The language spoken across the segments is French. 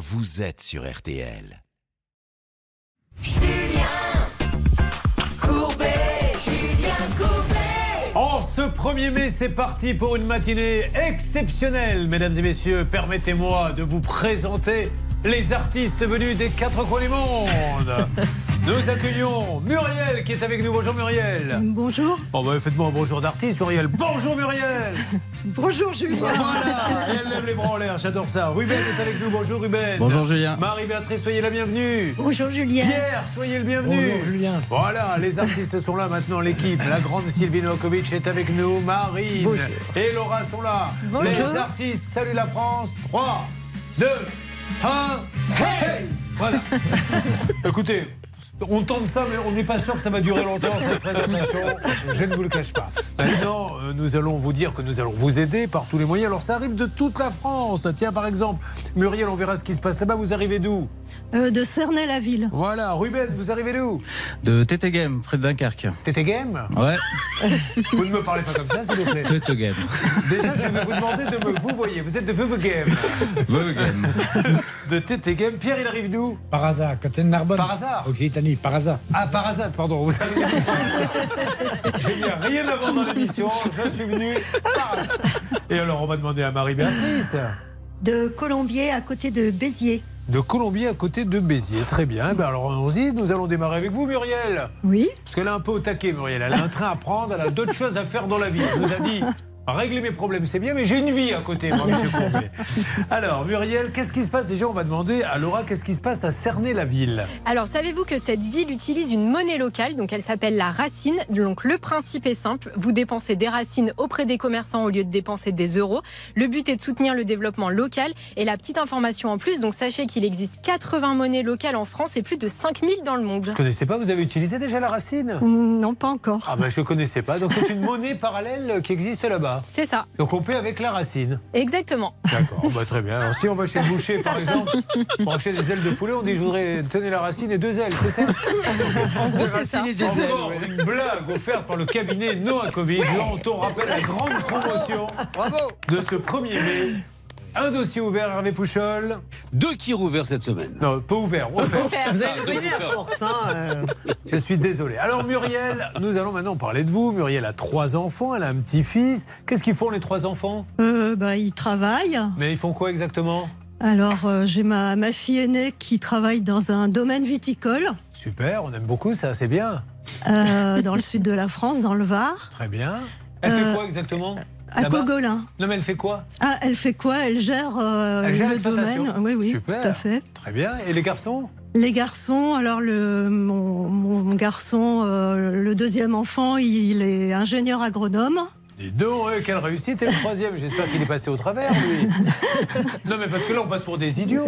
vous êtes sur RTL. En ce 1er mai, c'est parti pour une matinée exceptionnelle. Mesdames et messieurs, permettez-moi de vous présenter les artistes venus des quatre coins du monde. Nous accueillons Muriel qui est avec nous. Bonjour Muriel. Bonjour. Bon, bah, faites-moi un bonjour d'artiste, Muriel. Bonjour Muriel. Bonjour Julien. Voilà, et elle lève les bras en l'air, j'adore ça. Ruben est avec nous. Bonjour Ruben. Bonjour Julien. Marie-Béatrice, soyez la bienvenue. Bonjour Julien. Pierre, soyez le bienvenu. Bonjour, Julien. Voilà, les artistes sont là maintenant, l'équipe. La grande Sylvie Novakovic est avec nous, Marine et Laura sont là. Les artistes saluent la France. 3, 2, 1, hey Voilà. Écoutez, on tente ça, mais on n'est pas sûr que ça va durer longtemps, cette présentation. Je ne vous le cache pas. Maintenant, euh, nous allons vous dire que nous allons vous aider par tous les moyens. Alors, ça arrive de toute la France. Tiens, par exemple, Muriel, on verra ce qui se passe là-bas. Vous arrivez d'où? Euh, de Cernay-la-Ville. Voilà. Ruben, vous arrivez d'où? De Tétégem, près de Dunkerque. Tété Game Ouais, Vous ne me parlez pas comme ça, s'il vous plaît. Tétégem. Déjà, je vais vous demander de me vous voyez. Vous êtes de Veuve Game. Veugem. De Tété Game. Pierre, il arrive d'où? Par hasard, côté de Narbonne. Par hasard Par hasard. Ah, par hasard, pardon. Vous savez. Je n'ai rien à voir dans l'émission. Je suis venu par hasard. Et alors, on va demander à Marie-Béatrice. De Colombier à côté de Béziers. De Colombier à côté de Béziers. Très bien. Ben alors, allons-y. Nous allons démarrer avec vous, Muriel. Oui. Parce qu'elle est un peu au taquet, Muriel. Elle a un train à prendre. Elle a d'autres choses à faire dans la vie. Elle nous a dit. Régler mes problèmes, c'est bien, mais j'ai une vie à côté, moi, monsieur Courbet. Alors, Muriel, qu'est-ce qui se passe? Déjà, on va demander à Laura qu'est-ce qui se passe à Cernay-la-Ville? Alors, savez-vous que cette ville utilise une monnaie locale, donc elle s'appelle la racine. Donc, le principe est simple vous dépensez des racines auprès des commerçants au lieu de dépenser des euros. Le but est de soutenir le développement local. Et la petite information en plus, donc sachez qu'il existe 80 monnaies locales en France et plus de 5000 dans le monde. Je ne connaissais pas, vous avez utilisé déjà la racine? Mm, Non, pas encore. Ah ben je ne connaissais pas. Donc c'est une monnaie parallèle qui existe là-bas. C'est ça, Donc on paie avec la racine. exactement. D'accord, bah, très bien. Alors si on va chez le boucher par exemple, pour acheter des ailes de poulet, on dit je voudrais tenir la racine et deux ailes, c'est ça? Deux racines et Encore une blague offerte par le cabinet Noakovic. Là on rappelle la grande promotion de ce 1er mai. Un dossier ouvert, Hervé Pouchol. Deux qui rouverts cette semaine. Non, pas ouvert, offert. Vous Ah, deux offerts. Je suis désolé. Alors Muriel, nous allons maintenant parler de vous. Muriel a trois enfants, elle a un petit-fils. Qu'est-ce qu'ils font les trois enfants? Euh, bah, il travaille. Mais ils font quoi exactement? Alors, euh, j'ai ma, ma fille aînée qui travaille dans un domaine viticole Super, on aime beaucoup ça, c'est bien. euh, dans le sud de la France, dans le Var, Très bien. Elle fait Euh, quoi exactement? À Cogolin. Non mais elle fait quoi? Ah, elle fait quoi? Elle gère, euh, Elle gère le domaine. Oui, oui, Super. tout à fait. Très bien. Et les garçons? Les garçons, alors le, mon, mon garçon, euh, le deuxième enfant, il est ingénieur agronome. Dis donc, ouais, quelle réussite. Et le troisième, j'espère qu'il est passé au travers, lui. non mais parce que là, on passe pour des idiots.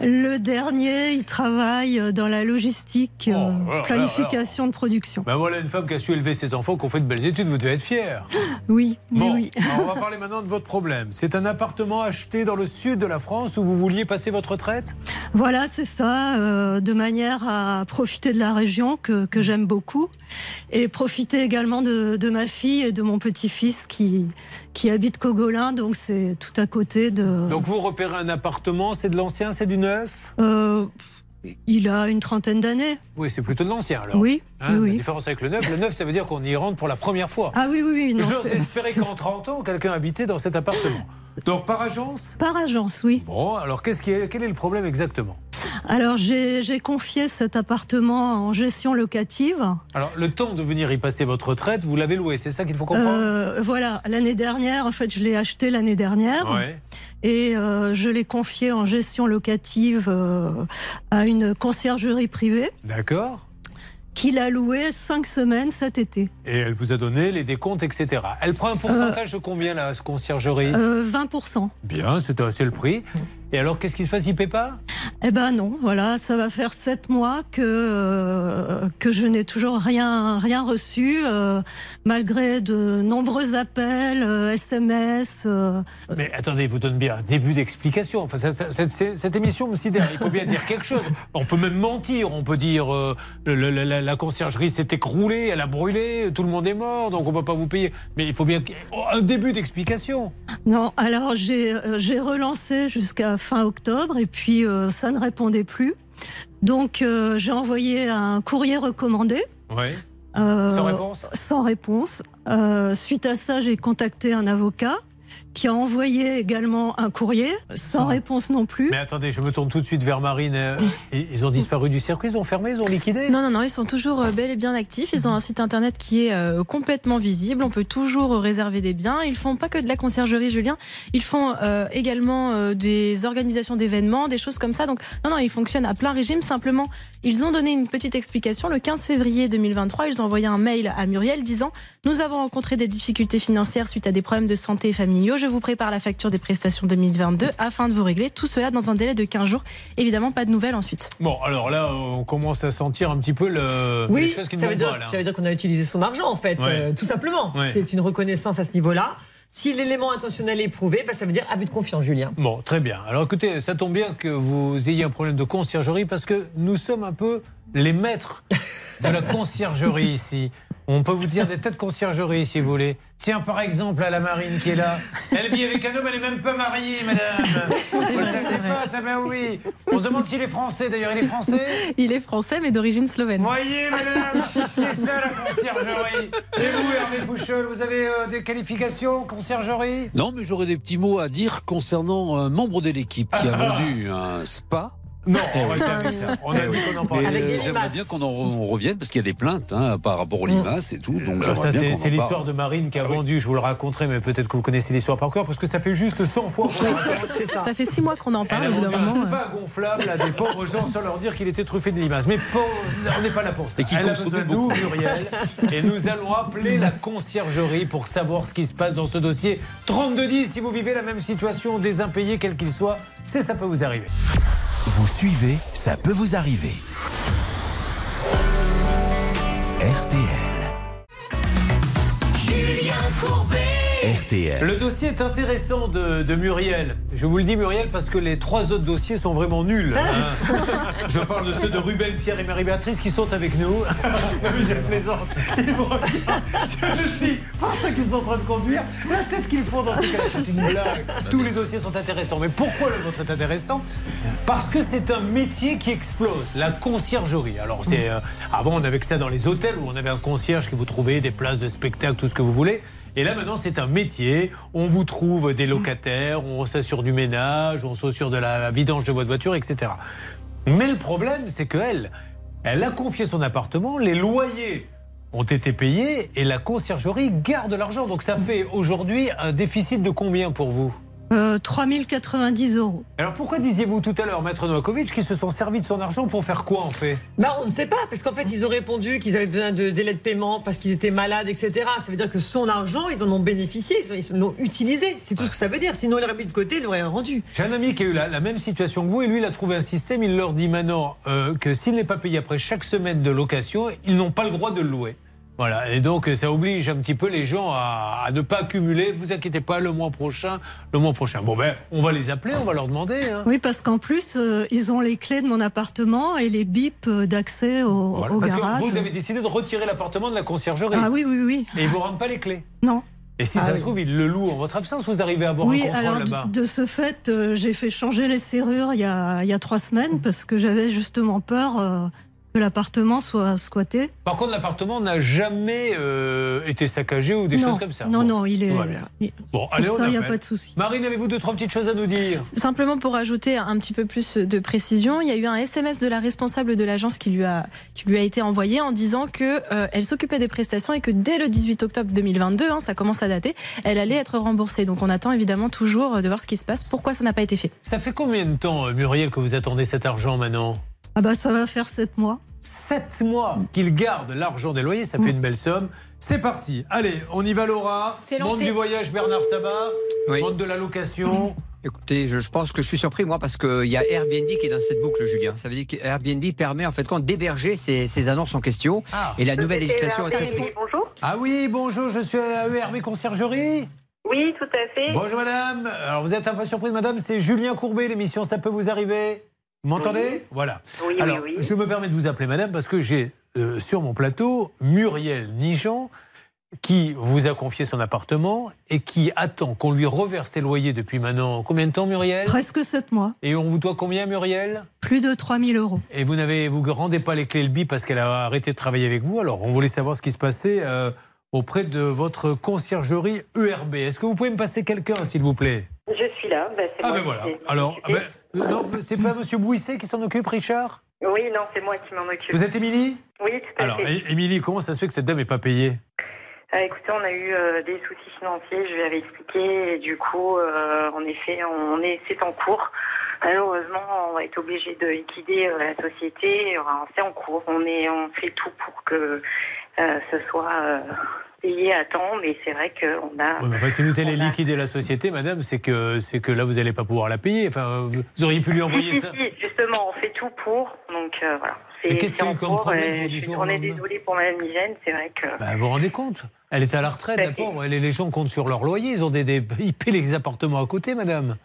Le dernier, il travaille dans la logistique, Oh, euh, alors, planification de production. Ben voilà une femme qui a su élever ses enfants, qui ont fait de belles études, vous devez être fier. Oui, Bon, oui. on va parler maintenant de votre problème. C'est un appartement acheté dans le sud de la France où vous vouliez passer votre retraite? Voilà, c'est ça, euh, de manière à profiter de la région que, que j'aime beaucoup et profiter également de, de ma fille et de mon petit-fils qui, qui habite Cogolin, donc c'est tout à côté de. Donc vous repérez un appartement, c'est de l'ancien, c'est du neuf? Euh, il a une trentaine d'années. Oui, c'est plutôt de l'ancien alors. Oui, Hein, oui, La différence avec le neuf, le neuf, ça veut dire qu'on y rentre pour la première fois. Ah oui, oui, oui. non, espérer qu'en 30 ans, quelqu'un habitait dans cet appartement. Donc par agence? Par agence, oui. Bon, alors qu'est-ce qui est, quel est le problème exactement? Alors j'ai j'ai confié cet appartement en gestion locative. Alors le temps de venir y passer votre retraite, vous l'avez loué, c'est ça qu'il faut comprendre? Euh, voilà, l'année dernière, en fait, je l'ai acheté l'année dernière. Ouais. Et euh, je l'ai confié en gestion locative euh, à une conciergerie privée D'accord. qui l'a loué cinq semaines cet été. Et elle vous a donné les décomptes, etc. Elle prend un pourcentage de combien la conciergerie? Euh, 20%. Bien, c'est c'est le prix. Et alors, qu'est-ce qui se passe Il ne paie pas? Eh ben non, voilà, ça va faire sept mois que, euh, que je n'ai toujours rien, rien reçu, euh, malgré de nombreux appels, euh, SMS. euh. Mais attendez, vous donne bien un début d'explication. Enfin, ça- ça- cette, cette- émission me sidère. Il faut bien dire quelque chose. On peut même mentir. On peut dire le- la, la conciergerie s'est écroulée, elle a brûlé, tout le monde est mort, donc on ne peut pas vous payer. Mais il faut bien un début d'explication. Non, alors j'ai j'ai relancé jusqu'à fin octobre et puis euh, ça ne répondait plus. Donc euh, j'ai envoyé un courrier recommandé. Oui. euh, Sans réponse? Sans réponse. Euh, suite à ça, j'ai contacté un avocat qui a envoyé également un courrier, sans Sans- réponse non plus. Mais attendez, je me tourne tout de suite vers Marine. Euh, Ils ont disparu du circuit, ils ont fermé, ils ont liquidé? Non, non, non, ils sont toujours euh, bel et bien actifs. Ils ont un site internet qui est euh, complètement visible. On peut toujours réserver des biens. Ils font pas que de la conciergerie, Julien. Ils font euh, également euh, des organisations d'événements, des choses comme ça. Donc, non, non, ils fonctionnent à plein régime. Simplement, ils ont donné une petite explication. Le 15 février 2023, ils ont envoyé un mail à Muriel disant Nous avons rencontré des difficultés financières suite à des problèmes de santé familiaux. Je vous prépare la facture des prestations 2022 afin de vous régler tout cela dans un délai de 15 jours. Évidemment, pas de nouvelles ensuite. Bon, alors là, on commence à sentir un petit peu le, les Oui, choses qui ne ça veut, dire, pas. là. ça veut dire qu'on a utilisé son argent, en fait, Ouais. euh, tout simplement. Ouais. C'est une reconnaissance à ce niveau-là. Si l'élément intentionnel est prouvé, bah, ça veut dire abus de confiance, Julien. Bon, très bien. Alors écoutez, ça tombe bien que vous ayez un problème de conciergerie parce que nous sommes un peu les maîtres de la conciergerie ici. On peut vous dire des de conciergerie si vous voulez. Tiens, par exemple, à la Marine qui est là. Elle vit avec un homme, elle n'est même pas mariée, madame. Vous ne savez pas, ça ben oui. On se demande s'il est français d'ailleurs. Il est français? Il est français, mais d'origine slovène. Voyez, madame, c'est ça la conciergerie. Et vous, Hervé Pouchol, vous avez euh, des qualifications conciergerie? Non, mais j'aurais des petits mots à dire concernant un membre de l'équipe qui a vendu un spa. Non, on rétablit ça. On a dit qu'on en parlait. Avec des euh, j'aimerais limaces. bien qu'on en on revienne parce qu'il y a des plaintes hein, par rapport aux limaces et tout. Donc j'aimerais ça, c'est c'est l'histoire de Marine qui a vendu. Je vous le raconterai, mais peut-être que vous connaissez l'histoire par cœur, parce que ça fait juste 100 fois qu'on la raconte. C'est ça. Ça fait six mois qu'on en parle, euh. spa gonflable à des pauvres gens sans leur dire qu'il était truffé de limaces. Mais pauvre, on n'est pas là pour ça. Et qui Elle a consommait besoin de nous, Muriel, et nous allons appeler la conciergerie pour savoir ce qui se passe dans ce dossier. 3210, si vous vivez la même situation, des impayés, quel qu'il soit, c'est ça peut vous arriver. Vous suivez, ça peut vous arriver. RTL. Julien Courbet. RTL. Le dossier est intéressant de, de Muriel. Je vous le dis, Muriel, parce que les trois autres dossiers sont vraiment nuls. hein. Je parle de ceux de Ruben, Pierre et Marie-Béatrice qui sont avec nous. Non, mais je plaisante. Ils me. Je me dis, pour ceux qui sont en train de conduire, la tête qu'ils font dans ces cas c'est une blague. Tous les dossiers sont intéressants. Mais pourquoi le vôtre est intéressant? Parce que c'est un métier qui explose, la conciergerie. Alors, c'est euh, avant, on avait que ça dans les hôtels où on avait un concierge qui vous trouvait des places de spectacle, tout ce que vous voulez. Et là, maintenant, c'est un métier. On vous trouve des locataires, on s'assure du ménage, on s'assure de la vidange de votre voiture, etc. Mais le problème, c'est qu'elle, elle a confié son appartement, les loyers ont été payés et la conciergerie garde l'argent. Donc ça fait aujourd'hui un déficit de combien pour vous? Euh, 3090 euros. Alors pourquoi disiez-vous tout à l'heure, Maître Novakovic, qu'ils se sont servis de son argent pour faire quoi en fait? Bah, on ne sait pas, parce qu'en fait, ils ont répondu qu'ils avaient besoin de délai de paiement parce qu'ils étaient malades, etc. Ça veut dire que son argent, ils en ont bénéficié, ils ont- ils l'ont utilisé. C'est tout ce que ça veut dire. Sinon, il l'aurait mis de côté, il l'aurait rendu. J'ai un ami qui a eu la, la même situation que vous et lui, il a trouvé un système. Il leur dit maintenant euh, que s'il n'est pas payé après chaque semaine de location, ils n'ont pas le droit de le louer. Voilà, et donc ça oblige un petit peu les gens à, à ne pas accumuler. Vous inquiétez pas, le mois prochain, le mois prochain. Bon ben, on va les appeler, on va leur demander. hein. Oui, parce qu'en plus, euh, ils ont les clés de mon appartement et les bips euh, d'accès au, Voilà. au Parce garage. que vous avez décidé de retirer l'appartement de la conciergerie. Ah oui, oui, oui. Et ils vous rendent pas les clés. Non. Et si Ah ça oui. se trouve, ils le louent en votre absence, vous arrivez à avoir oui, un contrôle alors là-bas. de, de ce fait, euh, j'ai fait changer les serrures il y a, il y a trois semaines parce que j'avais justement peur euh, que l'appartement soit squatté. Par contre, l'appartement n'a jamais euh, été saccagé ou des non. choses comme ça. Non, Bon, non, il est. il- Bon, pour allez, on ça, il n'y a pas de souci. Marine, avez-vous deux, trois petites choses à nous dire? Simplement pour ajouter un petit peu plus de précision, il y a eu un SMS de la responsable de l'agence qui lui a qui lui a été envoyé en disant que euh, elle s'occupait des prestations et que dès le 18 octobre 2022, hein, ça commence à dater, elle allait être remboursée. Donc on attend évidemment toujours de voir ce qui se passe. Pourquoi ça n'a pas été fait? Ça fait combien de temps, euh, Muriel, que vous attendez cet argent maintenant Ah bah ça va faire sept mois. Sept mois qu'il garde l'argent des loyers, ça fait une belle somme. C'est parti. Allez, on y va, Laura. C'est Monde du voyage, Bernard Sabat. Oui. Monde de la location. Écoutez, je, je pense que je suis surpris, moi, parce qu'il y a Airbnb qui est dans cette boucle, Julien. Ça veut dire que Airbnb permet, en fait, quand d'héberger ces, ces annonces en question. Ah. Et la nouvelle législation est très. Bonjour. Ah oui, bonjour, je suis à ERB Conciergerie. Oui, tout à fait. Bonjour madame. Alors vous êtes un peu surprise madame, c'est Julien Courbet, l'émission Ça peut vous arriver Vous m'entendez Voilà. Oui, Alors, oui, oui. je me permets de vous appeler madame parce que j'ai euh, sur mon plateau Muriel Nijan qui vous a confié son appartement et qui attend qu'on lui reverse ses loyers depuis maintenant combien de temps Muriel? Presque 7 mois. Et on vous doit combien Muriel? Plus de 3000 euros. Et vous n'avez vous rendez pas les clés le parce qu'elle a arrêté de travailler avec vous? Alors on voulait savoir ce qui se passait euh, auprès de votre conciergerie ERB. Est-ce que vous pouvez me passer quelqu'un s'il vous plaît? Je suis là. Bah, Ah ben qui voilà. s'est Alors, ah ben, non, c'est pas Monsieur Bouisset qui s'en occupe, Richard? Oui, non, c'est moi qui m'en occupe. Vous êtes Émilie? Oui, tout à Alors, fait. Émilie, comment ça se fait que cette dame n'est pas payée? Ah, écoutez, on a eu euh, des soucis financiers, je lui avais expliqué, et du coup, euh, en effet, on est, c'est en cours. Malheureusement, on va être obligé de liquider euh, la société. Enfin, c'est en cours. On est, on fait tout pour que euh, ce soit euh, payé à temps, mais c'est vrai qu'on a. Mais enfin, si vous allez a- liquider la société, madame, c'est que, c'est que là, vous n'allez pas pouvoir la payer. Enfin, vous auriez pu lui envoyer si, ça. si, justement, on fait tout pour. Donc euh, voilà. Mais qu'est-ce qu'il y a eu comme problème et pour du jour On est désolé pour Madame Migène, c'est vrai que. Bah, vous vous rendez compte? Elle est à la retraite, pauvre. Elle, les gens comptent sur leur loyer. Ils ont des, des- ils paient les appartements à côté, madame.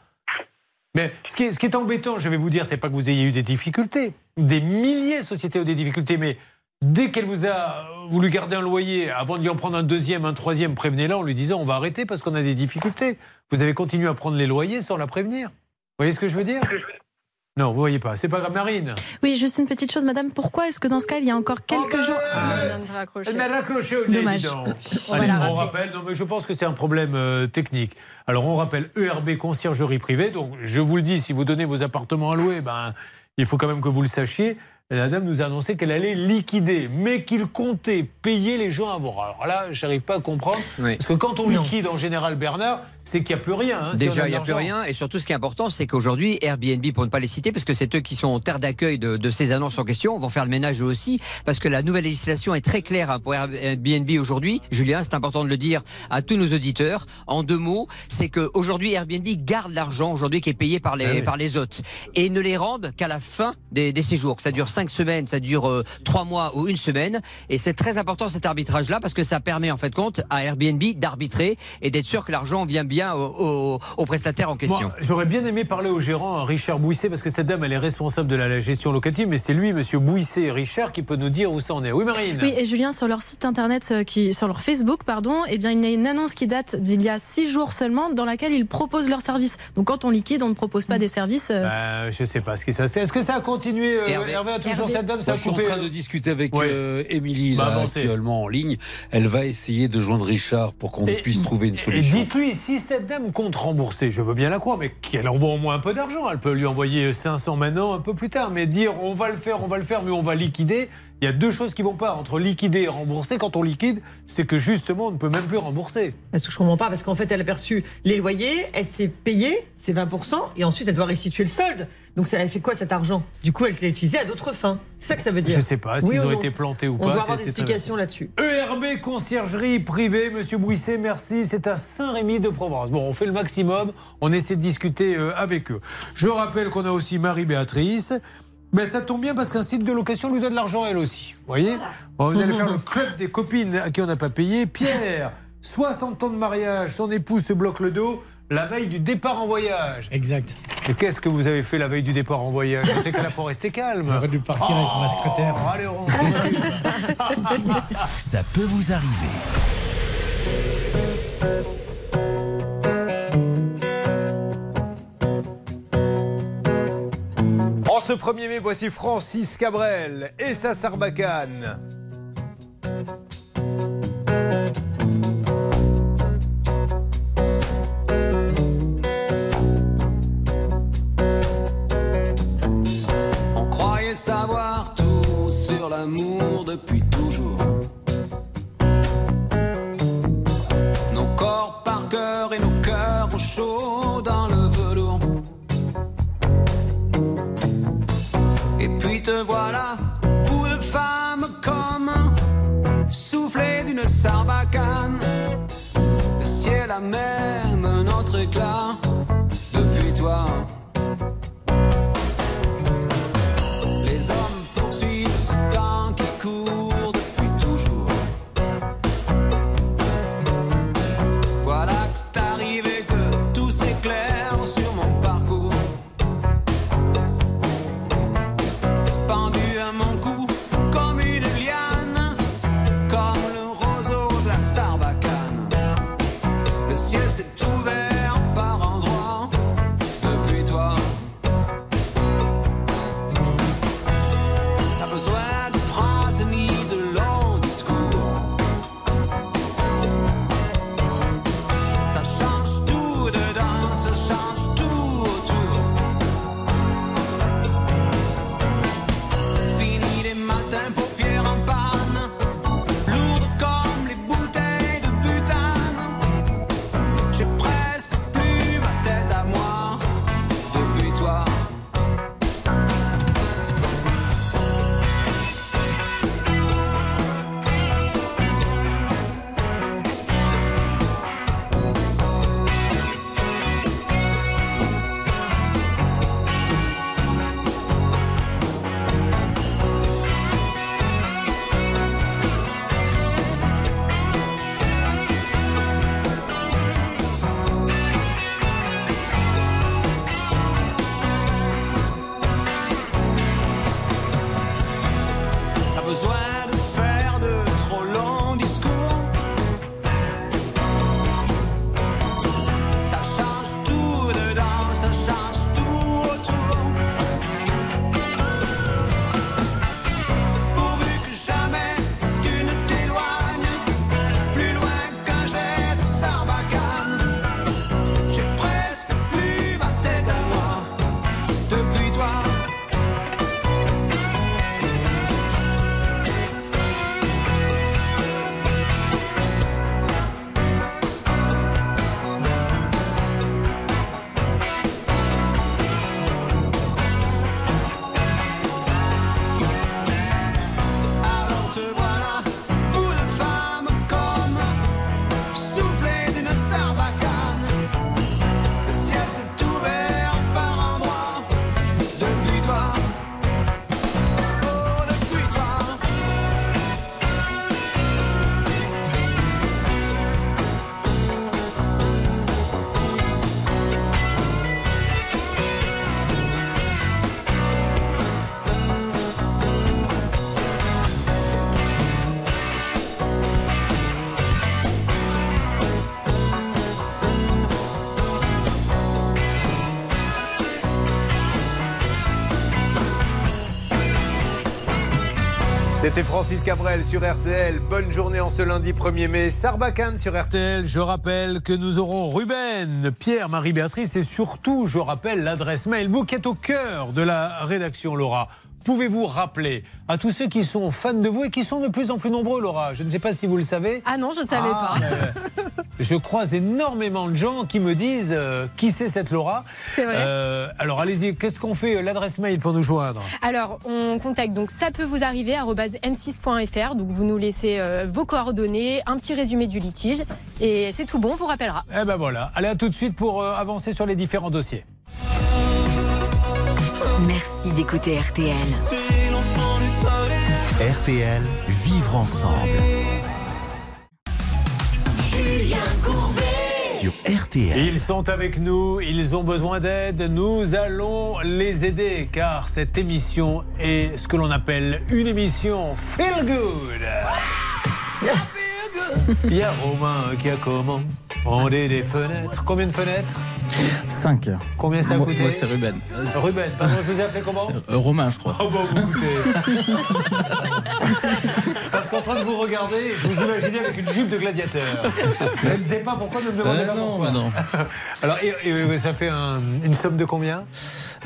Mais ce qui est, ce qui est embêtant, je vais vous dire, c'est pas que vous ayez eu des difficultés. Des milliers de sociétés ont des difficultés, mais dès qu'elle vous a voulu garder un loyer, avant de lui en prendre un deuxième, un troisième, prévenez-la en lui disant on va arrêter parce qu'on a des difficultés. Vous avez continué à prendre les loyers sans la prévenir. Vous voyez ce que je veux dire? Non, vous voyez pas. C'est pas grave, Marine. Oui, juste une petite chose, madame. Pourquoi est-ce que dans ce cas, il y a encore quelques Oh, ben, jours. Ah. Elle m'a raccroché au nez, Dommage. dis donc. On Allez, on rappelle, non mais je pense que c'est un problème euh, technique. Alors on rappelle ERB conciergerie privée, donc je vous le dis, si vous donnez vos appartements à louer, ben, il faut quand même que vous le sachiez. La dame nous a annoncé qu'elle allait liquider, mais qu'il comptait payer les gens avant. Alors là, j'arrive pas à comprendre. Oui. Parce que quand on liquide en général, Bernard, c'est qu'il n'y a plus rien. hein, Déjà, il n'y a plus rien. Et surtout, ce qui est important, c'est qu'aujourd'hui, Airbnb, pour ne pas les citer, parce que c'est eux qui sont en terre d'accueil de, de ces annonces en question, vont faire le ménage eux aussi, parce que la nouvelle législation est très claire hein, pour Airbnb aujourd'hui. Julien, c'est important de le dire à tous nos auditeurs. En deux mots, c'est qu'aujourd'hui, Airbnb garde l'argent aujourd'hui qui est payé par les, Ah oui. par les hôtes et ne les rendent qu'à la fin des, des séjours. Que ça dure cinq semaines, ça dure euh, trois mois ou une semaine. Et c'est très important cet arbitrage-là parce que ça permet en fait compte à Airbnb d'arbitrer et d'être sûr que l'argent vient bien au, au- au prestataire en question. Moi, j'aurais bien aimé parler au gérant, à Richard Bouisset, parce que cette dame, elle est responsable de la gestion locative, mais c'est lui, monsieur Bouisset et Richard, qui peut nous dire où ça en est. Oui, Marine Oui, et Julien, sur leur site internet, euh, qui, sur leur Facebook, pardon, eh bien, il y a une annonce qui date d'il y a six jours seulement, dans laquelle ils proposent leurs services. Donc, quand on liquide, on ne propose pas des services. euh, Bah, je sais pas ce qui se passe. Est-ce que ça a continué euh, Hervé. Hervé, toujours cette dame, ça a je suis en train de discuter avec Ouais. euh, Émilie, Bah, actuellement en ligne. Elle va essayer de joindre Richard pour qu'on puisse trouver une Et solution. dites-lui, si cette dame compte rembourser, je veux bien la croire, mais qu'elle envoie au moins un peu d'argent. Elle peut lui envoyer 500 maintenant, un peu plus tard. Mais dire on va le faire, on va le faire, mais on va liquider, il y a deux choses qui vont pas. Entre liquider et rembourser, quand on liquide, c'est que justement, on ne peut même plus rembourser. Parce que je comprends pas, parce qu'en fait, elle a perçu les loyers, elle s'est payée, c'est 20%, et ensuite elle doit restituer le solde. Donc ça, elle fait quoi cet argent? Du coup, elle l'a utilisé à d'autres fins. C'est ça que ça veut dire. Je sais pas s'ils ont été plantés ou On pas. doit c'est- avoir des explications là-dessus. ERB conciergerie privée, Monsieur Bouisset, merci. C'est à Saint-Rémy de Provence. Bon, on fait le maximum. On essaie de discuter euh, avec eux. Je rappelle qu'on a aussi Marie-Béatrice. Ben, ça tombe bien parce qu'un site de location lui donne de l'argent elle aussi. Vous voyez Bon, Vous allez faire le club des copines à qui on n'a pas payé. Pierre, 60 ans de mariage, son épouse se bloque le dos la veille du départ en voyage. Exact. Et qu'est-ce que vous avez fait la veille du départ en voyage? Je sais qu'à la fois rester calme. J'aurais dû partir avec ma secrétaire. Oh, allez, on. Ça peut vous arriver. Ce 1er mai, voici Francis Cabrel et sa sarbacane. On croyait savoir tout sur l'amour depuis toujours. Nos corps par cœur et nos cœurs au chaud C'était Francis Cabrel sur RTL. Bonne journée en ce lundi 1er mai. Sarbacane sur RTL. Je rappelle que nous aurons Ruben, Pierre, Marie-Béatrice et surtout, je rappelle l'adresse mail. Vous qui êtes au cœur de la rédaction, Laura. Pouvez-vous rappeler à tous ceux qui sont fans de vous et qui sont de plus en plus nombreux, Laura? Je ne sais pas si vous le savez. Ah non, je ne savais Ah, pas. Je croise énormément de gens qui me disent euh, qui c'est cette Laura. C'est vrai. Euh, alors allez-y, qu'est-ce qu'on fait L'adresse mail pour nous joindre Alors, on contacte donc ça peut vous arriver m6.fr. Donc, vous nous laissez euh, vos coordonnées, un petit résumé du litige, et c'est tout bon. On vous rappellera. Eh ben voilà, allez à tout de suite pour euh, avancer sur les différents dossiers. Merci d'écouter RTL. RTL, vivre ensemble. Julien Courbet. Sur RTL. Ils sont avec nous, ils ont besoin d'aide, nous allons les aider car cette émission est ce que l'on appelle une émission feel good. Il y a Romain qui a commandé des fenêtres. Combien de fenêtres? 5. Combien ça a coûté? moi, c'est Ruben. Ruben, pardon, je vous ai appelé comment? Euh, Romain, je crois. Oh bon, vous écoutez. Qu'en train de vous regarder, je vous imaginais avec une jupe de gladiateur. Je ne sais pas pourquoi, ne me demandez Euh, pas non, pourquoi. mais non. Alors, et- et ça fait un- une somme de combien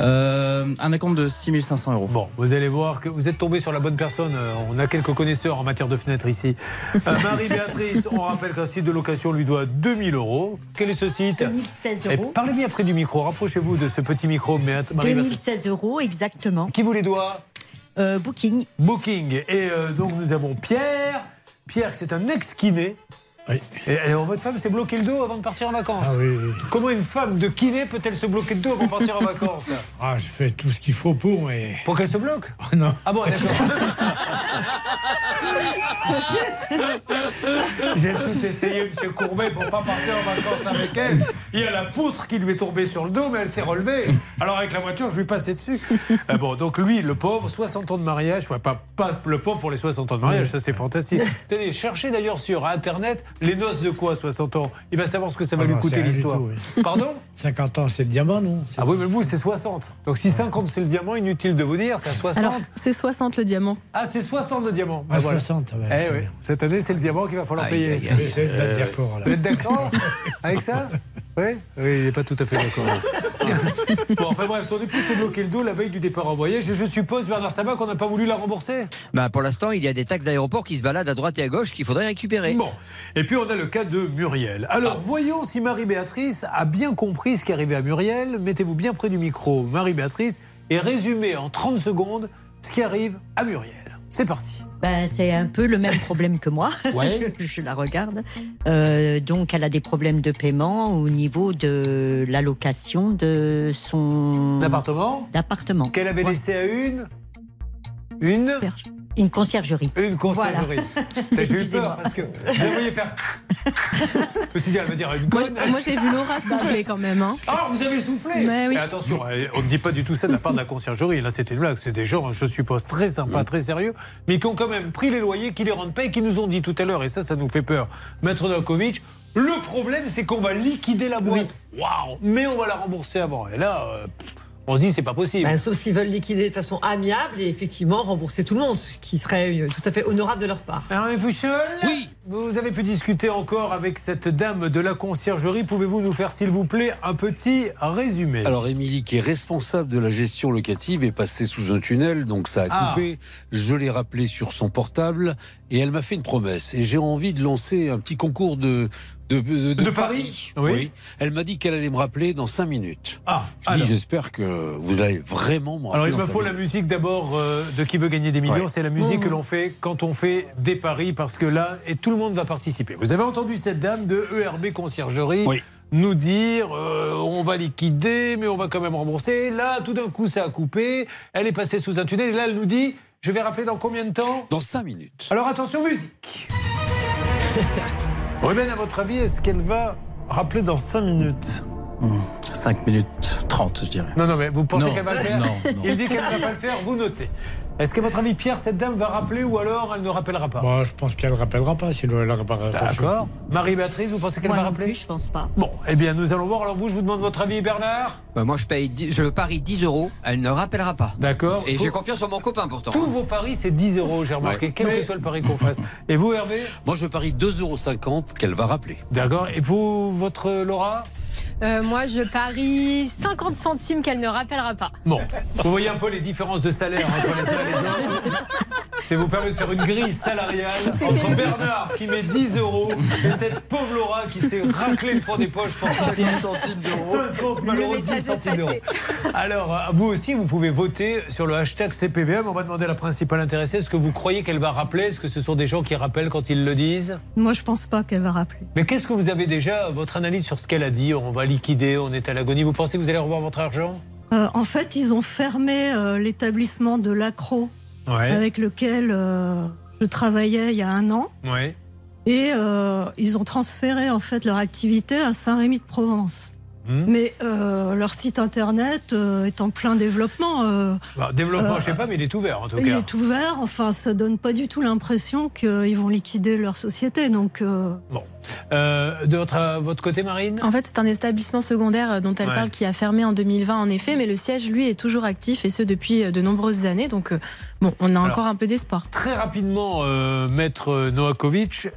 Euh, un acompte de 6500 euros. Bon, vous allez voir que vous êtes tombé sur la bonne personne. Euh, On a quelques connaisseurs en matière de fenêtres ici. Euh, Marie-Béatrice, on rappelle qu'un site de location lui doit 2000 euros. Quel est ce site 2016 Eh, euros. Parlez bien près du micro. Rapprochez-vous de ce petit micro, Marie-Béatrice. 2016 euros, exactement. Qui vous les doit? Booking. Booking. Et euh, donc nous avons Pierre. Pierre, c'est un ex-kiné. Oui. Et alors, votre femme s'est bloqué le dos avant de partir en vacances. Ah oui, oui. Comment une femme de kiné peut-elle se bloquer le dos avant de partir en vacances? Ah, je fais tout ce qu'il faut pour, mais. Pour qu'elle se bloque? Ah non. Ah bon, d'accord. J'ai tout essayé, monsieur Courbet, pour pas partir en vacances avec elle. Il y a la poutre qui lui est tombée sur le dos, mais elle s'est relevée. Alors avec la voiture, je lui passais dessus. Ah bon, donc lui, le pauvre, 60 ans de mariage, enfin, pas, pas le pauvre pour les 60 ans de mariage, ça c'est fantastique. Tenez, cherchez d'ailleurs sur Internet les noces de quoi 60 ans? Il va savoir ce que ça va Ah lui non, coûter l'histoire. oui. Pardon? 50 ans, c'est le diamant, non? Ah oui, mais vous, c'est 60. Donc si 50 c'est le diamant, inutile de vous dire qu'à 60. Alors, c'est 60 le diamant. Ah, c'est 60 le diamant. Ah, Ah, voilà. 60, ouais, Eh c'est oui, cette année, c'est le diamant qu'il va falloir payer. aïe, Je aïe. vais essayer de mettre d'accord. Vous êtes d'accord avec ça? Oui? Oui, il n'est pas tout à fait d'accord. bon, enfin bref, son épouse s'est bloqué le dos la veille du départ en voyage et je suppose, Bernard Sabat, qu'on n'a pas voulu la rembourser? Bah, pour l'instant, il y a des taxes d'aéroport qui se baladent à droite et à gauche qu'il faudrait récupérer. Bon, et puis on a le cas de Muriel. Alors voyons si Marie-Béatrice a bien compris ce qui arrivait à Muriel. Mettez-vous bien près du micro, Marie-Béatrice, et résumez en 30 secondes ce qui arrive à Muriel. C'est parti. Ben, c'est un peu le même problème que moi. Ouais. je la regarde. Euh, donc, elle a des problèmes de paiement au niveau de l'allocation de son L'appartement d'appartement. qu'elle avait Ouais. laissé à une Une Une conciergerie. Une conciergerie. J'ai eu peur parce que je la voyais faire. Je me suis dit, elle va dire une conne. moi, j'ai vu Laura souffler quand même. hein. Ah, vous avez soufflé Mais oui. Et attention, on ne dit pas du tout ça de la part de la conciergerie. Là, c'était une blague. C'est des gens, je suppose, très sympas, très sérieux, mais qui ont quand même pris les loyers, qui les rendent pas et qui nous ont dit tout à l'heure, et ça, ça nous fait peur. Maître Novakovic, le problème, c'est qu'on va liquider la boîte. Waouh Mais on va la rembourser avant. Et là, euh, pff, on se dit, c'est pas possible. Ben, sauf s'ils veulent liquider de façon amiable et effectivement rembourser tout le monde, ce qui serait euh, tout à fait honorable de leur part. Alors, Fouchol Oui. Vous avez pu discuter encore avec cette dame de la conciergerie. Pouvez-vous nous faire, s'il vous plaît, un petit résumé? Alors, Émilie, qui est responsable de la gestion locative, est passée sous un tunnel, donc ça a Ah. coupé. Je l'ai rappelé sur son portable et elle m'a fait une promesse. Et j'ai envie de lancer un petit concours de. De, de, De paris Oui. Elle m'a dit qu'elle allait me rappeler dans 5 minutes. Ah, j'espère que vous allez vraiment me rappeler. Alors il me faut la musique d'abord euh, de qui veut gagner des millions. Ouais. C'est la musique que l'on fait quand on fait des paris parce que là, et tout le monde va participer. Vous avez entendu cette dame de ERB Conciergerie Oui. nous dire euh, on va liquider, mais on va quand même rembourser. Là, tout d'un coup, ça a coupé. Elle est passée sous un tunnel et là, elle nous dit je vais rappeler dans combien de temps Dans 5 minutes. Alors attention, musique. Ruben, à votre avis, est-ce qu'elle va rappeler dans 5 minutes 5 minutes 30, je dirais. Non, non, mais vous pensez qu'elle va le faire Non, non. Il dit qu'elle ne va pas le faire, vous notez. Est-ce qu'à votre avis, Pierre, cette dame va rappeler ou alors elle ne rappellera pas Moi, je pense qu'elle ne rappellera pas, sinon elle raccroché. D'accord. Marie-Béatrice, vous pensez qu'elle va rappeler plus, je pense pas. Bon, eh bien, nous allons voir. Alors, vous, je vous demande votre avis, Bernard Bah, moi, je paye, 10 je parie 10 euros. Elle ne rappellera pas. D'accord. Et Faut- j'ai confiance en mon copain pourtant. Tous vos paris, c'est 10 euros, j'ai remarqué, Ouais. quel que soit le pari qu'on fasse. Et vous, Hervé Moi, je parie 2,50 euros qu'elle va rappeler. D'accord. Et vous, votre Laura Euh, moi, je parie 50 centimes qu'elle ne rappellera pas. Bon, vous voyez un peu les différences de salaire entre les uns et les autres. Ça vous permet de faire une grille salariale entre Bernard qui met 10 euros et cette pauvre Laura qui s'est raclé le fond des poches pour sortir 50 malheureux Le 10 message est centimes d'euros. Alors, euh, vous aussi, vous pouvez voter sur le hashtag CPVM. On va demander à la principale intéressée est-ce que vous croyez qu'elle va rappeler? Est-ce que ce sont des gens qui rappellent quand ils le disent? Moi, je pense pas qu'elle va rappeler. Mais qu'est-ce que vous avez déjà, votre analyse sur ce qu'elle a dit? On va liquider, on est à l'agonie. Vous pensez que vous allez revoir votre argent? Euh, en fait, ils ont fermé euh, l'établissement de l'Acro Ouais. avec lequel euh, je travaillais il y a un an. Ouais. Et euh, ils ont transféré en fait leur activité à Saint-Rémy-de-Provence. Hmm. Mais euh, leur site internet euh, est en plein développement. euh, Bah, développement, je sais pas, mais il est ouvert en tout il cas. est ouvert. Enfin, ça donne pas du tout l'impression qu'ils vont liquider leur société. Donc, euh, Euh, de votre, euh, votre côté, Marine En fait, c'est un établissement secondaire euh, dont elle Ouais. parle qui a fermé en 2020 en effet, mais le siège, lui, est toujours actif et ce depuis de nombreuses années. Donc, bon, on a Alors, encore un peu d'espoir. Très rapidement, euh, maître Noakovic,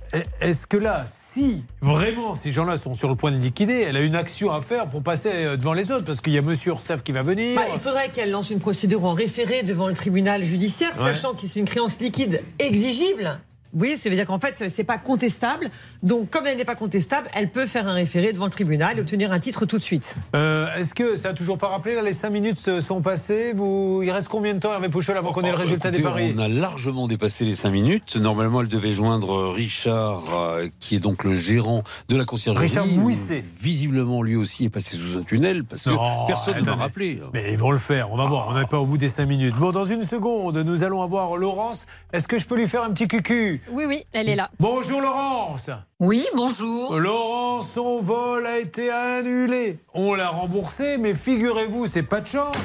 est-ce que là, si vraiment ces gens-là sont sur le point de liquider, elle a une action à faire pour passer devant les autres? Parce qu'il y a monsieur Ursaf qui va venir. Bah, il faudrait qu'elle lance une procédure en référé devant le tribunal judiciaire, Ouais. sachant que c'est une créance liquide exigible. Oui, ça veut dire qu'en fait, c'est pas contestable. Donc, comme elle n'est pas contestable, elle peut faire un référé devant le tribunal et obtenir un titre tout de suite. Euh, Est-ce que ça a toujours pas rappelé là, Les 5 minutes se sont passées? Vous... Il reste combien de temps, Hervé Pouchol, avant qu'on ait le Oh, résultat des paris? On a largement dépassé les 5 minutes. Normalement, elle devait joindre Richard, euh, qui est donc le gérant de la conciergerie. Richard Bouisset. Visiblement, lui aussi est passé sous un tunnel parce que Non, personne ne m'a attendez. rappelé. Mais ils vont le faire, on va voir, on n'est pas au bout des 5 minutes. Bon, dans une seconde, nous allons avoir Laurence. Est-ce que je peux lui faire un petit cucu? Oui, oui, elle est là. Bonjour Laurence Oui, bonjour. Laurence, son vol a été annulé. On l'a remboursé, mais figurez-vous, c'est pas de chance.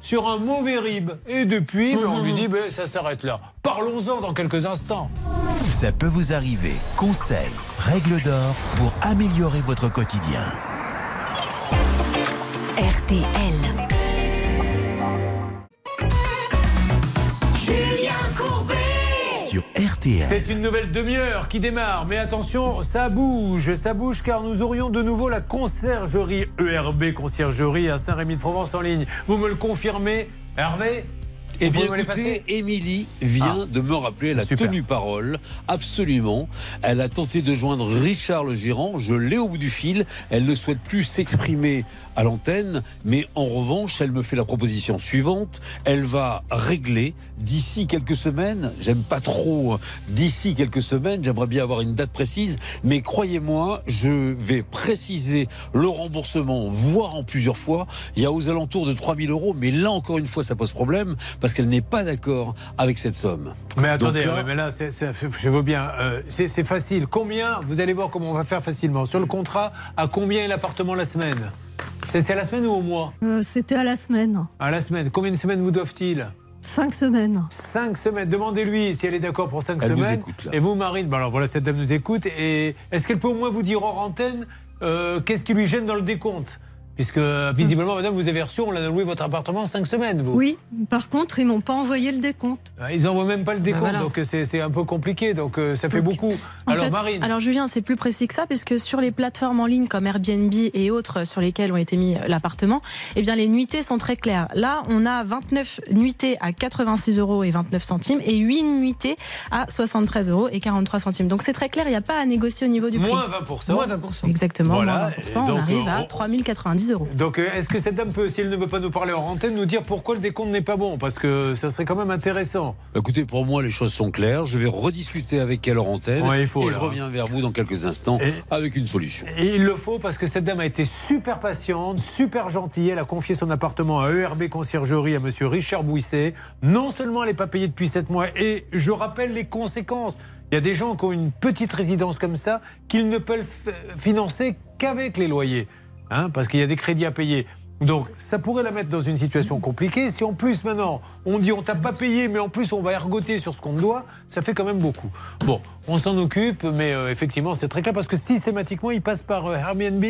Sur un mauvais rib. Et depuis, on lui dit, ben, ça s'arrête là. Parlons-en dans quelques instants. Ça peut vous arriver. Conseils, règles d'or pour améliorer votre quotidien. RTL. Sur RTL. C'est une nouvelle demi-heure qui démarre, mais attention, ça bouge, ça bouge car nous aurions de nouveau la conciergerie ERB Conciergerie à Saint-Rémy-de-Provence en ligne. Vous me le confirmez, Hervé? Eh bien, écoutez, Émilie vient de me rappeler, elle a Super. tenu parole, absolument. Elle a tenté de joindre Richard le gérant, je l'ai au bout du fil. Elle ne souhaite plus s'exprimer à l'antenne, mais en revanche, elle me fait la proposition suivante. Elle va régler d'ici quelques semaines, j'aime pas trop, euh, d'ici quelques semaines, j'aimerais bien avoir une date précise, mais croyez-moi, je vais préciser le remboursement, voire en plusieurs fois. Il y a aux alentours de 3000 euros, mais là encore une fois, ça pose problème parce qu'elle n'est pas d'accord avec cette somme. Mais attendez, Donc là- ouais, mais là, c'est- je veux bien. euh, c'est facile. Combien Vous allez voir comment on va faire facilement. Sur le contrat, à combien est l'appartement la semaine? C'est à la semaine ou au mois euh, c'était à la semaine. À la semaine. Combien de semaines vous doivent-ils Cinq semaines. Cinq semaines. Demandez-lui si elle est d'accord pour cinq Elle nous semaines. écoute, là. Et vous, Marine, ben alors voilà, cette dame nous écoute. Et est-ce qu'elle peut au moins vous dire hors antenne euh, qu'est-ce qui lui gêne dans le décompte? Puisque mm. visiblement, madame, vous avez reçu, on a loué votre appartement en 5 semaines, vous. Oui, par contre, ils m'ont pas envoyé le décompte. Ah, ils n'envoient même pas le bah, décompte, donc euh, c'est un peu compliqué, donc euh, ça fait beaucoup. Alors, Marine. Alors, Julien, c'est plus précis que ça, puisque sur les plateformes en ligne comme Airbnb et autres sur lesquelles ont été mis euh, l'appartement, eh bien, les nuitées sont très claires. Là, on a 29 nuitées à 86 euros et 29 centimes et 8 nuitées à 73 euros et 43 centimes. Donc, c'est très clair, il n'y a pas à négocier au niveau du prix. Moins 20%. Moins 20%. Exactement. Voilà. Moins 20%, donc, on arrive à 3090 donc euh, est-ce que cette dame peut, si elle ne veut pas nous parler en antenne, nous dire pourquoi le décompte n'est pas bon? Parce que ça serait quand même intéressant. Bah, écoutez, pour moi, les choses sont claires. Je vais rediscuter avec elle en antenne. Ouais, il faut, et je hein. reviens vers vous dans quelques instants avec une solution. Et il le faut parce que cette dame a été super patiente, super gentille. Elle a confié son appartement à ERB Conciergerie à monsieur Richard Bouisset. Non seulement elle n'est pas payée depuis 7 mois, et je rappelle les conséquences. Il y a des gens qui ont une petite résidence comme ça qu'ils ne peuvent financer qu'avec les loyers hein, parce qu'il y a des crédits à payer. Donc, ça pourrait la mettre dans une situation compliquée. Si en plus, maintenant, on dit on t'a pas payé, mais en plus, on va ergoter sur ce qu'on te doit, ça fait quand même beaucoup. Bon, on s'en occupe, mais euh, effectivement, c'est très clair parce que systématiquement, il passe par euh, Airbnb.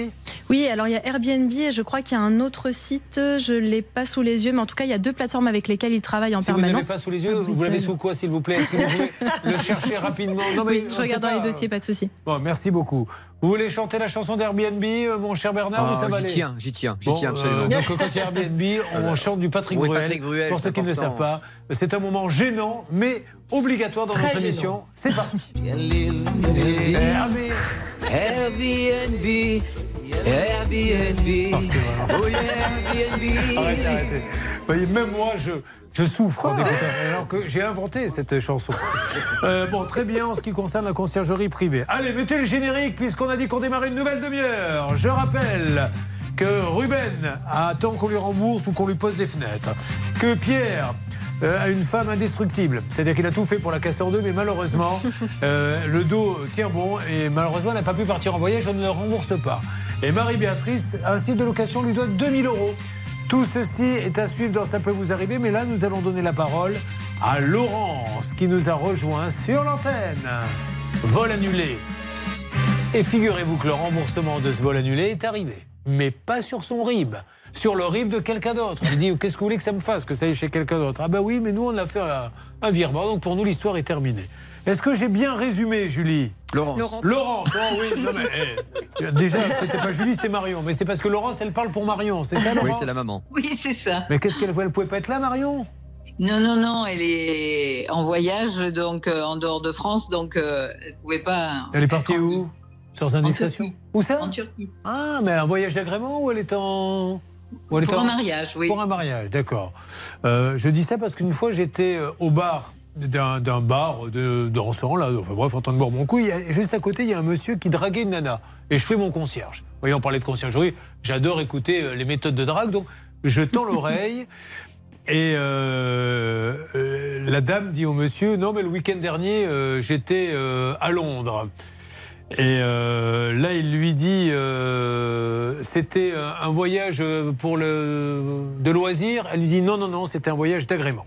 Oui, alors il y a Airbnb et je crois qu'il y a un autre site, je ne l'ai pas sous les yeux, mais en tout cas, il y a deux plateformes avec lesquelles ils travaillent en Si vous permanence. n'avez pas sous les yeux, vous l'avez sous quoi, s'il vous plaît? Est-ce que vous pouvez le chercher rapidement? Non, Oui, on je regarde dans les pas. dossiers, pas de souci. Bon, merci beaucoup. Vous voulez chanter la chanson d'Airbnb, euh, mon cher Bernard, ou ça Ah, va j'y aller? tiens, j'y tiens, j'y Bon, tiens absolument. euh, donc, quand il y a Airbnb, on chante du Patrick, oui, Bruel. Patrick Bruel, Pour ceux qui ne le savent pas, c'est un moment gênant, mais obligatoire dans Très notre gênant. émission. C'est parti. Airbnb, Airbnb, Oh, oh Airbnb. Arrêtez, arrêtez. Vous voyez, même moi, je, je souffre en écoutant, alors que j'ai inventé cette chanson. Euh, bon, très bien en ce qui concerne la conciergerie privée. Allez, mettez le générique puisqu'on a dit qu'on démarrait une nouvelle demi-heure. Je rappelle que Ruben attend qu'on lui rembourse ou qu'on lui pose des fenêtres. Que Pierre euh, a une femme indestructible. C'est-à-dire qu'il a tout fait pour la casser en deux, mais malheureusement, euh, le dos tient bon et malheureusement, elle n'a pas pu partir en voyage, on ne le rembourse pas. Et Marie-Béatrice, un site de location lui doit 2000 euros. Tout ceci est à suivre dans Ça peut vous arriver, mais là, nous allons donner la parole à Laurence qui nous a rejoint sur l'antenne. Vol annulé. Et figurez-vous que le remboursement de ce vol annulé est arrivé, mais pas sur son RIB, sur le RIB de quelqu'un d'autre. Il dit Qu'est-ce que vous voulez que ça me fasse, que ça aille chez quelqu'un d'autre? Ah, ben oui, mais nous, on a fait un, un virement, donc pour nous, l'histoire est terminée. Est-ce que j'ai bien résumé, Julie? Laurence. Laurence. Laurence, oh oui, non mais eh, déjà, c'était pas Julie, c'était Marion. Mais c'est parce que Laurence, elle parle pour Marion, c'est ça, Laurence? Oui, c'est la maman. Oui, c'est ça. Mais qu'est-ce qu'elle elle pouvait pas être là, Marion? Non, non, non, elle est en voyage, donc euh, en dehors de France, donc euh, elle pouvait pas. Elle est partie où? Sans indiscrétion. Où ça En Turquie. Ah, mais un voyage d'agrément ou elle est en. ou elle est Pour en- un mariage, oui. Pour un mariage, d'accord. Euh, je dis ça parce qu'une fois, j'étais euh, au bar d'un bar de dansant, là, enfin bref, en train de boire mon coup. il y a- juste à côté, il y a un monsieur qui draguait une nana. Et je fais mon concierge. On parlait de conciergerie. J'adore écouter euh, les méthodes de drague, donc je tends l'oreille. Et euh, euh, la dame dit au monsieur Non, mais le week-end dernier, euh, j'étais à Londres. Et euh, là, il lui dit euh, C'était un un voyage pour le, de loisirs. Elle lui dit Non, non, non, c'était un voyage d'agrément.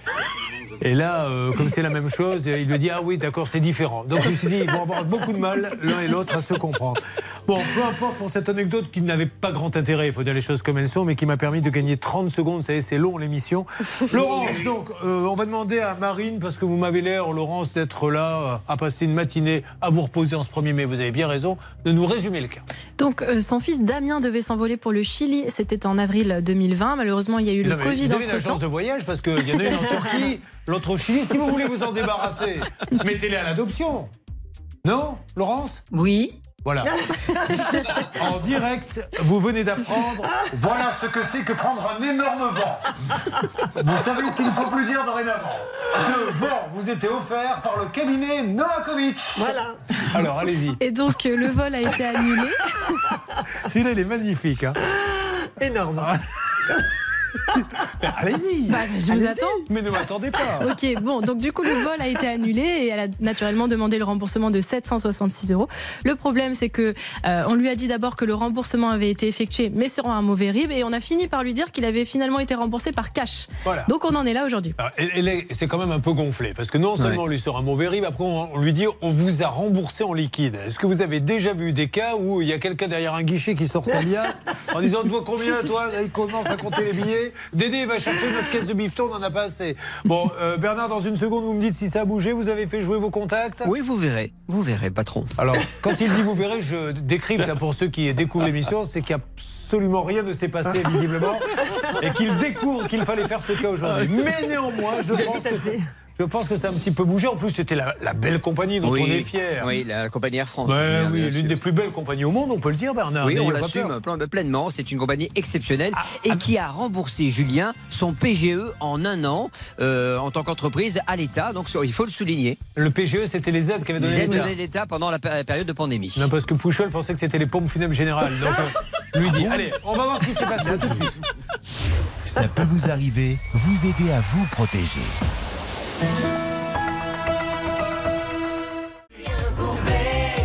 Et là, euh, comme c'est la même chose, il lui dit Ah oui, d'accord, c'est différent. Donc je me suis dit Ils vont avoir beaucoup de mal, l'un et l'autre, à se comprendre. Bon, peu importe pour cette anecdote qui n'avait pas grand intérêt, il faut dire les choses comme elles sont, mais qui m'a permis de gagner 30 secondes. Vous savez, c'est long l'émission. Laurence, donc, euh, on va demander à Marine, parce que vous m'avez l'air, Laurence, d'être là, euh, à passer une matinée, à vous reposer en ce 1er mai. Vous avez bien raison de nous résumer le cas. Donc, euh, son fils Damien devait s'envoler pour le Chili. C'était en avril 2020. Malheureusement, il y a eu le Non, Covid vous avez une agence de voyage parce qu'il y en a une en Turquie, l'autre au Chili. Si vous voulez vous en débarrasser, mettez-les à l'adoption. Non, Laurence? Oui. Voilà. En direct, vous venez d'apprendre, voilà ce que c'est que prendre un énorme vent. Vous savez ce qu'il ne faut plus dire dorénavant. Ce vent vous était offert par le cabinet Novakovic. Voilà. Alors, allez-y. Et donc, euh, le vol a été annulé. Celui-là, il est magnifique. hein. Énorme. Allez-y. Bah, je vous attends. Mais ne m'attendez pas. Ok, bon, donc du coup, le vol a été annulé et elle a naturellement demandé le remboursement de 766 euros. Le problème, c'est que euh, on lui a dit d'abord que le remboursement avait été effectué, mais sur un mauvais RIB, et on a fini par lui dire qu'il avait finalement été remboursé par cash. Voilà. Donc on en est là aujourd'hui. Est- c'est quand même un peu gonflé parce que non seulement on lui sort un mauvais RIB, après on, on lui dit on vous a remboursé en liquide. Est-ce que vous avez déjà vu des cas où il y a quelqu'un derrière un guichet qui sort sa liasse en disant toi combien toi Il commence à compter les billets. Dédé va chercher notre caisse de bifton, on n'en a pas assez. Bon, euh, Bernard, dans une seconde, vous me dites si ça a bougé, vous avez fait jouer vos contacts? Oui, vous verrez. Vous verrez, patron. alors, quand il dit vous verrez, je décrypte hein, pour ceux qui découvrent l'émission, c'est qu'absolument rien ne s'est passé visiblement et qu'il découvre qu'il fallait faire ce cas aujourd'hui. Mais néanmoins, je pense que je pense que ça a un petit peu bougé. En plus, c'était la, la belle compagnie dont oui, on est fier. Oui, la compagnie Air France. Julien, oui, l'une des plus belles compagnies au monde, on peut le dire, Bernard. Oui, on l'assume pleinement. C'est une compagnie exceptionnelle Ah, et qui a remboursé Julien son PGE en un an euh, en tant qu'entreprise à l'État. Donc il faut le souligner. Le PGE, c'était les aides qu'avait donné Les aides l'État. données l'État pendant la pé- période de pandémie. Non, parce que Pouchol pensait que c'était les pompes funèbres générales. Donc, euh, lui dit Allez, on va voir ce qui s'est passé. À tout de suite. Ça peut vous arriver, vous aider à vous protéger.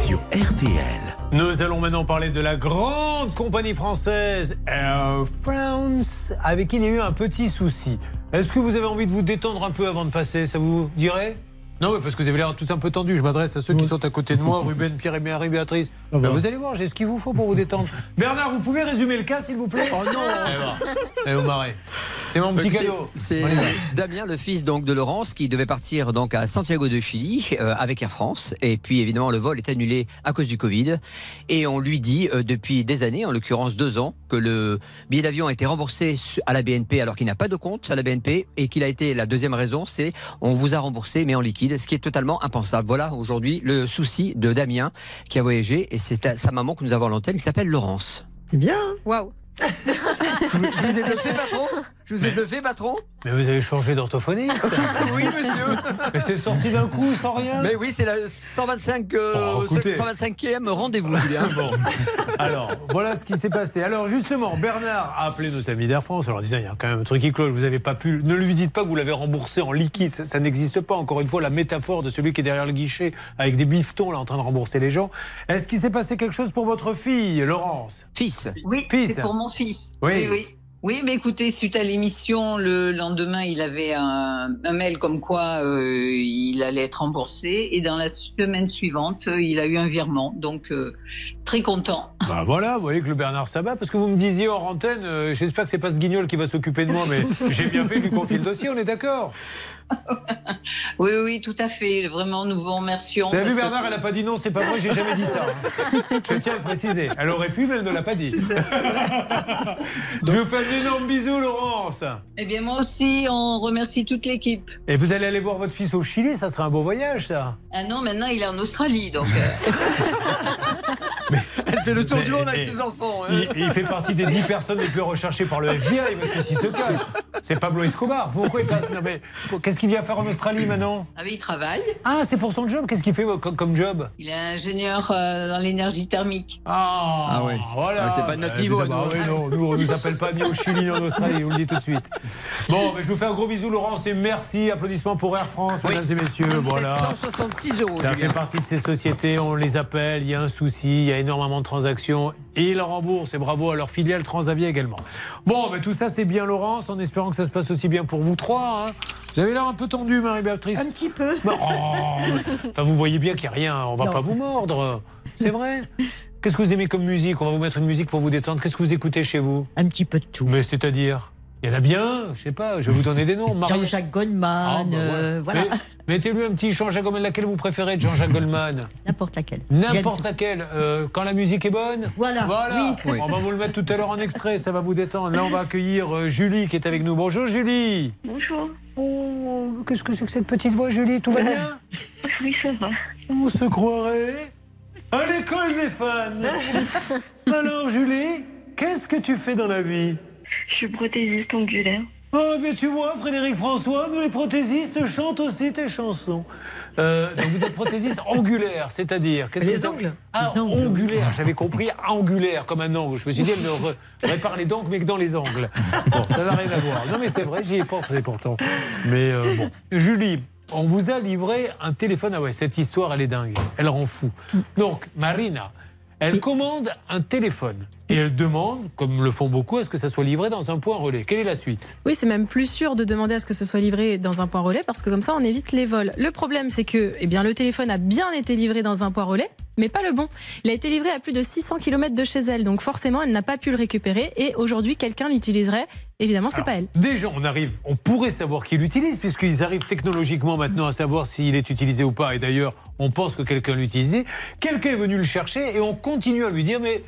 Sur RTL, Nous allons maintenant parler de la grande compagnie française Air France, avec qui il y a eu un petit souci. Est-ce que vous avez envie de vous détendre un peu avant de passer Ça vous dirait? Non, mais parce que vous avez l'air tous un peu tendus. Je m'adresse à ceux qui sont à côté de moi, Ruben, Pierre et Marie, Béatrice. Ben, vous allez voir, j'ai ce qu'il vous faut pour vous détendre. Bernard, vous pouvez résumer le cas, s'il vous plaît? Oh non Eh, au marais. C'est mon petit cadeau. C'est. Damien, le fils donc de Laurence, qui devait partir donc à Santiago de Chili euh, avec Air France. Et puis évidemment, le vol est annulé à cause du Covid. Et on lui dit euh, depuis des années, en l'occurrence deux ans, que le billet d'avion a été remboursé à la BNP alors qu'il n'a pas de compte à la BNP et qu'il a été la deuxième raison, c'est on vous a remboursé mais en liquide, ce qui est totalement impensable. Voilà aujourd'hui le souci de Damien qui a voyagé et c'est à sa maman que nous avons à l'antenne qui s'appelle Laurence. C'est bien. Waouh. Je vous ai bluffé, patron? Je vous ai bluffé, patron Mais vous avez changé d'orthophoniste Oui, monsieur. Mais c'est sorti d'un coup, sans rien Mais oui, c'est la 125, euh, Bon, écoutez. 125e rendez-vous, Julien. Bon. Alors, voilà ce qui s'est passé. Alors, justement, Bernard a appelé nos amis d'Air France en leur disant il y a quand même un truc qui cloche, vous avez pas pu. Ne lui dites pas que vous l'avez remboursé en liquide, ça, ça n'existe pas. Encore une fois, la métaphore de celui qui est derrière le guichet avec des bifetons là en train de rembourser les gens. Est-ce qu'il s'est passé quelque chose pour votre fille, Laurence? Fils. Oui, Fils. c'est pour mon fils. Oui. oui. oui. Oui, mais écoutez, suite à l'émission, le lendemain, il avait un, un mail comme quoi euh, il allait être remboursé. Et dans la semaine suivante, euh, il a eu un virement. Donc, euh, très content. Bah voilà, vous voyez que le Bernard s'abat, parce que vous me disiez hors antenne, euh, j'espère que c'est pas ce guignol qui va s'occuper de moi, mais j'ai bien fait de lui confier le dossier, on est d'accord Oui, oui, tout à fait. Vraiment, nous vous remercions. Vous avez vu parce que- Bernard, elle a pas dit non, c'est pas vrai, j'ai jamais dit ça. hein. Je tiens à le préciser. Elle aurait pu, mais elle ne l'a pas dit. Je vous fais un énorme bisou, Laurence. Eh bien, moi aussi, on remercie toute l'équipe. Et vous allez aller voir votre fils au Chili, ça serait un beau voyage, ça. Ah non, maintenant, il est en Australie, donc... euh, Elle fait le tour Mais- du monde avec mais- ses enfants. hein. Il, il fait partie des 10 personnes les plus recherchées par le FBI, votre fils il se cache. C'est Pablo Escobar. Pourquoi il passe non, mais Qu'est-ce qu'il vient faire en Australie maintenant Ah oui, il travaille. Ah, c'est pour son job Qu'est-ce qu'il fait comme, comme job Il est ingénieur euh, dans l'énergie thermique. Ah, Ah ouais. voilà. Ouais, c'est pas de notre Euh, niveau, nous. Ah oui, non, nous, on nous appelle pas ni au Chili ni en Australie, je vous le dis tout de suite. Bon, mais je vous fais un gros bisou, Laurence, et merci. Applaudissements pour Air France, mesdames et messieurs. Voilà. 766 euros, Ça fait partie de ces sociétés, on les appelle, il y a un souci, il y a énormément de transactions et ils remboursent. Et bravo à leur filiale Transavia également. Bon, mais tout ça c'est bien, Laurence, en espérant que ça se passe aussi bien pour vous trois. hein. Vous avez l'air un peu tendu, Marie-Béatrice. Un petit peu. Oh, enfin, vous voyez bien qu'il n'y a rien, on va Non. pas vous mordre. C'est vrai? Qu'est-ce que vous aimez comme musique? On va vous mettre une musique pour vous détendre. Qu'est-ce que vous écoutez chez vous? Un petit peu de tout. Mais c'est-à-dire? Il y en a bien, je sais pas, je vais vous donner des noms. Marie- Jean-Jacques Goldman, Ah, bah, euh, voilà. Mais- Mettez-lui un petit Jean-Jacques Goldman, laquelle vous préférez de Jean-Jacques Goldman? N'importe laquelle. N'importe laquelle. Euh, quand la musique est bonne? Voilà, Voilà. oui. On va vous le mettre tout à l'heure en extrait, ça va vous détendre. Là, on va accueillir euh, Julie qui est avec nous. Bonjour Julie. Bonjour. Oh, qu'est-ce que c'est que cette petite voix, Julie Tout va bien Oui, ça va. On se croirait à l'école des fans. Alors Julie, qu'est-ce que tu fais dans la vie? Je suis prothésiste angulaire. Oh, mais tu vois, Frédéric François, nous les prothésistes chantent aussi tes chansons. Euh, donc vous êtes prothésiste angulaire, c'est-à-dire qu'est-ce Les que ongles. Ah, Les ongles. angulaire. J'avais compris angulaire comme un ongle. Je me suis dit, elle ne re- répare les dents mais que dans les ongles. Bon, ça n'a rien à voir. Non, mais c'est vrai, j'y ai pensé pourtant. Mais euh, bon, Julie. On vous a livré un téléphone. Ah ouais, cette histoire, elle est dingue. Elle rend fou. Donc, Marina, elle commande un téléphone et elle demande, comme le font beaucoup, à ce que ça soit livré dans un point relais. Quelle est la suite? Oui, c'est même plus sûr de demander à ce que ce soit livré dans un point relais parce que comme ça, on évite les vols. Le problème, c'est que eh bien, le téléphone a bien été livré dans un point relais, mais pas le bon. Il a été livré à plus de 600 km de chez elle, donc forcément, elle n'a pas pu le récupérer et aujourd'hui, quelqu'un l'utiliserait. Évidemment, c'est pas elle. Déjà, on arrive, on pourrait savoir qui l'utilise, puisqu'ils arrivent technologiquement maintenant à savoir s'il est utilisé ou pas. Et d'ailleurs, on pense que quelqu'un l'utilisait. Quelqu'un est venu le chercher et on continue à lui dire, mais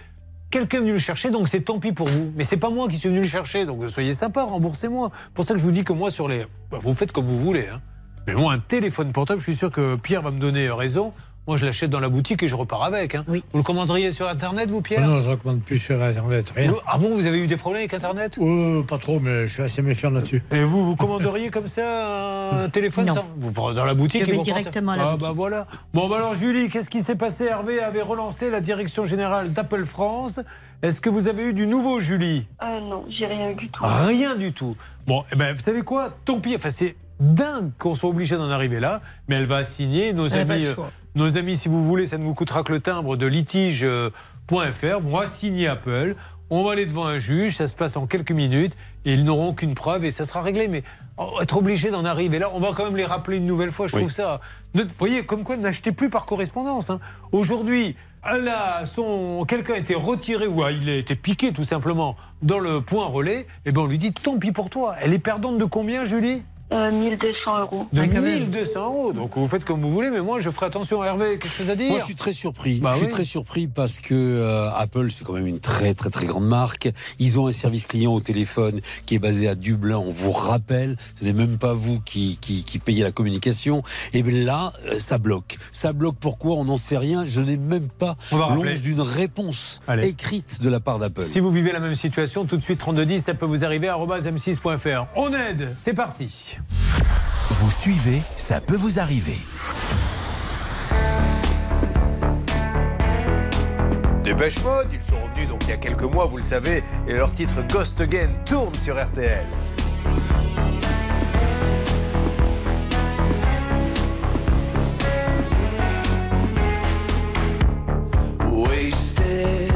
quelqu'un est venu le chercher, donc c'est tant pis pour vous. Mais c'est pas moi qui suis venu le chercher, donc soyez sympa, remboursez-moi. pour ça que je vous dis que moi, sur les. bah, vous faites comme vous voulez. hein. Mais moi, un téléphone portable, je suis sûr que Pierre va me donner raison. Moi, je l'achète dans la boutique et je repars avec. hein. Vous le commanderiez sur Internet, vous, Pierre Oh non, je ne recommande plus sur Internet, rien. Vous- Ah bon, vous avez eu des problèmes avec Internet? Oh, Pas trop, mais je suis assez méfiant là-dessus. Et vous, vous commanderiez comme ça un téléphone Non. ça Vous prenez dans la boutique Je et vais vous directement à la Ah boutique. bah voilà. Bon bah alors Julie, qu'est-ce qui s'est passé? Hervé avait relancé la direction générale d'Apple France. Est-ce que vous avez eu du nouveau Julie? Ah non, j'ai rien eu du tout. Rien du tout. Bon, eh ben, vous savez quoi? Tant pis. Enfin, c'est dingue qu'on soit obligé d'en arriver là, mais elle va signer. Nos Elle amis, euh. Nos amis, si vous voulez, ça ne vous coûtera que le timbre de litige.fr, vont assigner Apple. On va aller devant un juge, ça se passe en quelques minutes, et ils n'auront aucune preuve et ça sera réglé. Mais oh, être obligé d'en arriver là, on va quand même les rappeler une nouvelle fois. Je Oui. trouve ça. Vous voyez, comme quoi, n'achetez plus par correspondance. hein. Aujourd'hui, a son quelqu'un a été retiré ou il a été piqué tout simplement dans le point relais. Et ben on lui dit tant pis pour toi. Elle est perdante de combien, Julie? Euh, 1200 euros. de 1200 euros. Donc vous faites comme vous voulez, mais moi je ferai attention. Hervé, quelque chose à dire Moi, je suis très surpris. Bah je suis oui. très surpris parce que euh, Apple, c'est quand même une très très très grande marque. Ils ont un service client au téléphone qui est basé à Dublin. On vous rappelle, ce n'est même pas vous qui, qui, qui payez la communication. Et bien là, euh, ça bloque. Ça bloque. Pourquoi? On n'en sait rien. Je n'ai même pas l'once d'une réponse Allez. écrite de la part d'Apple. Si vous vivez la même situation, tout de suite 3210, ça peut vous arriver arobase m6.fr. On aide, c'est parti. Vous suivez, ça peut vous arriver. Dépêche Mode, ils sont revenus donc il y a quelques mois, vous le savez, et leur titre Ghost Again tourne sur RTL. Wasted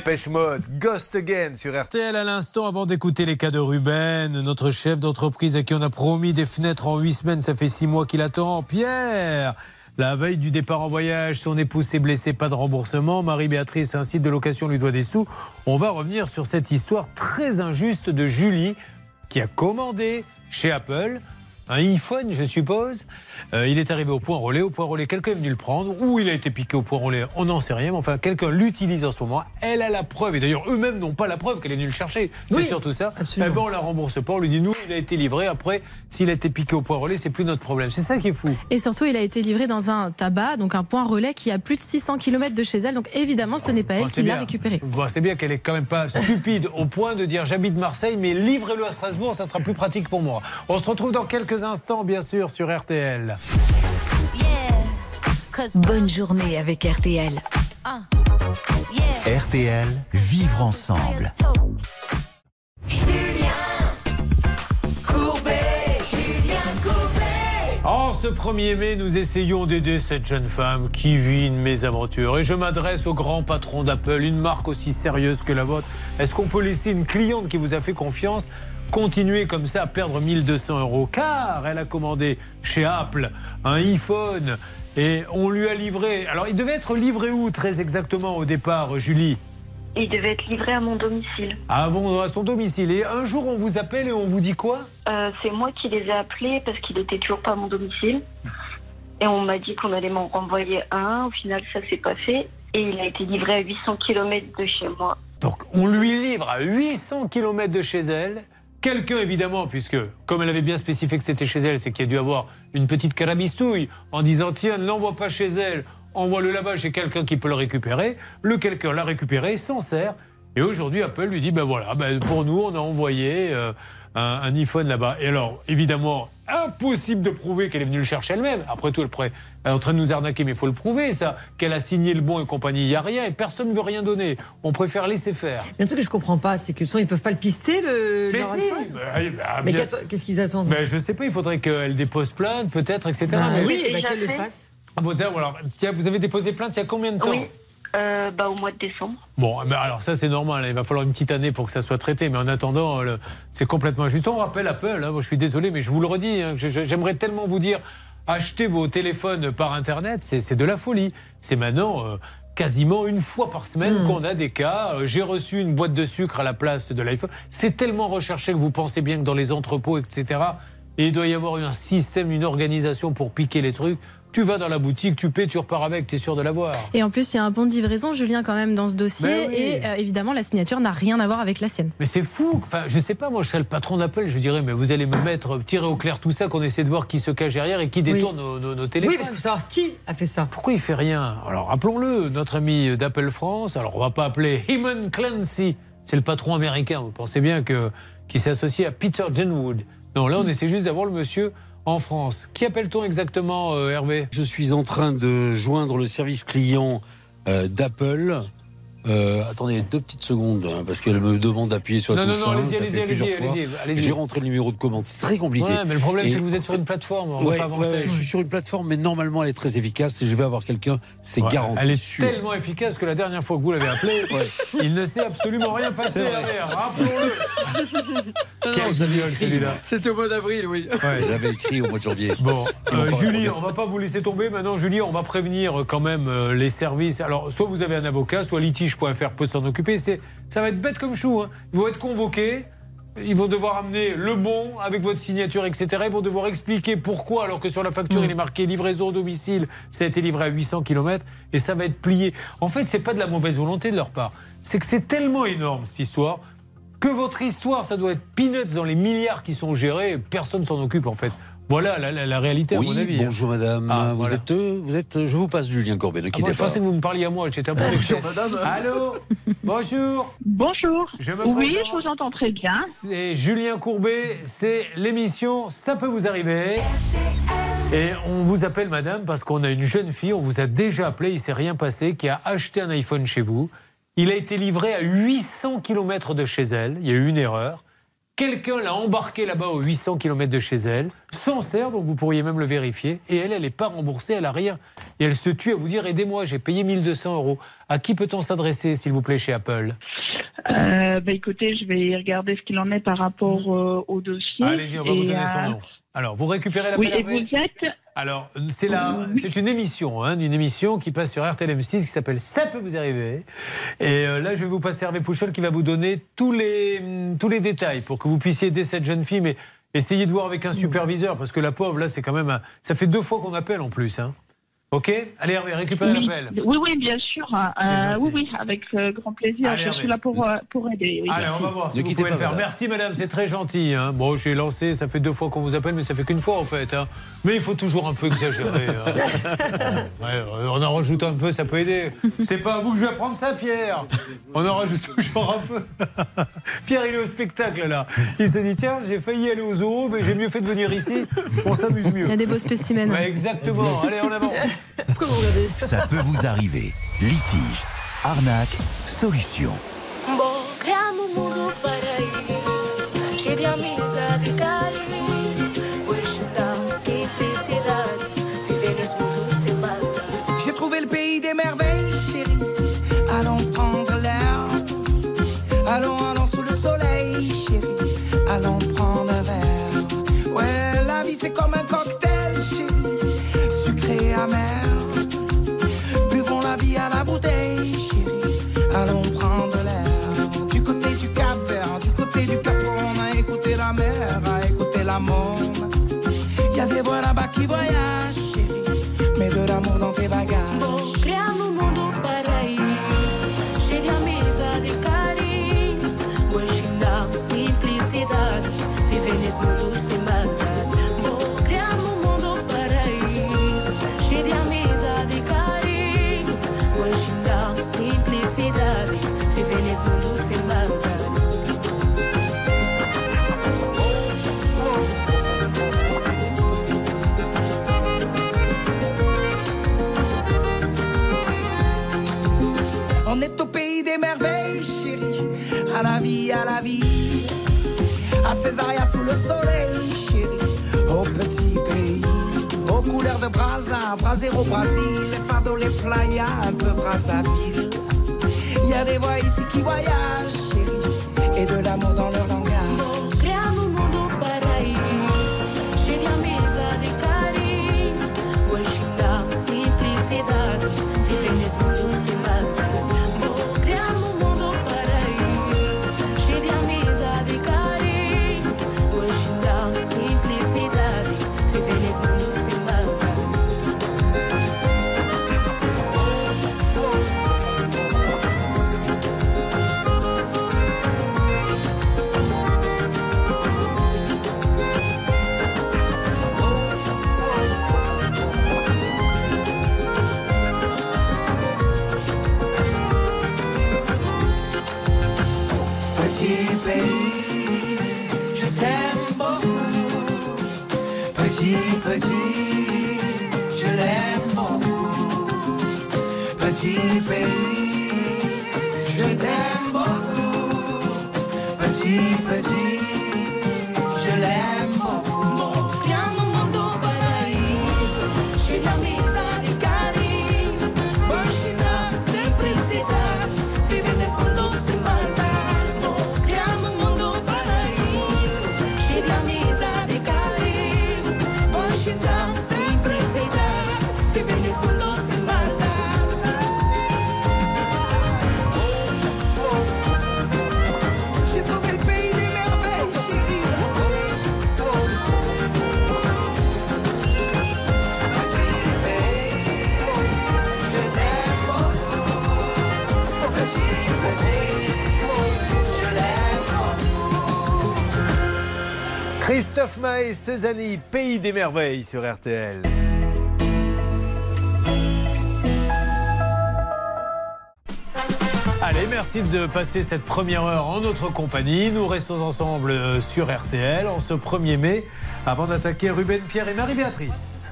Dépêche Mode, Ghost Again sur RTL à l'instant avant d'écouter les cas de Ruben, notre chef d'entreprise à qui on a promis des fenêtres en huit semaines, ça fait six mois qu'il attend. Pierre la veille du départ en voyage, son épouse s'est blessée, pas de remboursement. Marie-Béatrice, un site de location lui doit des sous. On va revenir sur cette histoire très injuste de Julie qui a commandé chez Apple un iPhone, je suppose. Euh, il est arrivé au point relais. Au point relais, quelqu'un est venu le prendre, ou il a été piqué au point relais, on n'en sait rien. Mais enfin, quelqu'un l'utilise en ce moment. Elle a la preuve, et d'ailleurs, eux-mêmes n'ont pas la preuve qu'elle est venue le chercher. C'est Oui, surtout ça. Eh ben, on la rembourse pas. On lui dit, nous, il a été livré. Après, s'il a été piqué au point relais, c'est plus notre problème. C'est ça qui est fou. Et surtout, il a été livré dans un tabac, donc un point relais qui a plus de 600 km de chez elle. Donc évidemment, ce n'est pas elle Bon, qui l'a récupéré. Bon, c'est bien qu'elle est quand même pas stupide au point de dire j'habite Marseille, mais livrez-le à Strasbourg, ça sera plus pratique pour moi. On se retrouve dans quelques instants, bien sûr, sur RTL. Bonne journée avec RTL. RTL, vivre ensemble. En ce 1er mai, nous essayons d'aider cette jeune femme qui vit une mésaventure. Et je m'adresse au grand patron d'Apple, une marque aussi sérieuse que la vôtre. Est-ce qu'on peut laisser une cliente qui vous a fait confiance continuer comme ça à perdre 1200 euros Car elle a commandé chez Apple un iPhone et on lui a livré. Alors, il devait être livré où très exactement au départ, Julie? Il devait être livré à mon domicile. Avant à son domicile. Et un jour, on vous appelle et on vous dit quoi? Euh, c'est moi qui les ai appelés parce qu'il était toujours pas à mon domicile. Et on m'a dit qu'on allait m'en renvoyer un. Au final, ça s'est pas fait. Et il a été livré à 800 km de chez moi. Donc on lui livre à 800 km de chez elle. Quelqu'un, évidemment, puisque comme elle avait bien spécifié que c'était chez elle, c'est qu'il y a dû avoir une petite carabistouille en disant tiens, ne l'envoie pas chez elle, envoie-le là-bas chez quelqu'un qui peut le récupérer. Le quelqu'un l'a récupéré, s'en sert. Et aujourd'hui, Apple lui dit ben voilà, ben pour nous, on a envoyé euh, un, un iPhone là-bas. Et alors, évidemment, impossible de prouver qu'elle est venue le chercher elle-même. Après tout, elle est en train de nous arnaquer, mais il faut le prouver, ça. Qu'elle a signé le bon et compagnie, il n'y a rien et personne ne veut rien donner. On préfère laisser faire. Il y a un truc que je comprends pas, c'est que ils peuvent pas le pister le. Mais si bah, Mais qu'est-ce qu'ils attendent Ben, je sais pas, il faudrait qu'elle dépose plainte, peut-être, etc. Bah mais oui, bah, qu'elle le fasse. Vous, avez- alors, vous déposé plainte il y a combien de temps? Oui. Euh, bah, au mois de décembre. Bon, ben alors ça c'est normal, il va falloir une petite année pour que ça soit traité, mais en attendant, le- c'est complètement injuste. On rappelle Apple, hein, moi, je suis désolé, mais je vous le redis, hein, j'aimerais tellement vous dire, achetez vos téléphones par Internet, c'est de la folie. C'est maintenant euh, quasiment une fois par semaine qu'on a des cas. Euh, J'ai reçu une boîte de sucre à la place de l'iPhone. C'est tellement recherché que vous pensez bien que dans les entrepôts, etc., et il doit y avoir un système, une organisation pour piquer les trucs. Tu vas dans la boutique, tu paies, tu repars avec, tu es sûr de l'avoir. Et en plus, il y a un bon de livraison, Julien, quand même, dans ce dossier. Ben oui. Et euh, évidemment, la signature n'a rien à voir avec la sienne. Mais c'est fou. Enfin, je sais pas, moi, je serais le patron d'Apple, je dirais, mais vous allez me mettre, tirer au clair tout ça, qu'on essaie de voir qui se cache derrière et qui détourne nos, nos- nos téléphones. Oui, parce qu'il faut savoir qui a fait ça. Pourquoi il fait rien? Alors, appelons-le, notre ami d'Apple France. Alors, on va pas appeler Eamon Clancy. C'est le patron américain. Vous pensez bien que qui s'est associé à Peter Jenwood. Non, là, on essaie juste d'avoir le monsieur en France. Qui appelle-t-on exactement, euh, Hervé? Je suis en train de joindre le service client euh, d'Apple. Euh, attendez deux petites secondes, hein, parce qu'elle me demande d'appuyer sur la Non, non, touche non, 1, allez-y, allez-y, allez-y, allez-y. J'ai rentré le numéro de commande. C'est très compliqué. Ouais, mais le problème, Et- c'est que vous êtes sur une plateforme. On Ouais, va pas avancer. ouais, je suis sur une plateforme, mais normalement elle est très efficace et je vais avoir quelqu'un, c'est garanti. Elle est sûr. tellement efficace que la dernière fois que vous l'avez appelé, il ne s'est absolument rien passé derrière. Rappelons-le. C'était au mois d'avril, oui. J'avais écrit au mois de janvier. Bon, euh, Julie, on va pas vous laisser tomber. Maintenant, Julie, on va prévenir quand même euh, les services. Alors, soit vous avez un avocat, soit litige.fr peut s'en occuper. Ça va être bête comme chou. hein. Ils vont être convoqués. Ils vont devoir amener le bon avec votre signature, etc. Ils vont devoir expliquer pourquoi, alors que sur la facture, il est marqué livraison au domicile, ça a été livré à 800 km et ça va être plié. En fait, c'est pas de la mauvaise volonté de leur part. C'est que c'est tellement énorme, cette histoire, que votre histoire, ça doit être peanuts dans les milliards qui sont gérés. Personne s'en occupe, en fait. Voilà la, la- la réalité, à Oui, mon avis. hein. bonjour madame. Ah, vous, voilà. êtes, euh, vous êtes, je vous passe Julien Corbet, ne Ah, quittez moi, je pas. pensais que vous me parliez à moi, j'étais un peu vexé. Allô Bonjour Bonjour. Je me oui, présente. je vous entends très bien. C'est Julien Courbet, c'est l'émission Ça peut vous arriver. Et on vous appelle madame parce qu'on a une jeune fille, on vous a déjà appelé, il s'est rien passé, qui a acheté un iPhone chez vous. Il a été livré à 800 km de chez elle, il y a eu une erreur. Quelqu'un l'a embarqué là-bas aux 800 km de chez elle, s'en sert, donc vous pourriez même le vérifier, et elle, elle n'est pas remboursée, elle a rien. Et elle se tue à vous dire, aidez-moi, j'ai payé 1200 euros. À qui peut-on s'adresser, s'il vous plaît, chez Apple? Euh, bah, écoutez, je vais regarder ce qu'il en est par rapport euh, au dossier. Allez-y, on va vous donner son nom. Alors, vous récupérez l'appel Oui, et vous êtes Alors, c'est la, c'est une émission, hein, une émission qui passe sur RTLM6 qui s'appelle Ça peut vous arriver. Et euh, là, je vais vous passer Hervé Pouchol qui va vous donner tous les, hum, tous les détails pour que vous puissiez aider cette jeune fille. Mais essayez de voir avec un superviseur, parce que la pauvre, là, c'est quand même. un- Ça fait deux fois qu'on appelle en plus. Hein. Ok Allez, Hervé, récupérez Oui, l'appel. oui, oui, bien sûr. Euh, gentil. oui, oui, avec euh, grand plaisir. Allez, je Hervé. suis là pour, euh, pour aider. oui. Allez, on va voir si Ne vous pouvez le faire. Merci, madame, c'est très gentil. hein. Bon, j'ai lancé, ça fait deux fois qu'on vous appelle, mais ça fait qu'une fois, en fait. hein. Mais il faut toujours un peu exagérer. hein. Ouais, euh, on en rajoute un peu, ça peut aider. C'est pas à vous que je vais apprendre ça, Pierre. On en rajoute toujours un peu. Pierre, il est au spectacle, là. Il se dit, tiens, j'ai failli aller au zoo, mais j'ai mieux fait de venir ici. On s'amuse mieux. Il y a des beaux spécimens. Ouais, exactement. Allez, on avance. Pourquoi vous regardez Ça peut vous arriver. Litige, arnaque, solution. L'amour dans À la vie, à la vie. À Césaria sous le soleil, chérie. Au petit pays. Aux couleurs de Brasa, Brasero au Brésil. Les fardeaux, les playas, un peu Brazzaville. Y a des voix ici qui voyagent, chérie. Et de l'amour dans leur langage. Sezani, Pays des Merveilles sur RTL. Allez, merci de passer cette première heure en notre compagnie. Nous restons ensemble euh, sur RTL en ce 1er mai avant d'attaquer Ruben, Pierre et Marie-Béatrice.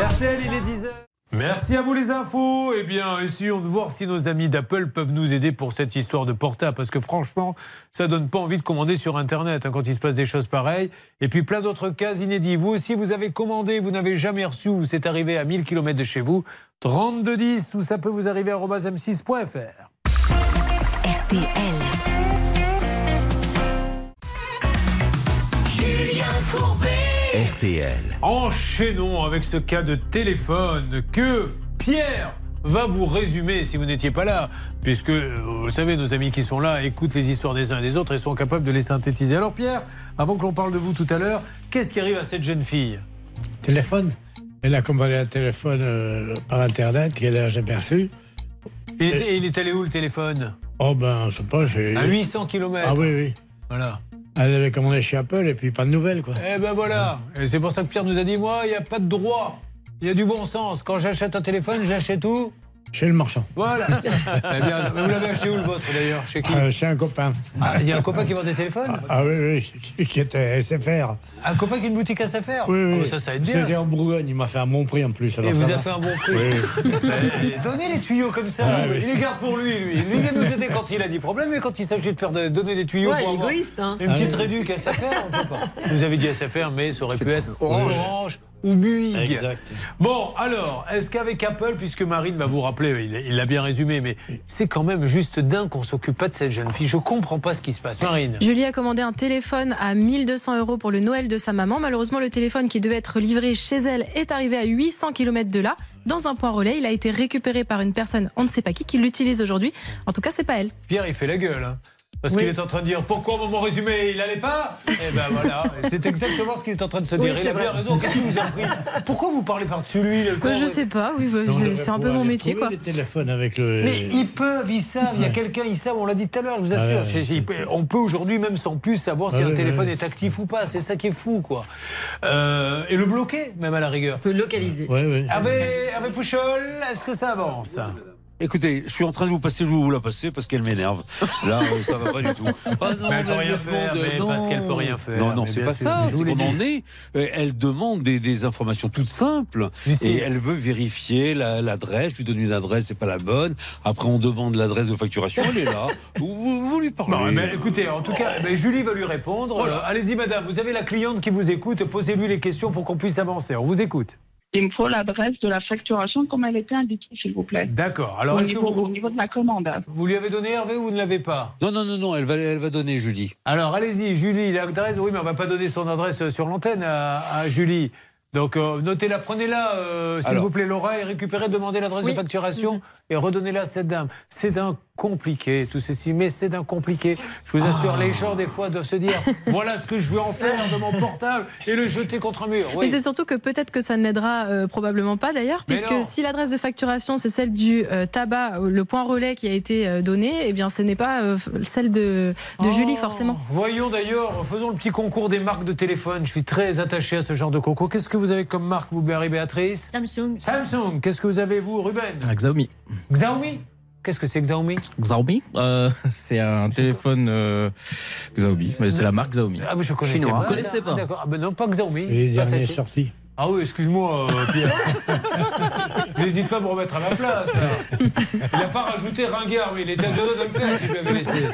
RTL, il est 10h. Merci à vous les infos. Eh bien, essayons de voir si nos amis d'Apple peuvent nous aider pour cette histoire de portable. Parce que franchement, ça donne pas envie de commander sur Internet hein, quand il se passe des choses pareilles. Et puis plein d'autres cas inédits. Vous aussi, vous avez commandé, vous n'avez jamais reçu ou c'est arrivé à 1000 km de chez vous. 3210 ou ça peut vous arriver à m6.fr. RTL. Julien Courbet. RTL. Enchaînons avec ce cas de téléphone que Pierre va vous résumer si vous n'étiez pas là, puisque euh, vous savez, nos amis qui sont là écoutent les histoires des uns et des autres et sont capables de les synthétiser. Alors Pierre, avant que l'on parle de vous tout à l'heure, qu'est-ce qui arrive à cette jeune fille? Téléphone? Elle a commandé un téléphone euh, par Internet qu'elle a jamais reçu. il, était- il est allé où le téléphone? Oh ben, je sais pas, j'ai... À 800 km. Ah oui, oui. Voilà. Elle avait commandé chez Apple et puis pas de nouvelles, quoi. Eh ben voilà. Et c'est pour ça que Pierre nous a dit, moi, il n'y a pas de droit. Il y a du bon sens. Quand j'achète un téléphone, j'achète où? Chez le marchand. Voilà. Eh bien, vous l'avez acheté où le vôtre d'ailleurs Chez qui Euh, chez un copain. Ah, Il y a un copain qui vend des téléphones Ah oui, oui, qui- qui était SFR. Un copain qui a une boutique à SFR Oui, oui. Oh, Ça, ça aide bien. C'était en Bourgogne, il m'a fait un bon prix en plus. alors Et vous a fait un bon prix. Oui. Eh, Donnez les tuyaux comme ça. Ah, oui. Il les garde pour lui, lui. Lui, il vient nous aider quand il a des problèmes, mais quand il s'agit de faire de- donner des tuyaux Ouais, pour avoir égoïste, hein. une Ah, petite oui. réduc à SFR, on peut pas. Vous avez dit SFR, mais ça aurait pu être Orange. Orange ou. Exact. Bon, alors, est-ce qu'avec Apple, puisque Marine va vous rappeler, il il l'a bien résumé, mais c'est quand même juste dingue qu'on s'occupe pas de cette jeune fille. Je comprends pas ce qui se passe. Marine. Julie a commandé un téléphone à 1200 euros pour le Noël de sa maman. Malheureusement, le téléphone qui devait être livré chez elle est arrivé à 800 km de là, dans un point relais. Il a été récupéré par une personne, on ne sait pas qui, qui l'utilise aujourd'hui. En tout cas, c'est pas elle. Pierre, il fait la gueule. hein. Parce Oui. qu'il est en train de dire pourquoi mon résumé il allait pas Eh ben voilà, Et c'est exactement ce qu'il est en train de se Oui, dire. c'est il a bien raison. Qu'est-ce qui vous a pris Pourquoi vous parlez par-dessus lui le pauvre je sais pas, oui, bah, c'est un peu mon métier, quoi. Les téléphones avec le. Mais ils peuvent, ils savent. Il y a quelqu'un, ils savent. On l'a dit tout à l'heure, je vous Ah assure. ouais, on peut aujourd'hui même sans plus savoir si Ah un ouais, téléphone ouais. est actif ou pas. C'est ça qui est fou, quoi. Euh, et le bloquer, même à la rigueur. On peut localiser. Ouais, ouais. Avec, avec Pouchol, est-ce que ça avance? Écoutez, je suis en train de vous passer, je vous la passer parce qu'elle m'énerve. Là, euh, ça va pas du tout. Ah non, Mais elle peut elle rien me faire, demande- mais non. parce qu'elle peut rien faire. Non, non, Mais c'est pas ça. C'est qu'on en est. Euh, Elle demande des, des informations toutes simples Mais si. et elle veut vérifier la- l'adresse. je lui donne une adresse, c'est pas la bonne. Après, on demande l'adresse de facturation. Elle est là. Vous, vous- vous lui parlez. Eh ben, écoutez, en tout cas, Julie va lui répondre. Euh, Allez-y, madame, vous avez la cliente qui vous écoute. Posez-lui les questions pour qu'on puisse avancer. On vous écoute. Il me faut l'adresse de la facturation comme elle était indiquée, s'il vous plaît. D'accord. Alors, au, est-ce que niveau, vous, au niveau de la commande. vous lui avez donné Hervé ou vous ne l'avez pas? Non, non, non, non. Elle va, elle va donner Julie. Alors, allez-y, Julie, l'adresse. Oui, mais on va pas donner son adresse sur l'antenne à, à Julie. Donc, euh, notez-la, prenez-la, euh, s'il vous plaît, Laura, et récupérez, demandez l'adresse Oui. de facturation et redonnez-la à cette dame. C'est d'un compliqué, tout ceci, mais c'est d'un compliqué. Je vous assure, Ah. les gens, des fois, doivent se dire voilà ce que je veux en faire de mon portable et le jeter contre un mur. Oui. Et c'est surtout que peut-être que ça ne l'aidera euh, probablement pas d'ailleurs, puisque non. si l'adresse de facturation c'est celle du euh, tabac, le point relais qui a été euh, donné, eh bien ce n'est pas euh, celle de, de Oh. Julie forcément. Voyons d'ailleurs, faisons le petit concours des marques de téléphone. Je suis très attaché à ce genre de concours. Qu'est-ce que vous avez comme marque, vous, Marie-Béatrice Samsung. Samsung. Qu'est-ce que vous avez, vous, Ruben Xiaomi. Xiaomi Qu'est-ce que c'est Xiaomi Xiaomi, euh, c'est un téléphone euh, Xiaomi, mais c'est la marque Xiaomi. Ah, mais je connaissais Chinois. pas. Vous connaissez pas D'accord. Ah, ben non, pas Xiaomi. C'est les sortis. Ah oui, excuse-moi, euh, Pierre. N'hésite pas à me remettre à ma place. hein. Il n'a pas rajouté ringard, mais il était doigts de le faire si je l'avais laissé.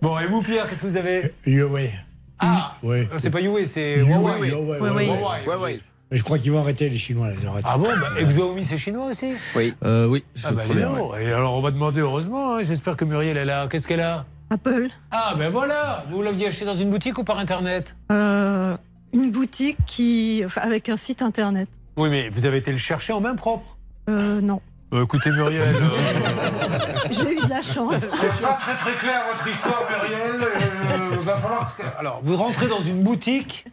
Bon, et vous, Pierre, qu'est-ce que vous avez Huawei. Ah, Oui. c'est pas Huawei, c'est Huawei, Huawei. Huawei, Ouais, ouais. Huawei. Mais je crois qu'ils vont arrêter les Chinois, les arrêter. Ah bon bah, Et Xiaomi, c'est chinois aussi Oui. Euh, oui, Ah bah donc. Et alors, on va demander heureusement. hein. J'espère que Muriel est là. Qu'est-ce qu'elle a? Apple. Ah ben voilà Vous l'aviez acheté dans une boutique ou par Internet? Euh, une boutique qui, enfin, avec un site internet. Oui, mais vous avez été le chercher en main propre? Euh, non. Euh, Écoutez, Muriel... euh, J'ai eu de la chance. C'est pas très très clair votre histoire, Muriel. Euh, va falloir. Alors, vous rentrez dans une boutique.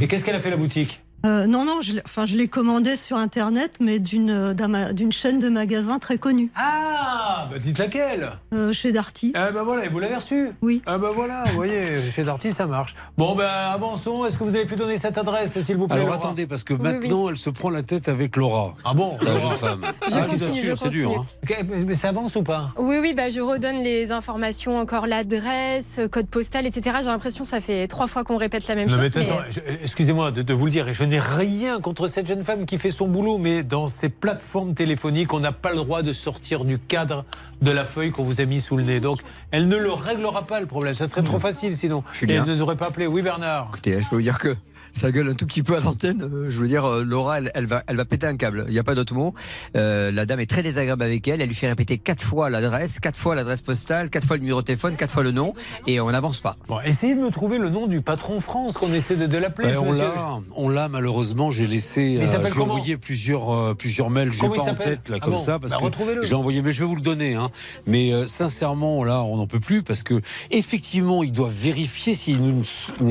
Et qu'est-ce qu'elle a fait la boutique? Euh, non, non, je l'ai- enfin, je l'ai commandé sur internet, mais d'une euh, d'une chaîne de magasins très connue. Ah, bah dites laquelle? Euh, chez Darty. Ah ben voilà, et vous l'avez reçu Oui. Ah ben voilà, vous voyez, chez Darty ça marche. Bon ben avançons, est-ce que vous avez pu donner cette adresse s'il vous plaît Alors Laura? attendez, parce que Oui, maintenant, elle se prend la tête avec Laura. Ah bon? La jeune femme. Je Ah, continue, je c'est dur. continue. hein. Mais mais ça avance ou pas? Oui, oui, bah, je redonne les informations, encore l'adresse, code postal, etc. J'ai l'impression que ça fait trois fois qu'on répète la même Non, chose. mais de toute mais- façon, je- excusez-moi de, de vous le dire, et je n'ai rien contre cette jeune femme qui fait son boulot, mais dans ces plateformes téléphoniques, on n'a pas le droit de sortir du cadre de la feuille qu'on vous a mis sous le nez. Donc, elle ne le réglera pas le problème. Ça serait trop facile sinon. Julien. Et elle ne nous aurait pas appelé. Oui, Bernard. Écoutez, je peux vous dire que ça gueule un tout petit peu à l'antenne. euh, je veux dire, euh, Laura, elle, elle va, elle va péter un câble. Il n'y a pas d'autre mot. Euh, la dame est très désagréable avec elle. Elle lui fait répéter quatre fois l'adresse, quatre fois l'adresse postale, quatre fois le numéro de téléphone, quatre fois le nom, et on n'avance pas. Bon, essayez de me trouver le nom du patron France qu'on essaie de, de l'appeler. On l'a, on l'a malheureusement. J'ai laissé, euh, j'ai envoyé plusieurs, euh, plusieurs mails. Il pas en tête là Ah comme bon ça parce Bah, que j'ai envoyé, mais je vais vous le donner. Hein. Mais euh, sincèrement, là, on n'en peut plus parce que effectivement, il doit vérifier si nous,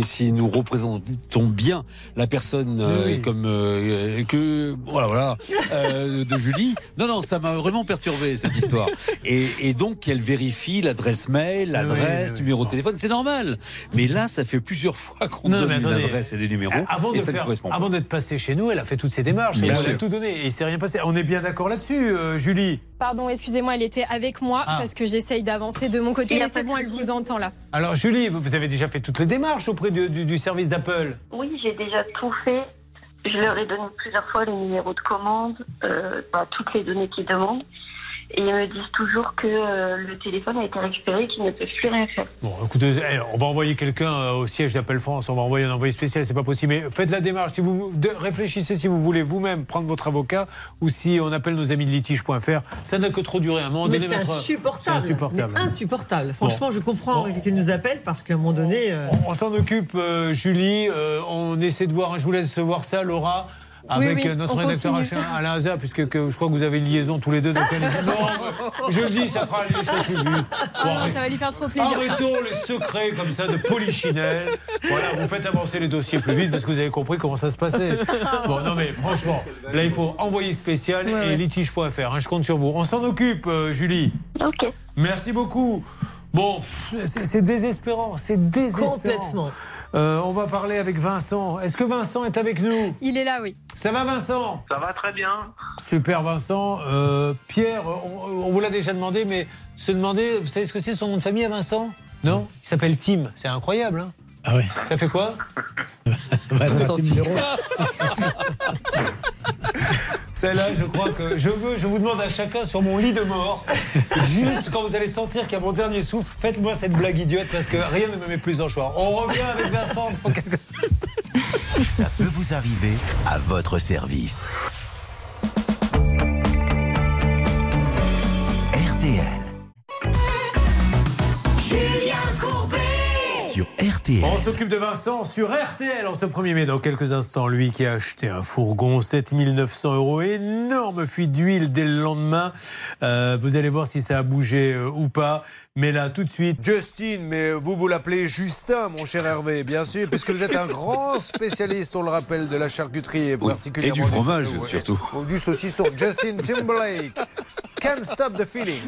si nous représentons bien la personne euh, Oui, comme euh, que voilà, voilà, euh, de Julie. Non, non, ça m'a vraiment perturbé cette histoire. Et, et donc, elle vérifie l'adresse mail, l'adresse, oui, oui. numéro de téléphone. C'est normal. Mais là, ça fait plusieurs fois qu'on donne mais une adresse et des numéros. Avant et de ça ne faire- correspond pas. avant d'être passé chez nous, elle a fait toutes ses démarches. Elle a tout donné et il s'est rien passé. On est bien d'accord là-dessus, euh, Julie. Pardon, excusez-moi, elle était avec moi Ah. parce que j'essaye d'avancer de mon côté. Mais c'est bon, elle vous entend là. Alors Julie, vous avez déjà fait toutes les démarches auprès du, du- du service d'Apple? Oui, j'ai déjà tout fait. Je leur ai donné plusieurs fois les numéros de commande, euh, bah, toutes les données qu'ils demandent. Et ils me disent toujours que euh, le téléphone a été récupéré et qu'ils ne peuvent plus rien faire. Bon, écoutez, eh, on va envoyer quelqu'un euh, au siège d'Apple France, on va envoyer un envoyé spécial, c'est pas possible. Mais faites la démarche. Si vous de- réfléchissez si vous voulez vous-même prendre votre avocat ou si on appelle nos amis de litige.fr. Ça n'a que trop duré. À un moment Mais donné, c'est insupportable. C'est insupportable. Mais insupportable. Franchement, je comprends qu'ils nous appellent parce qu'à un moment donné. euh, On s'en occupe, euh, Julie. Euh, on essaie de voir. Je vous laisse voir ça, Laura. Oui, Avec oui, euh, notre rédacteur. Alain Hazard, puisque que, je crois que vous avez une liaison tous les deux. Donc non, je le dis, ça fera les choses plus vite. Ah Bon, non, arrête- ça va lui faire trop plaisir. Arrêtons les secrets comme ça de polichinelle. Voilà, vous faites avancer les dossiers plus vite parce que vous avez compris comment ça se passait. Bon, non mais franchement, là il faut envoyer spécial Ouais, et ouais. litige.fr. hein, je compte sur vous. On s'en occupe, euh, Julie. Ok. Merci beaucoup. Bon, c'est désespérant, c'est désespérant. Complètement. Euh, on va parler avec Vincent. Est-ce que Vincent est avec nous? Il est là, oui. Ça va Vincent Ça va très bien. Super Vincent. Euh, Pierre, on, on vous l'a déjà demandé, mais se demander, vous savez ce que c'est son nom de famille à Vincent? Non? Il s'appelle Tim. C'est incroyable. Hein? Ah ouais. Ça fait quoi? Vincent Timero. Celle-là, je crois que je veux, je vous demande à chacun sur mon lit de mort, juste quand vous allez sentir qu'il y a mon dernier souffle, faites-moi cette blague idiote parce que rien ne me met plus en joie. On revient avec Vincent dans quelques instants. Ça peut vous arriver à votre service. Sur RTL. On s'occupe de Vincent sur RTL en ce 1er mai. Dans quelques instants, lui qui a acheté un fourgon, 7900 euros, énorme fuite d'huile dès le lendemain. Euh, vous allez voir si ça a bougé euh, ou pas. Mais là, tout de suite, Justin, mais vous vous l'appelez Justin, mon cher Hervé, bien sûr, puisque vous êtes un grand spécialiste, on le rappelle, de la charcuterie et particulièrement et du fromage, surtout. Ou du saucisson. Justin Timberlake, Can't Stop the Feeling.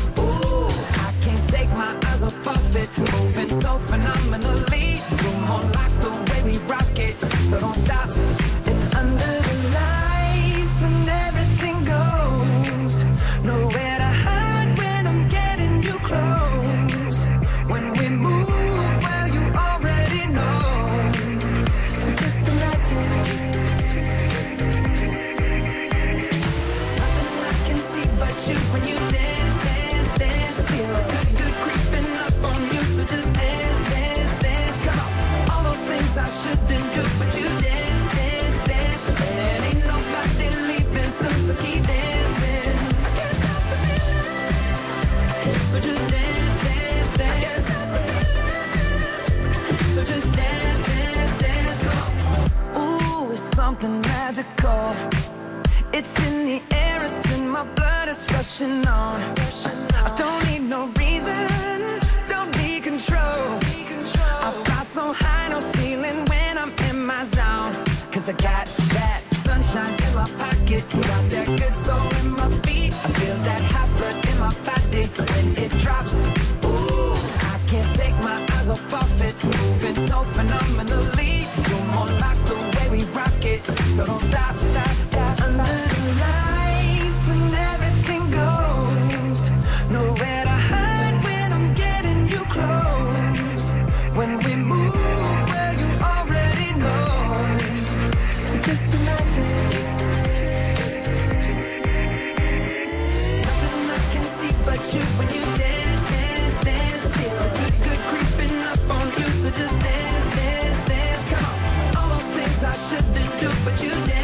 My eyes of it, moving so phenomenally. Room on lock the way we rock it, so don't stop. Something magical. It's in the air, it's in my blood, it's rushing on. I don't need no reason, don't need control. I fly so high, no ceiling when I'm in my zone. Cause I got that sunshine in my pocket, got that good soul so don't stop, what you did.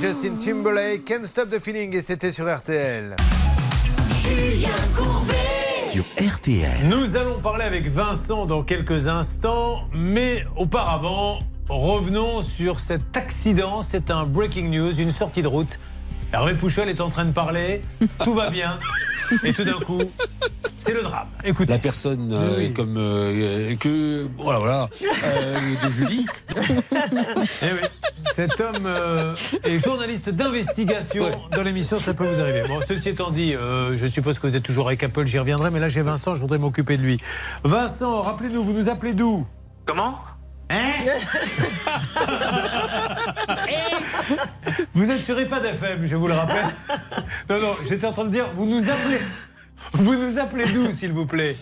Justin Timberlake, Can't Stop the Feeling, et c'était sur RTL. Julien Courbet. Sur RTL. Nous allons parler avec Vincent dans quelques instants, mais auparavant, revenons sur cet accident. C'est un breaking news, une sortie de route. Hervé Pouchol est en train de parler, tout va bien, et tout d'un coup, c'est le drame. Écoutez. La personne euh, Oui. est comme euh, que voilà voilà euh, de Julie. Eh oui, cet homme euh, est journaliste d'investigation dans l'émission, ça peut vous arriver. Bon, ceci étant dit, euh, je suppose que vous êtes toujours avec Apple, j'y reviendrai, mais là j'ai Vincent, je voudrais m'occuper de lui. Vincent, rappelez-nous, vous nous appelez d'où? Comment? Hein Vous êtes sur EHPAD FM, je vous le rappelle. Non, non, j'étais en train de dire, vous nous appelez. Vous nous appelez d'où, s'il vous plaît?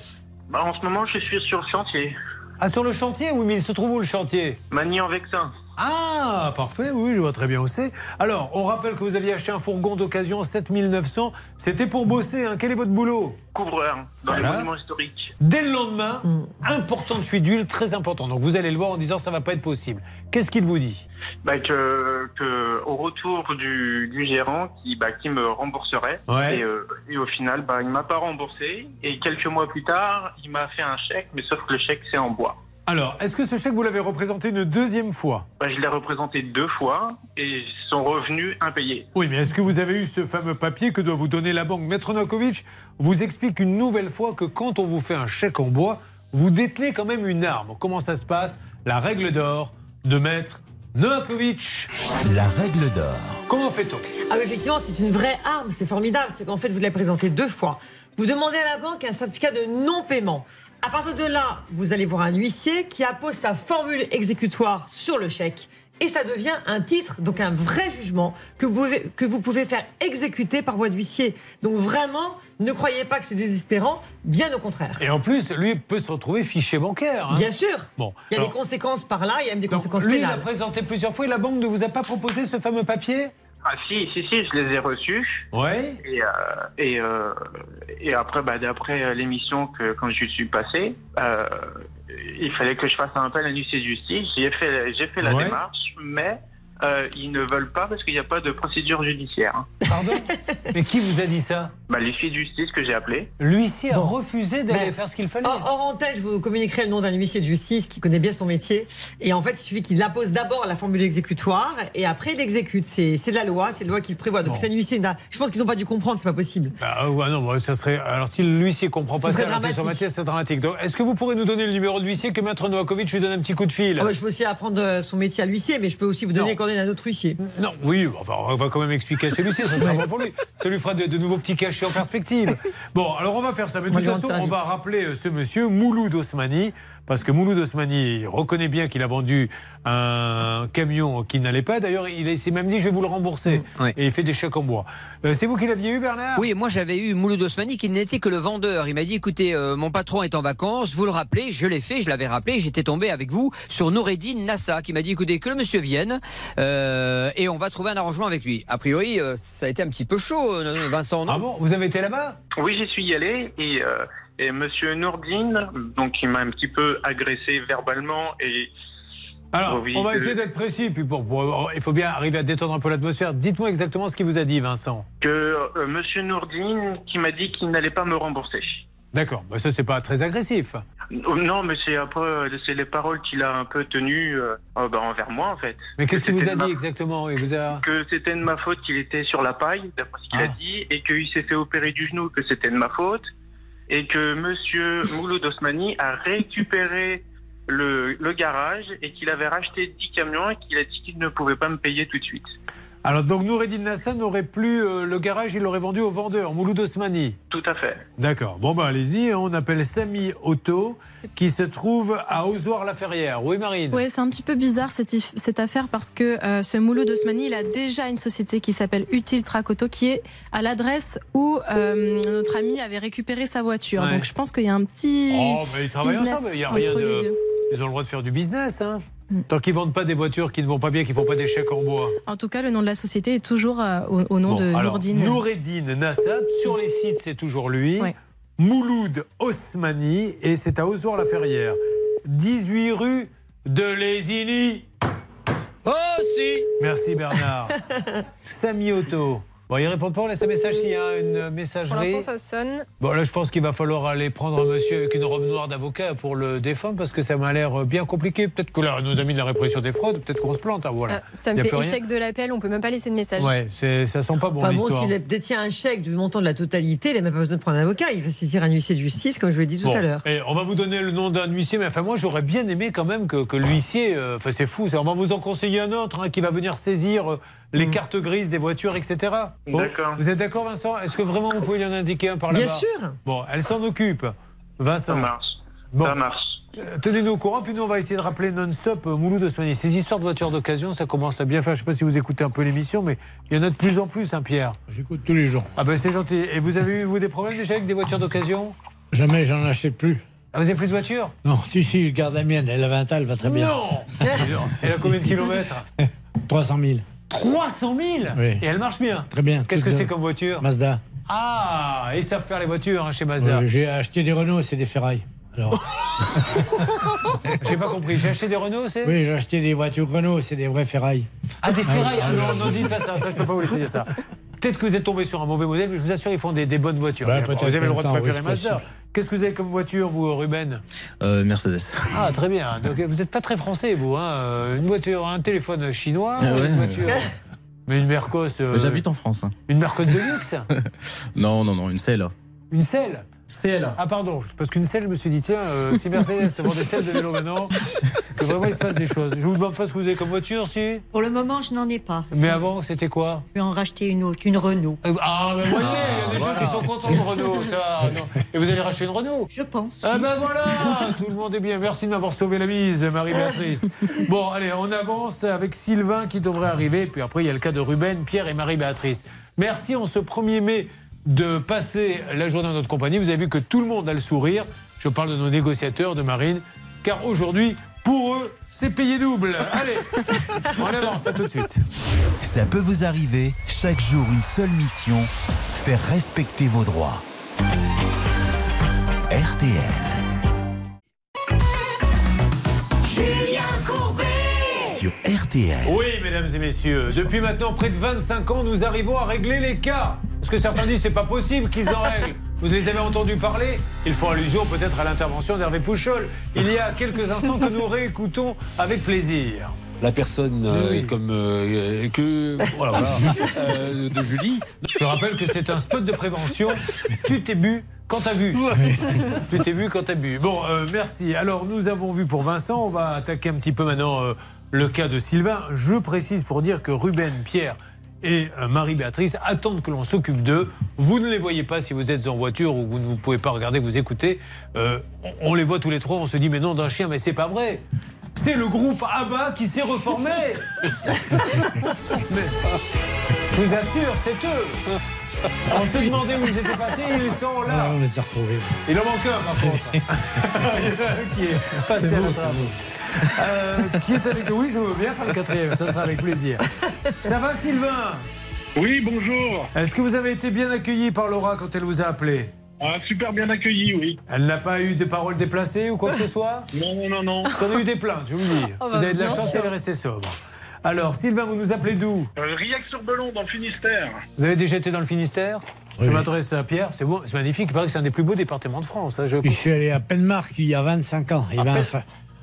Bah, En ce moment, je suis sur le chantier. Ah, sur le chantier? Oui, mais il se trouve où le chantier? Magny en Vexin. Ah, parfait, oui, je vois très bien où c'est. Alors, on rappelle que vous aviez acheté un fourgon d'occasion 7900. C'était pour bosser, hein. Quel est votre boulot? Couvreur dans Voilà. les monuments historiques. Dès le lendemain, importante fuite d'huile, très important. Donc vous allez le voir en disant ça va pas être possible. Qu'est-ce qu'il vous dit? Bah, que, que au retour du, du gérant qui, bah, qui me rembourserait. Ouais. Et, euh, et au final, bah, il m'a pas remboursé. Et quelques mois plus tard, il m'a fait un chèque, mais sauf que le chèque, c'est en bois. Alors, est-ce que ce chèque, vous l'avez représenté une deuxième fois? Bah, je l'ai représenté deux fois et son revenu impayé. Oui, mais est-ce que vous avez eu ce fameux papier que doit vous donner la banque Maître Novakovic? Vous explique une nouvelle fois que quand on vous fait un chèque en bois, vous détenez quand même une arme. Comment ça se passe? La règle d'or de Maître Novakovic. La règle d'or. Comment fait-on? Ah oui, effectivement, c'est une vraie arme, c'est formidable. C'est qu'en fait, vous l'avez présenté deux fois. Vous demandez à la banque un certificat de non-paiement. À partir de là, vous allez voir un huissier qui appose sa formule exécutoire sur le chèque. Et ça devient un titre, donc un vrai jugement que vous pouvez, que vous pouvez faire exécuter par voie d'huissier. Donc vraiment, ne croyez pas que c'est désespérant, bien au contraire. Et en plus, lui peut se retrouver fiché bancaire. hein. Bien sûr. Bon, Il y a alors, des conséquences par là, il y a même des conséquences lui, il a pénales. présenté plusieurs fois et la banque ne vous a pas proposé ce fameux papier? Ah si, si, si, je les ai reçus. Ouais. Et, euh, et, euh, et après, bah, d'après euh, l'émission que quand je suis passé, euh, il fallait que je fasse un appel à l'huissier de justice. J'ai fait, j'ai fait la Ouais. démarche, mais euh, ils ne veulent pas parce qu'il n'y a pas de procédure judiciaire. Pardon Mais qui vous a dit ça? Bah, l'huissier de justice que j'ai appelé. L'huissier a refusé d'aller Mais- faire ce qu'il fallait. Hors, hors antenne, je vous communiquerai le nom d'un huissier de justice qui connaît bien son métier. Et en fait, il suffit qu'il appose d'abord la formule exécutoire et après il exécute. C'est c'est de la loi, c'est la loi qui le prévoit. Donc c'est un huissier. Je pense qu'ils n'ont pas dû comprendre, c'est pas possible. Ah ouais, non, bah, ça serait. Alors, si l'huissier comprend pas Ce ça, c'est dramatique. Donc, est-ce que vous pourrez nous donner le numéro de l'huissier que Maître Novakovic lui donne un petit coup de fil? Ah bah, je peux aussi apprendre euh, son métier à l'huissier, mais je peux aussi vous donner Non. D'un autre huissier. Non, oui, enfin, on va quand même expliquer à celui-ci, ça sera bon pour lui. Ça lui fera de, de nouveaux petits cachets en perspective. Bon, alors on va faire ça. Mais de On toute façon, on va rappeler euh, ce monsieur, Mouloud Osmani, parce que Mouloud Osmani reconnaît bien qu'il a vendu un camion qui n'allait pas. D'ailleurs, il s'est même dit, je vais vous le rembourser. Et il fait des chèques en bois. Euh, C'est vous qui l'aviez eu, Bernard? Oui, moi j'avais eu Mouloud Osmani qui n'était que le vendeur. Il m'a dit écoutez, euh, mon patron est en vacances, vous le rappelez, je l'ai fait, je l'avais rappelé, j'étais tombé avec vous sur Noureddin Nassa qui m'a dit écoutez, que le monsieur vienne euh, et on va trouver un arrangement avec lui. A priori, euh, ça a été un petit peu chaud, euh, Vincent. Non Ah bon Vous avez été là-bas? Oui, j'y suis allé et, euh, et Monsieur Nourdine, donc il m'a un petit peu agressé verbalement et. Alors, Oui, on va essayer d'être précis. Puis bon, bon, il faut bien arriver à détendre un peu l'atmosphère. Dites-moi exactement ce qu'il vous a dit, Vincent. que euh, Monsieur Nourdine qui m'a dit qu'il n'allait pas me rembourser. D'accord, bah ça c'est pas très agressif. Non, mais c'est après, c'est les paroles qu'il a un peu tenues euh, euh, bah, envers moi en fait. Mais qu'est-ce qu'il vous a dit ma- exactement Il vous a... Que c'était de ma faute qu'il était sur la paille, d'après ce qu'il a Ah. dit, et qu'il s'est fait opérer du genou, que c'était de ma faute, et que Monsieur Mouloud Osmani a récupéré le, le garage et qu'il avait racheté 10 camions et qu'il a dit qu'il ne pouvait pas me payer tout de suite. Alors donc Noureddin Nassan n'aurait plus euh, le garage, il l'aurait vendu au vendeur, Mouloud Osmani. Tout à fait. D'accord. Bon, bah allez-y. On appelle Samy Auto, qui se trouve à Ozoir-la-Ferrière. Oui, Marine Oui, c'est un petit peu bizarre cette, affaire parce que euh, ce Mouloud Osmani, il a déjà une société qui s'appelle Utile Tracoto qui est à l'adresse où euh, notre ami avait récupéré sa voiture. Ouais. Donc je pense qu'il y a un petit. Oh, mais ils travaillent ensemble. Il n'y a rien de. Ils ont le droit de faire du business. Hein. Tant qu'ils ne vendent pas des voitures qui ne vont pas bien, qui ne font pas des chèques en bois. En tout cas, le nom de la société est toujours euh, au, au nom Bon, de alors, Nourdine. Noureddin Nassan, sur les sites, c'est toujours lui. Ouais. Mouloud Osmani, et c'est à Ozoir-la-Ferrière. 18 rue de Lézini. Oh, si Merci Bernard. Samy Auto. Bon, ils répondent pas, on laisse un message s'il y a une Pour messagerie. l'instant, ça sonne. Bon, là, je pense qu'il va falloir aller prendre un monsieur avec une robe noire d'avocat pour le défendre parce que ça m'a l'air bien compliqué. Peut-être que là, nos amis de la répression des fraudes, peut-être qu'on se plante. hein, voilà. Ah, ça Y me fait échec de l'appel, on peut même pas laisser de message. Ouais, c'est- ça sent pas bon Enfin bon, l'histoire. s'il détient un chèque du montant de la totalité, il n'a même pas besoin de prendre un avocat. Il va saisir un huissier de justice, comme je l'ai dit tout Bon, à l'heure. et on va vous donner le nom d'un huissier, mais enfin moi j'aurais bien aimé quand même que, que l'huissier, euh, enfin c'est fou, ça. on va vous en conseiller un autre hein, qui va venir saisir euh, les cartes grises des voitures, etc. Bon, D'accord. Vous êtes d'accord Vincent? Est-ce que vraiment vous pouvez lui en indiquer un par là-bas? Bien sûr. Bon, elle s'en occupe. Vincent. Ça marche. Bon. Ça marche. Euh, Tenez-nous au courant, puis nous on va essayer de rappeler non-stop euh, Mouloud Osmani. Ces histoires de voitures d'occasion, ça commence à bien faire. Je ne sais pas si vous écoutez un peu l'émission, mais il y en a de plus en plus, hein, Pierre. J'écoute tous les jours. Ah ben c'est gentil. Et vous avez eu vous des problèmes déjà avec des voitures d'occasion? Jamais j'en achète plus. Ah, vous n'avez plus de voiture Non, si, si, je garde la mienne. Elle a 20 ans, elle va très bien. Non Elle a combien de kilomètres? 300 000. 300 000 Oui. Et elle marche bien Très bien. Qu'est-ce que c'est comme voiture Mazda. Ah Ils savent faire les voitures hein, chez Mazda. J'ai acheté des Renault, c'est des ferrailles. Alors, J'ai pas compris. J'ai acheté des Renault, c'est oui, j'ai acheté des voitures Renault, c'est des vraies ferrailles. Ah, des ferrailles Ah, Ah oui. non, non, dites pas ça. Ça, je peux pas vous laisser dire ça. Peut-être que vous êtes tombé sur un mauvais modèle, mais je vous assure, ils font des, des bonnes voitures. Peut-être vous avez le droit de préférer Mazda. Qu'est-ce que vous avez comme voiture, vous, Ruben Euh, Mercedes. Ah, très bien. Donc, vous n'êtes pas très français, vous. Hein. Une voiture, un téléphone chinois, Ah ouais. une voiture. Mais une Mercos. euh, J'habite en France. hein. Une Mercos de luxe Non, non, non, une CLA. Une selle? CLA. Ah pardon, parce qu'une selle, je me suis dit, tiens, euh, si Mercedes se vend des selles de vélo maintenant, c'est que vraiment il se passe des choses. Je vous demande pas ce que vous avez comme voiture, si Pour le moment, je n'en ai pas. Mais avant, c'était quoi? Je vais en racheter une autre, une Renault. Euh, Ah, mais voyez, il y a des gens qui sont contents de Renault, ça. non. Et vous allez racheter une Renault? Je pense. Ah ben voilà, tout le monde est bien. Merci de m'avoir sauvé la mise, Marie-Béatrice. Bon, allez, on avance avec Sylvain qui devrait arriver. Puis après, il y a le cas de Ruben, Pierre et Marie-Béatrice. Merci en ce 1er mai de passer la journée en notre compagnie. Vous avez vu que tout le monde a le sourire. Je parle de nos négociateurs, de Marine. Car aujourd'hui, pour eux, c'est payé double. Allez, on avance, à tout de suite. Ça peut vous arriver, chaque jour une seule mission, faire respecter vos droits. RTL. Julien Courbet Sur RTL. Oui, mesdames et messieurs, depuis maintenant près de 25 ans, nous arrivons à régler les cas. Parce que certains disent c'est pas possible qu'ils en règlent. Vous les avez entendus parler Ils font allusion peut-être à l'intervention d'Hervé Pouchol il y a quelques instants que nous réécoutons avec plaisir. La personne euh, est comme euh, que voilà, voilà, euh, de Julie. Je rappelle que c'est un spot de prévention. Tu t'es bu quand t'as vu. tu t'es vu quand t'as bu. Bon, merci. Alors, nous avons vu pour Vincent. On va attaquer un petit peu maintenant le cas de Sylvain. Je précise pour dire que Ruben, Pierre et euh, Marie-Béatrice attendent que l'on s'occupe d'eux. Vous ne les voyez pas si vous êtes en voiture ou vous ne pouvez pas regarder, vous écoutez. Euh, on, les voit tous les trois. On se dit, mais non, d'un chien, mais c'est pas vrai. C'est le groupe ABBA qui s'est reformé. Mais, je vous assure, c'est eux. On s'est demandé où ils étaient passés, ils sont là. On les a retrouvés. Il en manque un par contre. Il y en a un qui est passé à bon, la c'est trappe. Euh, qui est avec nous? Oui, je veux bien faire le quatrième, ça sera avec plaisir. Ça va Sylvain? Oui, bonjour. Est-ce que vous avez été bien accueilli par Laura quand elle vous a appelé? Ah, super bien accueilli, oui. Elle n'a pas eu des paroles déplacées ou quoi que ce soit? Non, non, non, non. Parce qu'on a eu des plaintes, je vous le dis. Oh, vous bah, avez de la chance, elle est restée sobre. Alors, Sylvain, vous nous appelez d'où Euh, Riac-sur-Belon, dans le Finistère. Vous avez déjà été dans le Finistère Je m'adresse à Pierre, c'est bon, c'est magnifique. Il paraît que c'est un des plus beaux départements de France. hein, je... Je suis allé à Penmark il y a 25 ans. Il y avait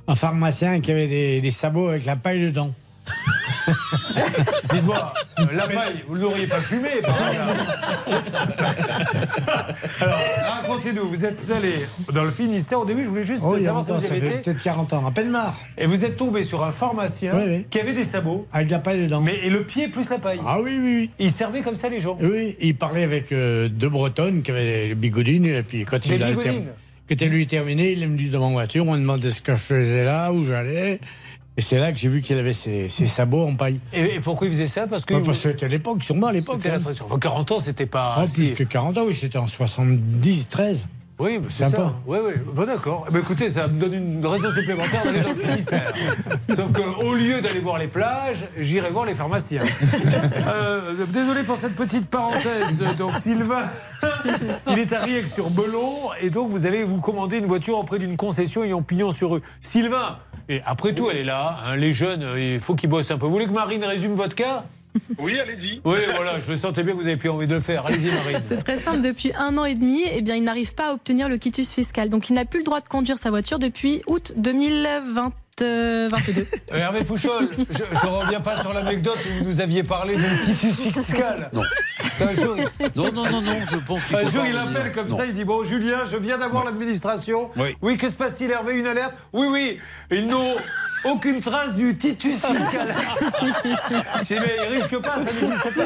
un pharmacien qui avait des, des sabots avec la paille dedans. Dites-moi, euh, la paille, vous ne l'auriez pas fumé par hasard Alors, racontez-nous, vous êtes allé dans le Finistère. Au début, je voulais juste Oh, savoir si vous ça avez fait été. peut-être 40 ans, à peine marre. Et vous êtes tombé sur un pharmacien Oui, oui. qui avait des sabots. Avec la paille dedans. Mais et le pied plus la paille. Ah oui, oui, oui. Il servait comme ça les gens. Oui, il parlait avec euh, deux Bretonnes qui avaient les bigoudines, et puis quand il a terminé, quand il lui terminé, il est venu dans ma voiture, on m'a demandé ce que je faisais là, où j'allais, et c'est là que j'ai vu qu'il avait ses, ses sabots en paille. Et, et pourquoi il faisait ça? Parce que. Parce que c'était l'époque, sûrement à l'époque. C'était la hein. tradition. Enfin, 40 ans, c'était pas. Ah, plus que 40 ans, oui, c'était en 70, 13. Oui, bah, c'est Sympa. ça. Oui, oui. Bon, d'accord. Eh ben, écoutez, ça me donne une raison supplémentaire d'aller dans le Finistère. Sauf qu'au lieu d'aller voir les plages, j'irai voir les pharmaciens. Euh, désolé pour cette petite parenthèse. Donc, Sylvain, il est à Riec sur Belon. Et donc, vous avez vous commandé une voiture auprès d'une concession ayant pignon sur rue. Sylvain, et après tout, elle est là. hein, les jeunes, euh, il faut qu'ils bossent un peu. Vous voulez que Marine résume votre cas? Oui, allez-y. Oui, voilà, je le sentais bien que vous avez plus envie de le faire. Allez-y, Marine. C'est très simple. Depuis un an et demi, eh bien, il n'arrive pas à obtenir le quitus fiscal. Donc, il n'a plus le droit de conduire sa voiture depuis août 2022. Euh, Hervé Pouchol, je ne reviens pas sur l'anecdote où vous nous aviez parlé d'un titus fiscal. Non. Qu'un jour, il- Non, non, non, non, je pense qu'il faut Un jour, pas il appelle comme Non. ça, il dit Bon, Julien, je viens d'avoir l'administration. Oui. que se passe-t-il, Hervé? Une alerte? Oui, oui, ils n'ont aucune trace du titus fiscal. J'ai dit Mais ils risquent pas, ça n'existe pas.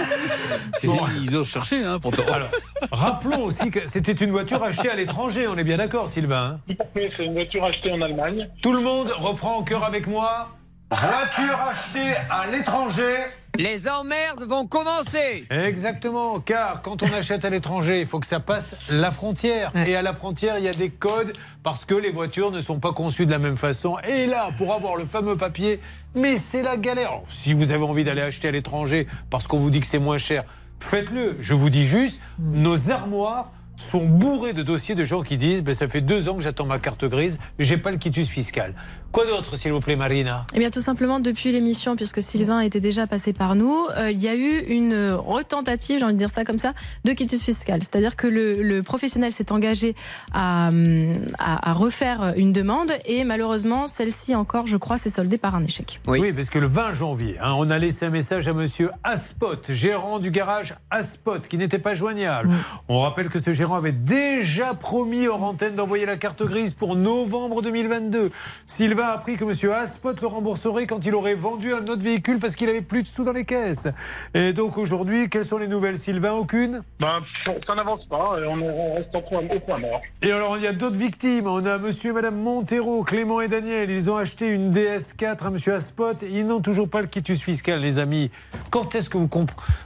Bon. Ils ont cherché, hein, pourtant. Alors, rappelons aussi que c'était une voiture achetée à l'étranger, on est bien d'accord, Sylvain hein c'est une voiture achetée en Allemagne. Tout le monde reprend en cœur avec moi. Voiture achetée à l'étranger. Les emmerdes vont commencer. Exactement, car quand on achète à l'étranger, il faut que ça passe la frontière. Et à la frontière, il y a des codes parce que les voitures ne sont pas conçues de la même façon. Et là, pour avoir le fameux papier, mais c'est la galère. Alors, si vous avez envie d'aller acheter à l'étranger parce qu'on vous dit que c'est moins cher, faites-le. Je vous dis juste, nos armoires sont bourrées de dossiers de gens qui disent ben, ça fait deux ans que j'attends ma carte grise, j'ai pas le quitus fiscal. Quoi d'autre, s'il vous plaît, Marina? Eh bien, tout simplement, depuis l'émission, puisque Sylvain était déjà passé par nous, euh, il y a eu une retentative, j'ai envie de dire ça comme ça, de quitus fiscal. C'est-à-dire que le, le professionnel s'est engagé à, hum, à, à refaire une demande et malheureusement, celle-ci encore, je crois, s'est soldée par un échec. Oui. parce que le 20 janvier, hein, on a laissé un message à monsieur Aspot, gérant du garage Aspot, qui n'était pas joignable. On rappelle que ce gérant avait déjà promis hors antenne d'envoyer la carte grise pour novembre 2022. Sylvain a appris que monsieur Aspot le rembourserait quand il aurait vendu un autre véhicule parce qu'il avait plus de sous dans les caisses. Et donc aujourd'hui, quelles sont les nouvelles, Sylvain? Aucune? Ben, ça n'avance pas, on on reste au point, au point mort. Et alors, il y a d'autres victimes. On a monsieur et madame Montero, Clément et Daniel. Ils ont acheté une DS4 à monsieur Aspot. Ils n'ont toujours pas le quitus fiscal, les amis. Quand est-ce que vous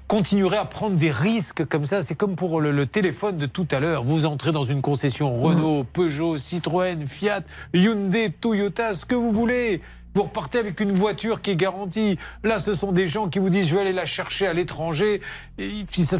continuerez à prendre des risques comme ça? C'est comme pour le, le téléphone de tout à l'heure. Vous entrez dans une concession Renault, Peugeot, Citroën, Fiat, Hyundai, Toyota, ce que vous voulez. Vous repartez avec une voiture qui est garantie. Là, ce sont des gens qui vous disent je vais aller la chercher à l'étranger. Et puis ça-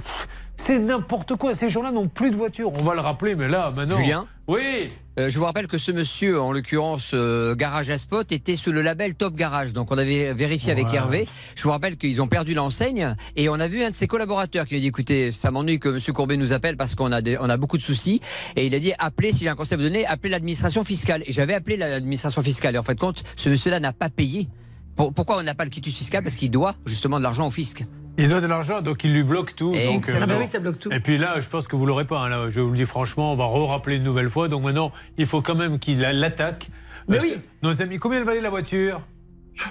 C'est n'importe quoi. Ces gens-là n'ont plus de voiture. On va le rappeler, mais là, maintenant. Julien? Oui. Euh, je vous rappelle que ce monsieur, en l'occurrence euh, Garage à Spot, était sous le label Top Garage. Donc on avait vérifié avec Ouais. Hervé. Je vous rappelle qu'ils ont perdu l'enseigne et on a vu un de ses collaborateurs qui lui a dit écoutez, ça m'ennuie que monsieur Courbet nous appelle parce qu'on a des, on a beaucoup de soucis. Et il a dit appelez, si j'ai un conseil à vous donner, appelez l'administration fiscale. Et j'avais appelé l'administration fiscale. Et en fait, compte, ce monsieur-là n'a pas payé. Pour- pourquoi on n'a pas le quitus fiscal Parce qu'il doit justement de l'argent au fisc. Il donne de l'argent, donc il lui bloque tout. Et donc, ça- Ah bah oui, ça bloque tout. Et puis là, je pense que vous l'aurez pas. hein, là, je vous le dis franchement, on va re-rappeler une nouvelle fois. Donc maintenant, il faut quand même qu'il la- l'attaque. Mais que Nos amis, combien elle valait la voiture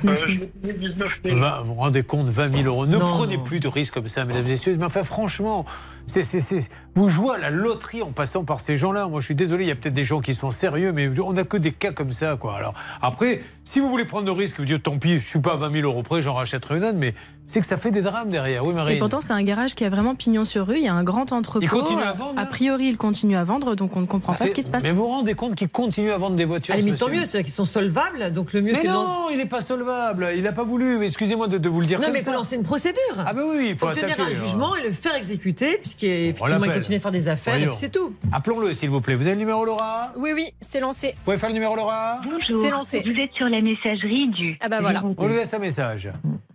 Euh, je l'ai payé 19 000. 20, vous vous rendez compte, 20 000 euros. Ne Non. prenez plus de risques comme ça, mesdames et messieurs. Mais enfin, franchement, c'est, c'est, c'est- vous jouez à la loterie en passant par ces gens-là. Moi, je suis désolé, il y a peut-être des gens qui sont sérieux, mais on n'a que des cas comme ça. Quoi. Alors, après, si vous voulez prendre de risques, vous dites tant pis, je suis pas à 20 000 euros près, j'en rachèterai une autre, mais c'est que ça fait des drames derrière. Oui, Marie. Et pourtant, c'est un garage qui a vraiment pignon sur rue. Il y a un grand entrepôt. Il continue à vendre, A priori, il continue à vendre, donc on ne comprend pas ce qui se passe. Mais vous vous rendez compte qu'ils continuent à vendre des voitures À la limite, ce tant mieux, c'est-à-dire qu'ils sont solvables, donc le mieux Mais c'est non, il n'est pas solvable. Il n'a pas voulu. Mais Excusez-moi de, de vous le dire Non, comme mais il faut lancer une procédure. Ah ben oui, il faut obtenir un hein. jugement et le faire exécuter, puisqu'effectivement, il l'appelle. continue à faire des affaires, et Voyons. puis c'est tout. Appelons-le, s'il vous plaît. Vous avez le numéro, Laura? Oui, oui, c'est lancé. Vous pouvez faire le numéro, Laura? C'est lancé. Vous êtes sur la messagerie du. Ah bah voilà. On lui laisse un message.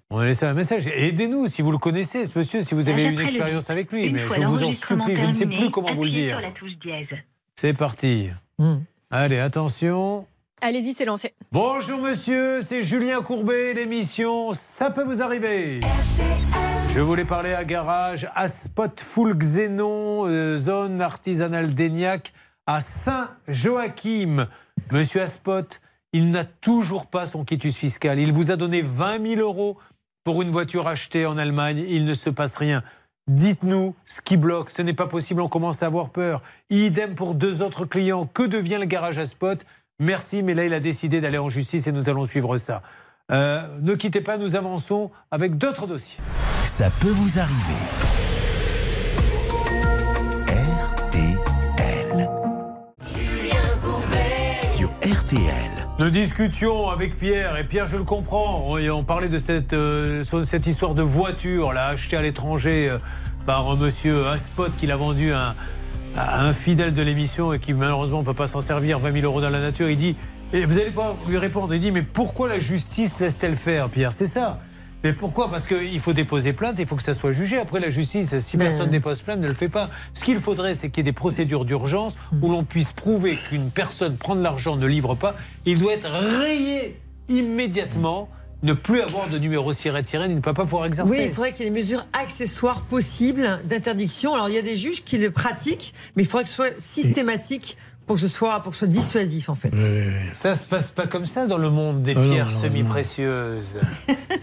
On lui laisse un message. Aidez-nous si vous le connaissez, ce monsieur, si vous avez eu une le- expérience avec lui. Une Mais je vous en supplie, je ne sais plus comment vous le dire. C'est parti. Hmm. Allez, attention. Allez-y, c'est lancé. Bonjour monsieur, c'est Julien Courbet, l'émission Ça peut vous arriver. Je voulais parler à garage Aspot Full Xénon, euh, zone artisanale d'Egnac à Saint-Joachim. Monsieur Aspot, il n'a toujours pas son quitus fiscal. Il vous a donné 20 000 euros pour une voiture achetée en Allemagne. Il ne se passe rien. Dites-nous ce qui bloque. Ce n'est pas possible, on commence à avoir peur. Idem pour deux autres clients. Que devient le garage Aspot Merci, mais là, il a décidé d'aller en justice et nous allons suivre ça. Euh, ne quittez pas, nous avançons avec d'autres dossiers. Ça peut vous arriver. RTL. Sur RTL. Nous discutions avec Pierre, et Pierre, je le comprends. On, et on parlait de cette, euh, cette histoire de voiture, là, achetée à l'étranger euh, par un monsieur Aspot qui l'a vendu à un, à un fidèle de l'émission et qui malheureusement ne peut pas s'en servir, 20 000 euros dans la nature. Il dit, et vous n'allez pas lui répondre, il dit, mais pourquoi la justice laisse-t-elle faire, Pierre? C'est ça. Mais pourquoi? Parce qu'il faut déposer plainte, il faut que ça soit jugé. Après, la justice, si personne dépose plainte, ne le fait pas. Ce qu'il faudrait, c'est qu'il y ait des procédures d'urgence où l'on puisse prouver qu'une personne prend de l'argent, ne livre pas. Il doit être rayé immédiatement, ne plus avoir de numéro sirène-sirène, il ne peut pas pouvoir exercer. Oui, il faudrait qu'il y ait des mesures accessoires possibles d'interdiction. Alors, il y a des juges qui le pratiquent, mais il faudrait que ce soit systématique pour que ce soit, pour que ce soit dissuasif, en fait. Ça se passe pas comme ça dans le monde des Ah pierres non, non. semi-précieuses.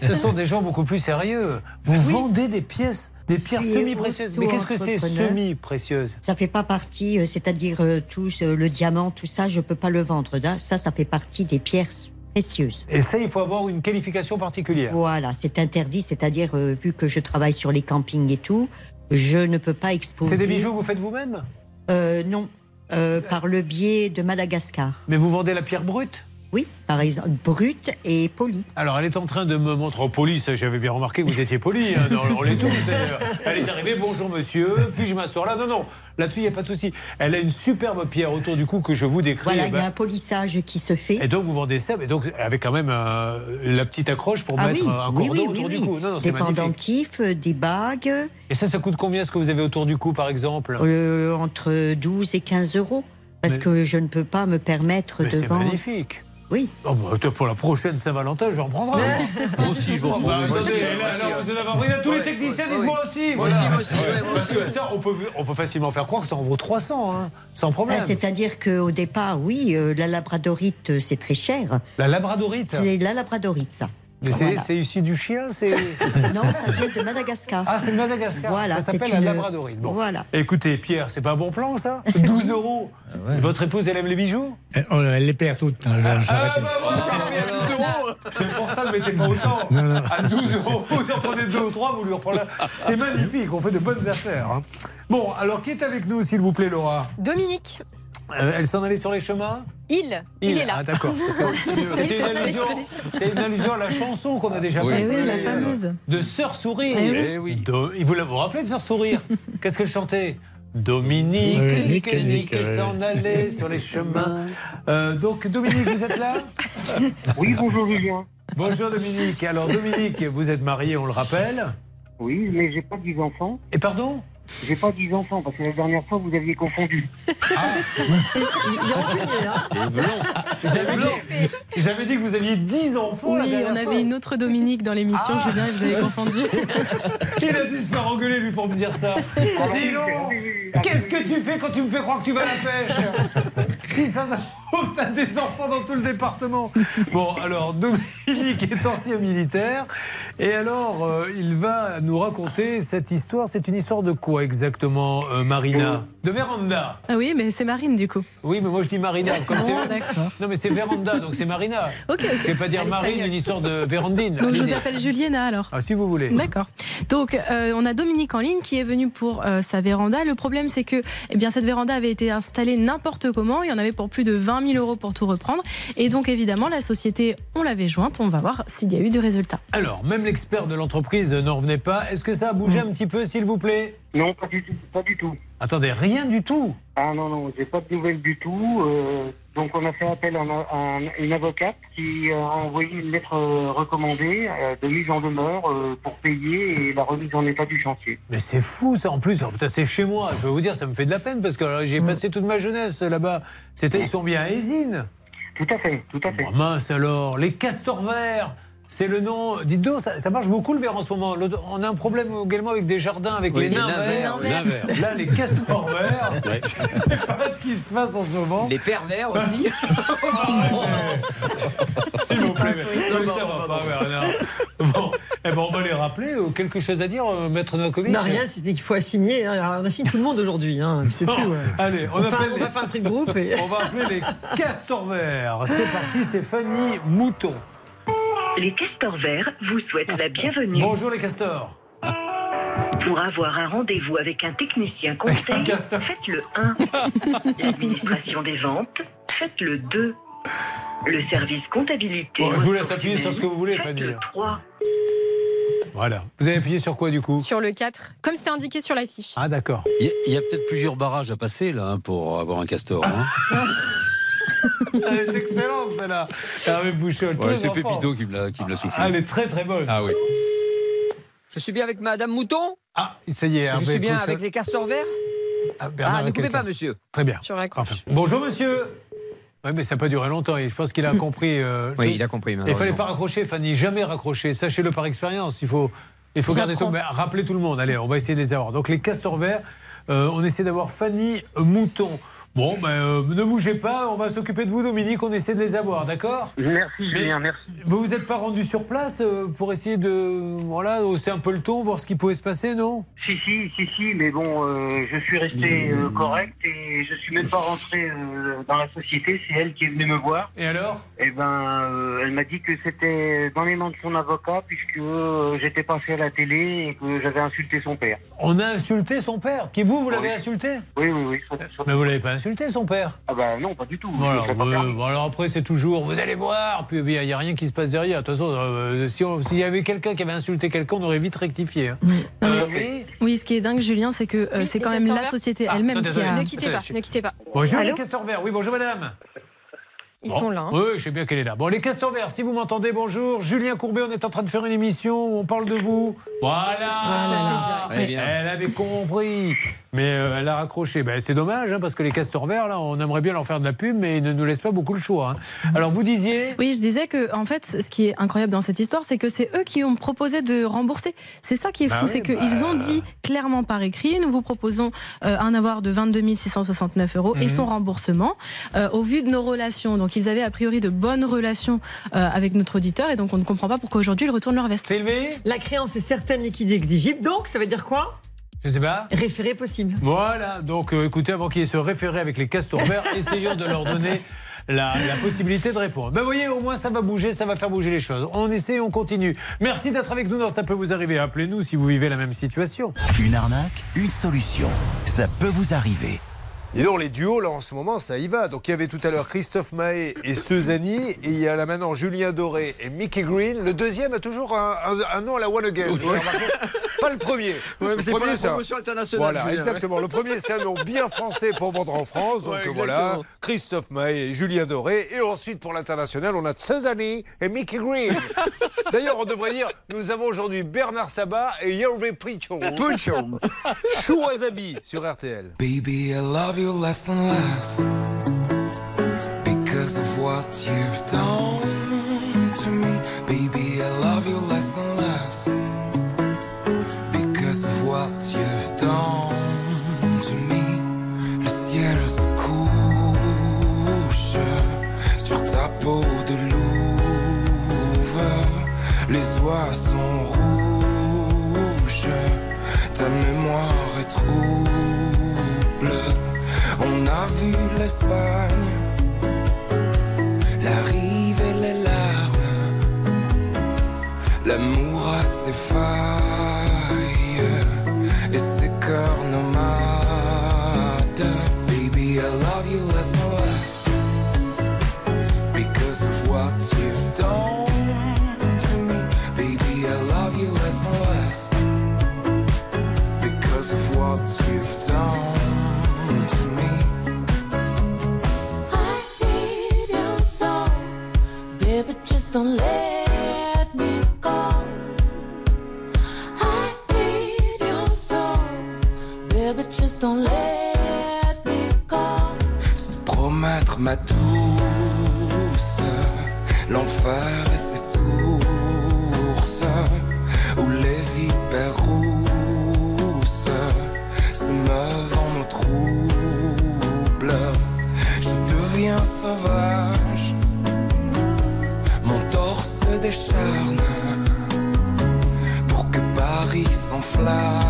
Ce sont des gens beaucoup plus sérieux. Vous vendez des pièces, des pierres Oui, semi-précieuses. Mais qu'est-ce que c'est semi-précieuses? Ça fait pas partie, euh, c'est-à-dire euh, tout ce- le diamant, tout ça, je peux pas le vendre. Ça, ça, ça fait partie des pierres précieuses. Et ça, il faut avoir une qualification particulière. Voilà, c'est interdit, c'est-à-dire euh, vu que je travaille sur les campings et tout, je ne peux pas exposer. C'est des bijoux que vous faites vous-même? Euh, Non, euh, par le biais de Madagascar. Mais vous vendez la pierre brute? Oui, par exemple, brute et polie. Alors, elle est en train de me montrer en poli, ça j'avais bien remarqué que vous étiez poli, hein, dans, on l'est tous. Elle, elle est arrivée, bonjour monsieur, puis je m'assois là? Non, non, là-dessus, il n'y a pas de souci. Elle a une superbe pierre autour du cou que je vous décris. Voilà, Eh il y a ben, un polissage qui se fait. Et donc vous vendez ça, mais donc avec quand même euh, la petite accroche pour Ah mettre oui, un cordon oui, autour du cou. Non, non, des c'est pendentifs, euh, des bagues, Et ça, ça coûte combien ce que vous avez autour du cou, par exemple? Euh, entre 12 et 15 euros. Parce Mais- que je ne peux pas me permettre Mais de c'est vendre. magnifique. Oui. Oh, bah, pour la prochaine Saint-Valentin, je vais en prendre un. Moi aussi, je vais en prendre Bah, attendez, vous hein. avez. Tous les techniciens disent moi aussi. Moi aussi, Parce que ça, on peut, on peut facilement faire croire que ça en vaut 300, hein, sans problème. Ah, C'est-à-dire qu'au départ, oui, euh, la labradorite, euh, c'est très cher. La labradorite C'est la labradorite, ça. Mais c'est Voilà. c'est issu du chien c'est... Non, ça vient de Madagascar. Ah, c'est de Madagascar. Voilà, ça s'appelle la une- labradorite. Bon. Voilà. Écoutez, Pierre, c'est pas un bon plan, ça 12 euros. Votre épouse, elle aime les bijoux Elle, on- elle les perd toutes. hein, Ah, arrêté. bah, voilà, mais à 12 euros C'est pour ça, ne mettez pas autant. Non, non. À 12 euros, vous en prenez deux ou trois, vous lui reprenez. C'est magnifique, on fait de bonnes affaires. hein. Bon, alors qui est avec nous, s'il vous plaît, Laura? Dominique, Euh, Elle s'en allait sur les chemins? Il, il, est là. Ah, d'accord. C'était une, allusion- une à la chanson qu'on a déjà Oui. passée. Oui, la fameuse. De Sœur Sourire. Eh oui. Eh Il vous, la- vous vous rappelez de Sœur Sourire? Qu'est-ce qu'elle chantait? Dominique, Oui, Nick, Nick, Nick, Nick, ouais. s'en allait sur les chemins. Euh, donc, Dominique, vous êtes là? Oui, bonjour Julien. Bonjour Dominique. Alors, Dominique, vous êtes marié, on le rappelle. Oui, mais j'ai pas 10 enfants. Et pardon? J'ai pas 10 enfants parce que la dernière fois vous aviez confondu. Il est rancunier, hein J'avais dit, j'avais dit que vous aviez 10 enfants la Oui, on fois. avait une autre Dominique dans l'émission, Ah. Julien, et vous avez confondu. Il a dû se faire engueuler, lui, pour me dire ça. Dis donc, qu'est-ce que tu fais quand tu me fais croire que tu vas à la pêche? Si ça va, t'as des enfants dans tout le département. Bon, alors, Dominique est ancien militaire. Et alors, euh, il va nous raconter cette histoire. C'est une histoire de quoi exactement, euh, Marina De véranda. Ah oui, mais c'est Marine du coup. Oui, mais moi je dis Marina. Comme Oh, c'est- d'accord. non, mais c'est véranda, donc c'est Marina. Ok, ok. Je ne vais pas dire Marine, une histoire de vérandine. Donc je vous appelle Juliena alors. Ah, si vous voulez. D'accord. Donc euh, on a Dominique en ligne qui est venu pour euh, sa véranda. Le problème c'est que eh bien cette véranda avait été installée n'importe comment. Il y en avait pour plus de 20 000 euros pour tout reprendre. Et donc évidemment la société on l'avait jointe. On va voir s'il y a eu du résultat. Alors, même l'expert de l'entreprise n'en revenait pas. Est-ce que ça a bougé un petit peu, s'il vous plaît? Non, pas du tout. Pas du tout. Attendez, rien du tout? Ah non, non, j'ai pas de nouvelles du tout. euh, donc on a fait appel à, un- à un- une avocate qui a envoyé une lettre euh, recommandée euh, de mise en demeure euh, pour payer et la remise en état du chantier. Mais c'est fou ça en plus. C'est chez moi. Je vais vous dire, ça me fait de la peine parce que j'ai passé toute ma jeunesse là-bas. C'était, ils sont bien à Ésine. Tout à fait, tout à fait. Oh, mince alors, les castors verts c'est le nom. Dites donc, ça, ça marche beaucoup le verre en ce moment. Le- on a un problème également avec des jardins, avec Oui, les les nains nains verts. les nains verts. Là, les castors verts. Ouais. Je sais pas ce qui se passe en ce moment. Les pervers aussi. S'il vous plaît. mais- mais ça va pas, Bernard. Bon, eh ben, on va les rappeler. Euh, Quelque chose à dire, euh, Maître Novakovic Non, rien, c'était qu'il faut assigner. hein. On assigne tout le monde aujourd'hui. Hein. C'est tout. Ouais. Allez, on, on, fait un- appelle on va faire un prix de groupe. Et... On va appeler les castors verts. C'est parti, c'est Fanny Mouton. Les castors verts vous souhaitent la bienvenue. Bonjour les castors. Pour avoir un rendez-vous avec un technicien conseil, faites le 1. L'administration des ventes, faites le 2. Le service comptabilité. Bon, je vous laisse appuyer sur ce que vous voulez, faites Fanny. le 3. Voilà. Vous avez appuyé sur quoi du coup? Sur le 4, comme c'était indiqué sur l'affiche. Ah d'accord. Il y a, il y a peut-être plusieurs barrages à passer là hein, pour avoir un castor. hein. Elle est excellente celle-là. Hervé Ouais, les c'est. Pépito qui me l'a qui me l'a soufflé. Ah, elle est très très bonne. Ah oui. Je suis bien avec Madame Mouton Ah, ça y est. Je suis bien avec les castors verts Ah, Bernard Ah, ne a coupez quelqu'un. pas, monsieur. Très bien. Sur la Enfin, bonjour monsieur. Oui, mais ça n'a pas duré longtemps. Et je pense qu'il a compris. euh, Oui, il a compris, Il fallait malheureusement. pas raccrocher, Fanny. Jamais raccrocher. Sachez-le par expérience. Il faut, il faut garder tout. J'apprends. Mais rappelez tout le monde. Allez, on va essayer de les avoir. Donc les castors verts. euh, on essaie d'avoir Fanny Mouton. Bon, ben, euh, ne bougez pas. On va s'occuper de vous, Dominique. On essaie de les avoir, d'accord? Merci Julien, merci. Vous vous êtes pas rendu sur place euh, pour essayer de voilà hausser un peu le ton, voir ce qui pouvait se passer, non? Si, si, si, si, mais bon, euh, je suis resté euh, correct et je suis même pas rentré euh, dans la société. C'est elle qui est venue me voir. Et alors? Eh ben, euh, elle m'a dit que c'était dans les mains de son avocat puisque euh, j'étais passé à la télé et que j'avais insulté son père. On a insulté son père? Qui vous, vous l'avez insulté? Oui, oui, oui. ça- ça- Mais vous l'avez pas insulté, son père? Ah bah non, pas du tout. Voilà, ouais, bon, alors après c'est toujours, vous allez voir, puis il n'y a, rien qui se passe derrière. De toute façon, euh, si s'il y avait quelqu'un qui avait insulté quelqu'un, on aurait vite rectifié. hein. Euh, oui Oui, ce qui est dingue, Julien, c'est que euh, c'est quand même la société Ah, elle-même qui a. Ne quittez pas, je- ne quittez pas. Bonjour Allô les castors verts. Oui, bonjour madame. Ils Bon. sont là. hein. Oui, je sais bien qu'elle est là. Bon, les castors verts, si vous m'entendez, bonjour. Julien Courbet, on est en train de faire une émission où on parle de vous. Voilà. Elle avait compris, mais euh, elle a raccroché. Ben, c'est dommage, hein, parce que les castors verts, là, on aimerait bien leur faire de la pub, mais ils ne nous laissent pas beaucoup le choix. hein. Alors, vous disiez Oui, je disais que en fait, ce qui est incroyable dans cette histoire, c'est que c'est eux qui ont proposé de rembourser. C'est ça qui est Bah fou, oui, c'est qu'ils bah- ont dit clairement par écrit, nous vous proposons euh, un avoir de 22 669 euros et Mhm. son remboursement euh, au vu de nos relations. Donc ils avaient a priori de bonnes relations euh, avec notre auditeur et donc on ne comprend pas pourquoi aujourd'hui ils retournent leur veste. La créance est certaine, liquide et exigible. Donc, ça veut dire quoi? Je sais pas. Référé possible. Voilà, donc euh, écoutez, avant qu'il y ait ce référé avec les castors verts, essayons de leur donner la, la possibilité de répondre. Ben vous voyez, au moins ça va bouger, ça va faire bouger les choses. On essaie, on continue. Merci d'être avec nous dans Ça peut vous arriver. Appelez-nous si vous vivez la même situation. Une arnaque, une solution. Ça peut vous arriver. Et donc les duos là en ce moment ça y va. Donc il y avait tout à l'heure Christophe Mahé et Suzanne et il y a là maintenant Julien Doré et Mickey Green. Le deuxième a toujours un, un- un nom à la One Again. Pas le premier. Ouais, mais Le c'est pas premier, la promotion internationale. Voilà, Julien, exactement. Le premier, c'est un nom bien français pour vendre en France. Donc Ouais, voilà. Christophe Mahé et Julien Doré. Et ensuite, pour l'international, on a Suzanne et Mickey Green. D'ailleurs, on devrait dire, nous avons aujourd'hui Bernard Sabat et Hervé Prichon. Prichon. Chou Wasabi sur RTL. Baby, I love you less and less because of what you've vu l'Espagne, la rive et les larmes. L'amour a ses failles Paris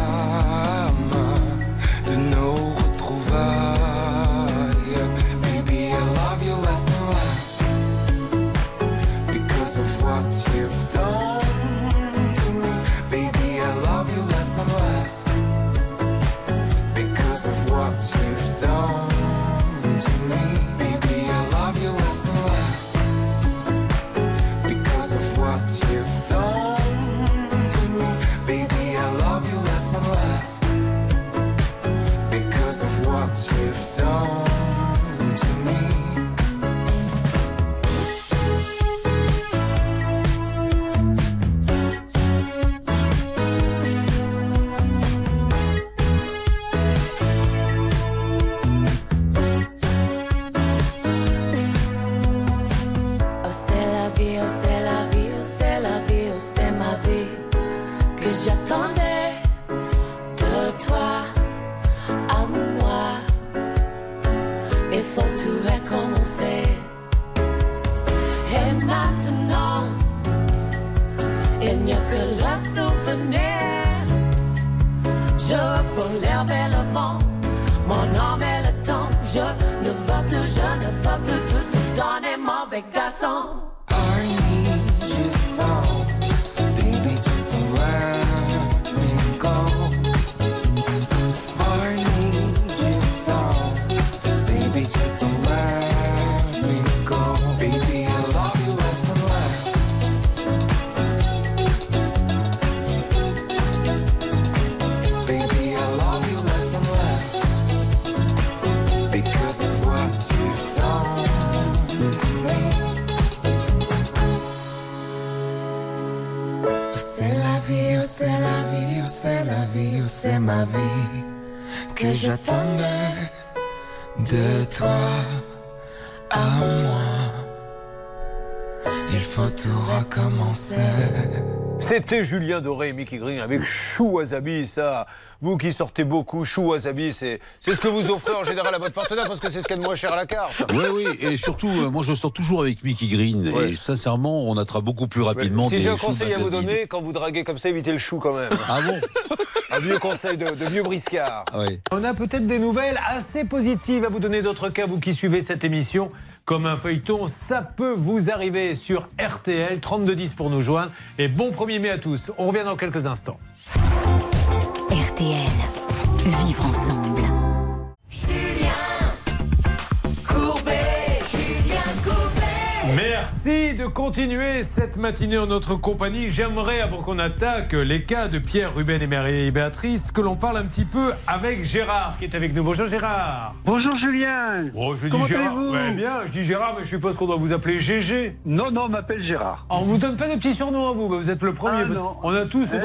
C'était Julien Doré et Mickey Green avec chou wasabi, ça. Vous qui sortez beaucoup, chou wasabi, c'est ce que vous offrez en général à votre partenaire parce que c'est ce qu'il y a de moins cher à la carte. Oui, oui, et surtout, euh, moi je sors toujours avec Mickey Green. Ouais. Et sincèrement, on attrape beaucoup plus rapidement Si des j'ai un conseil à vous donner, quand vous draguez comme ça, évitez le chou quand même. Ah bon Un vieux conseil de, de vieux briscard. Oui. On a peut-être des nouvelles assez positives à vous donner d'autres cas, vous qui suivez cette émission. Comme un feuilleton, ça peut vous arriver sur RTL, 3210 pour nous joindre. Et bon 1er mai tous. On revient dans quelques instants. RTL. Vivre ensemble. Merci de continuer cette matinée en notre compagnie. J'aimerais, avant qu'on attaque les cas de Pierre, Ruben et Marie et Béatrice, que l'on parle un petit peu avec Gérard qui est avec nous. Bonjour Gérard. Bonjour Julien. Oh, je dis Gérard. Ouais, bien, je dis Gérard, mais je suppose qu'on doit vous appeler GG. Non, non, on m'appelle Gérard. On vous donne pas de petits surnoms à vous, bah, vous êtes le premier. Ah, parce qu'on a tous. Eh.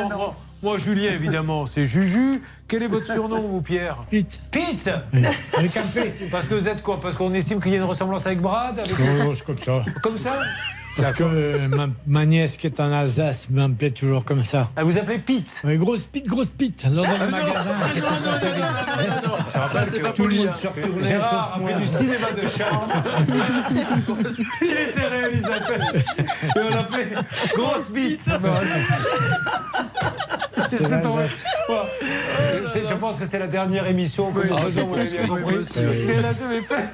Moi, Julien, évidemment, c'est Juju. Quel est votre surnom, vous, Pierre Pete. Pete Avec un P. Parce que vous êtes quoi? Parce qu'on estime qu'il y a une ressemblance avec Brad avec- Oh, c'est comme ça. Comme ça? Parce que ma, ma nièce qui est en Alsace m'appelait toujours comme ça. Ah, vous appelez Pete? Oui, grosse Pete, grosse Pete. Dans Ah, le magasin, c'était pas terrible. Je rappelle que tout le monde se retournait Gérard a fait du cinéma de charme. Il était réalisateur. Et on l'appelait Grosse Bite. C'est ton-. Ouais. Euh, Je pense que c'est la dernière émission que nous faisons, vous l'avez bien compris. Et elle a jamais fait.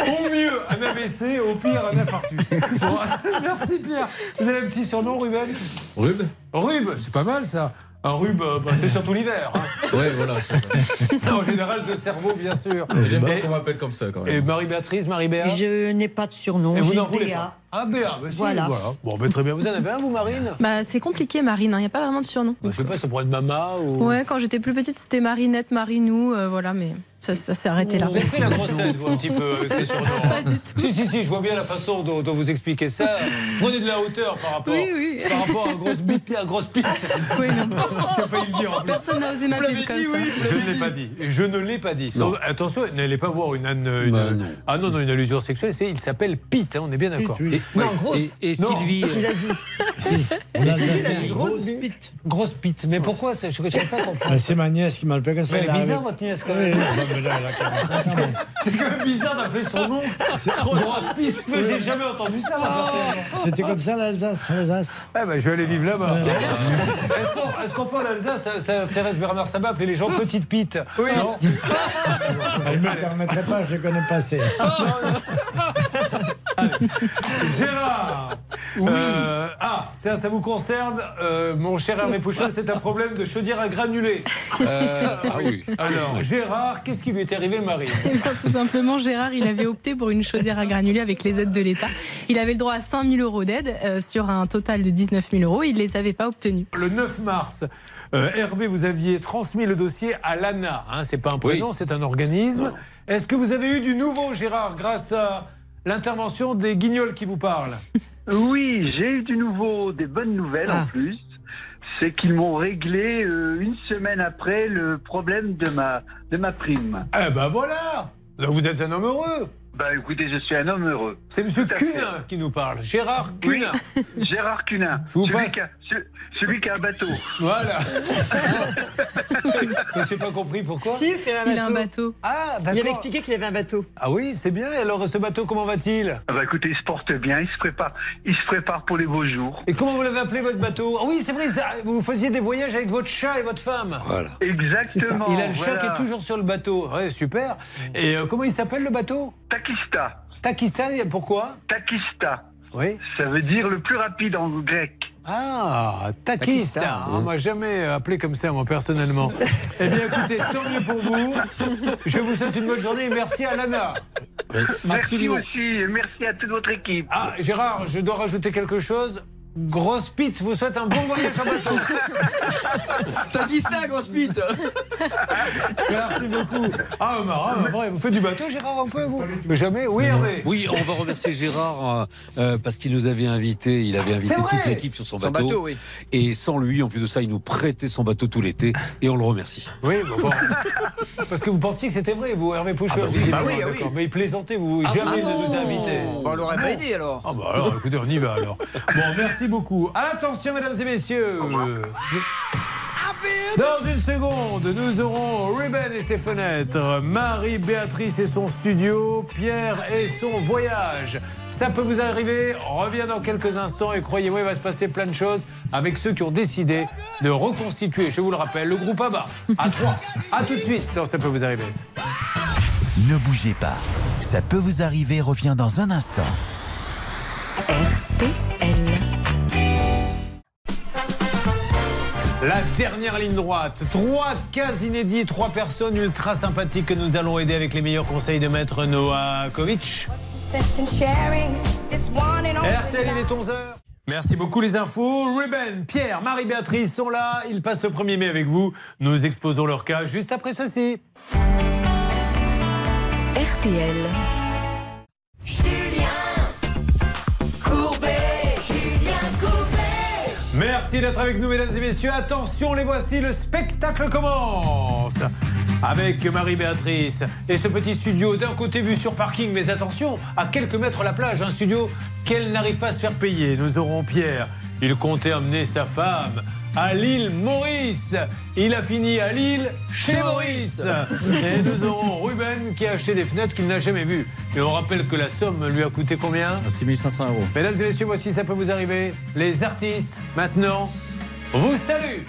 Au mieux, un AVC, au pire, un infarctus. Bon, merci Pierre. Vous avez un petit surnom, Ruben? Rub Rub, c'est pas mal ça. Un rub, euh, bah, c'est surtout l'hiver. hein. Ouais, voilà. en général, de cerveau, bien sûr. J'aime bien qu'on m'appelle comme ça quand même. Et Marie-Béatrice, Marie-Béa Je n'ai pas de surnom, Et vous n'en voulez pas Ah, Béa, bah, si, Voilà. voilà. Bon, bah, très bien. Vous en avez un, vous, Marine Bah, c'est compliqué, Marine. Il n'y a pas vraiment de surnom. Bah, Je sais pas, ça pourrait être Mama ou. Ouais, quand j'étais plus petite, c'était Marinette, Marinou, euh, voilà, mais. Ça, ça s'est arrêté là. Vous avez pris la grosse tête, vous, un petit peu, avec ces surnoms. hein. Si, si, si, je vois bien la façon dont, dont vous expliquez ça. Prenez de la hauteur par rapport, Oui, oui. Par rapport à grosse bite, à grosse pite. Oui, non. J'ai failli le dire en plus. Personne n'a osé m'appeler comme dit, ça. oui. Je ne l'ai pas dit. Je ne l'ai pas dit. Non. Attention, n'allez pas voir une, une- Bah, non. ah non non une allusion sexuelle. C'est il s'appelle Pete. hein, on est bien d'accord. Non, grosse. et, et Non. Sylvie, Il a dit. On a Alsacien, Grosse grosse bite. bite. Grosse Pete. Mais pourquoi Je ne pas comprendre. Ah, C'est ma nièce qui m'a appelé comme ça. Mais elle est bizarre votre nièce quand même. Mais là, elle a 45 ans. C'est quand même bizarre d'appeler son nom. Mais J'ai jamais entendu ça. personnellement. C'était comme ça l'Alsace, l'Alsace. Ah bah, je vais aller vivre là-bas. Est-ce qu'on peut en Alsace? Ça, ça intéresse Bernard Sabat appeler les gens Petite Pete Oui. Non? Elle ne me permettrait pas, je les connais pas assez. Gérard Euh, Ah, ça, ça vous concerne, euh, mon cher Hervé Pouchon, c'est un problème de chaudière à granulés. euh, ah oui. Alors, Gérard, qu'est-ce qui lui est arrivé, Marie Eh bien, tout simplement, Gérard, il avait opté pour une chaudière à granulés avec les aides de l'État. Il avait le droit à 5 000 euros d'aide euh, sur un total de 19 000 euros. Il ne les avait pas obtenus. Le 9 mars, euh, Hervé, vous aviez transmis le dossier à l'ANA. Hein, c'est pas un prénom, Oui. c'est un organisme. Est-ce que vous avez eu du nouveau, Gérard, grâce à l'intervention des guignols qui vous parlent Oui, j'ai eu du nouveau, des bonnes nouvelles en plus. C'est qu'ils m'ont réglé euh, une semaine après le problème de ma, de ma prime. Eh ben voilà Vous êtes un homme heureux Bah écoutez, je suis un homme heureux. C'est Monsieur fait. Cunin qui nous parle. Gérard Oui, Cunin. Gérard Cunin. Je vous celui, passe- qui a, ce- celui qui a un bateau. Voilà. Je n'ai pas compris pourquoi. Si, parce qu'il avait un Il a un bateau. bateau. Ah, Il avait expliqué qu'il avait un bateau. Ah oui, c'est bien. Et alors, ce bateau, comment va-t-il? Ah bah écoutez, il se porte bien, il se prépare, il se prépare pour les beaux jours. Et comment vous l'avez appelé votre bateau? Ah oui, c'est vrai, ça- vous faisiez des voyages avec votre chat et votre femme. Voilà. Exactement. Il a le chat voilà. qui est toujours sur le bateau. Ouais, super. Et euh, comment il s'appelle le bateau? Takista. Takistan, pourquoi? Takista. Oui. Ça veut dire le plus rapide en grec. Ah, Takistan. On m'a jamais appelé comme ça, moi, personnellement. eh bien, écoutez, tant mieux pour vous. Je vous souhaite une bonne journée et merci à Lana. Merci Absolument. aussi, et merci à toute votre équipe. Ah, Gérard, je dois rajouter quelque chose. Grosse Pete vous souhaite un bon voyage en bateau. T'as dit ça, grosse pute Merci beaucoup. Ah, marrant, vrai, vous faites du bateau, Gérard, un peu, vous Jamais Oui, Hervé. Oui, on va remercier Gérard euh, euh, parce qu'il nous avait invités, il avait invité C'est vrai toute l'équipe sur son Son bateau. bateau, oui. Et sans lui, en plus de ça, il nous prêtait son bateau tout l'été et on le remercie. Oui, mais enfin, parce que vous pensiez que c'était vrai, vous, Hervé Pouchon. bah oui, bah oui, ah oui. Mais il plaisantait, vous. Jamais il ne nous a invités. Bon, on l'aurait pas dit alors. Ah bah alors, écoutez, on y va alors. Bon, merci beaucoup. Attention, mesdames et messieurs. Dans une seconde, nous aurons Ruben et ses fenêtres, Marie-Béatrice et son studio, Pierre et son voyage. Ça peut vous arriver, on revient dans quelques instants et croyez-moi, il va se passer plein de choses avec ceux qui ont décidé de reconstituer, je vous le rappelle, le groupe ABBA à 3. À tout de suite dans Ça peut vous arriver. Ne bougez pas. Ça peut vous arriver revient dans un instant. La dernière ligne droite. Trois cases inédits, trois personnes ultra sympathiques que nous allons aider avec les meilleurs conseils de maître Noakovic. RTL, il est 11h. Merci beaucoup les infos. Ruben, Pierre, Marie-Béatrice sont là. Ils passent le 1er mai avec vous. Nous exposons leur cas juste après ceci. RTL. Merci d'être avec nous, mesdames et messieurs. Attention, les voici, le spectacle commence. Avec Marie-Béatrice et ce petit studio d'un côté vu sur parking, mais attention, à quelques mètres la plage, un studio qu'elle n'arrive pas à se faire payer. Nous aurons Pierre, il comptait emmener sa femme à l'île Maurice. Il a fini à l'île chez Maurice. Et nous aurons Ruben qui a acheté des fenêtres qu'il n'a jamais vues. Et on rappelle que la somme lui a coûté combien? 6500 euros. Mesdames et messieurs, voici ça peut vous arriver. Les artistes, maintenant, vous saluent.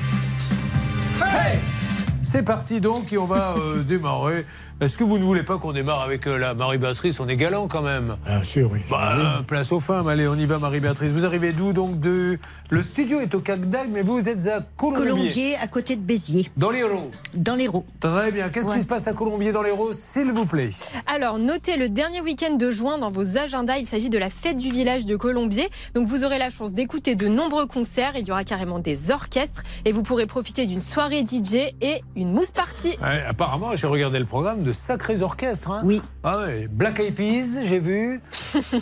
Hey c'est parti donc et on va euh, démarrer. Est-ce que vous ne voulez pas qu'on démarre avec euh, la Marie-Béatrice On est galant quand même. Bien sûr, oui. Bah, euh, place aux femmes, allez, on y va Marie-Béatrice. Vous arrivez d'où donc de... Le studio est au Cagdag, mais vous êtes à Colombier. Colombier, à côté de Béziers, Dans l'Hérault. dans l'Hérault. Très bien. Qu'est-ce qui se passe à Colombier dans l'Hérault, s'il vous plaît? Alors, notez le dernier week-end de juin dans vos agendas. Il s'agit de la fête du village de Colombier. Donc, vous aurez la chance d'écouter de nombreux concerts. Il y aura carrément des orchestres et vous pourrez profiter d'une soirée DJ et une mousse party. Ouais, Apparemment, j'ai regardé le programme de sacrés orchestres. Hein. Oui. Ah ouais, Black Eyed Peas, j'ai vu.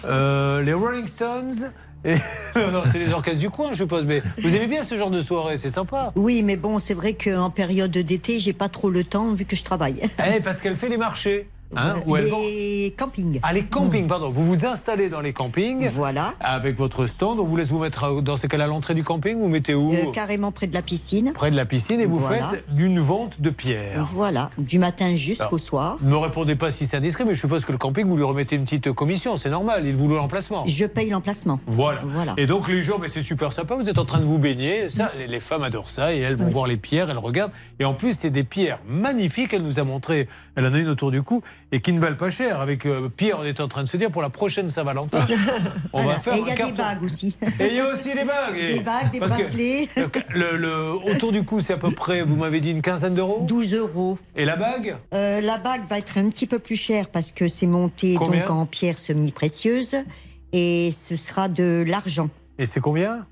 Euh, les Rolling Stones. Et... non, c'est les orchestres du coin, je suppose. Mais vous aimez bien ce genre de soirée, c'est sympa. Oui, mais bon, c'est vrai qu'en période d'été, j'ai pas trop le temps vu que je travaille. Eh, parce qu'elle fait les marchés. Hein, où les campings. Ah, les campings, pardon. Vous vous installez dans les campings. Voilà. Avec votre stand. On vous laisse vous mettre dans ce cas-là à l'entrée du camping. Vous mettez où Euh, carrément près de la piscine. Près de la piscine et vous Voilà. faites d'une vente de pierres. Voilà, du matin jusqu'au soir. Ne me répondez pas si c'est indiscret, mais je suppose que le camping, vous lui remettez une petite commission, c'est normal, il vous loue l'emplacement. Je paye l'emplacement. Voilà. Voilà. Et donc les gens, mais c'est super sympa, vous êtes en train de vous baigner, ça, les, les femmes adorent ça, et elles vont voir les pierres, elles regardent, et en plus c'est des pierres magnifiques, elle nous a montré, elle en a une autour du cou, et qui ne valent pas cher. Avec euh, Pierre, on est en train de se dire, pour la prochaine Saint-Valentin, on Voilà. va faire Et il y a des bagues aussi. Et il y a aussi les bagues. et- Des bagues, des bracelets. Le, le- autour du cou, c'est à peu près, vous m'avez dit une quinzaine d'euros 12 euros. Et la bague Euh, la bague va être un petit peu plus chère parce que c'est monté Combien donc en pierre semi-précieuse et ce sera de l'argent. Et c'est combien?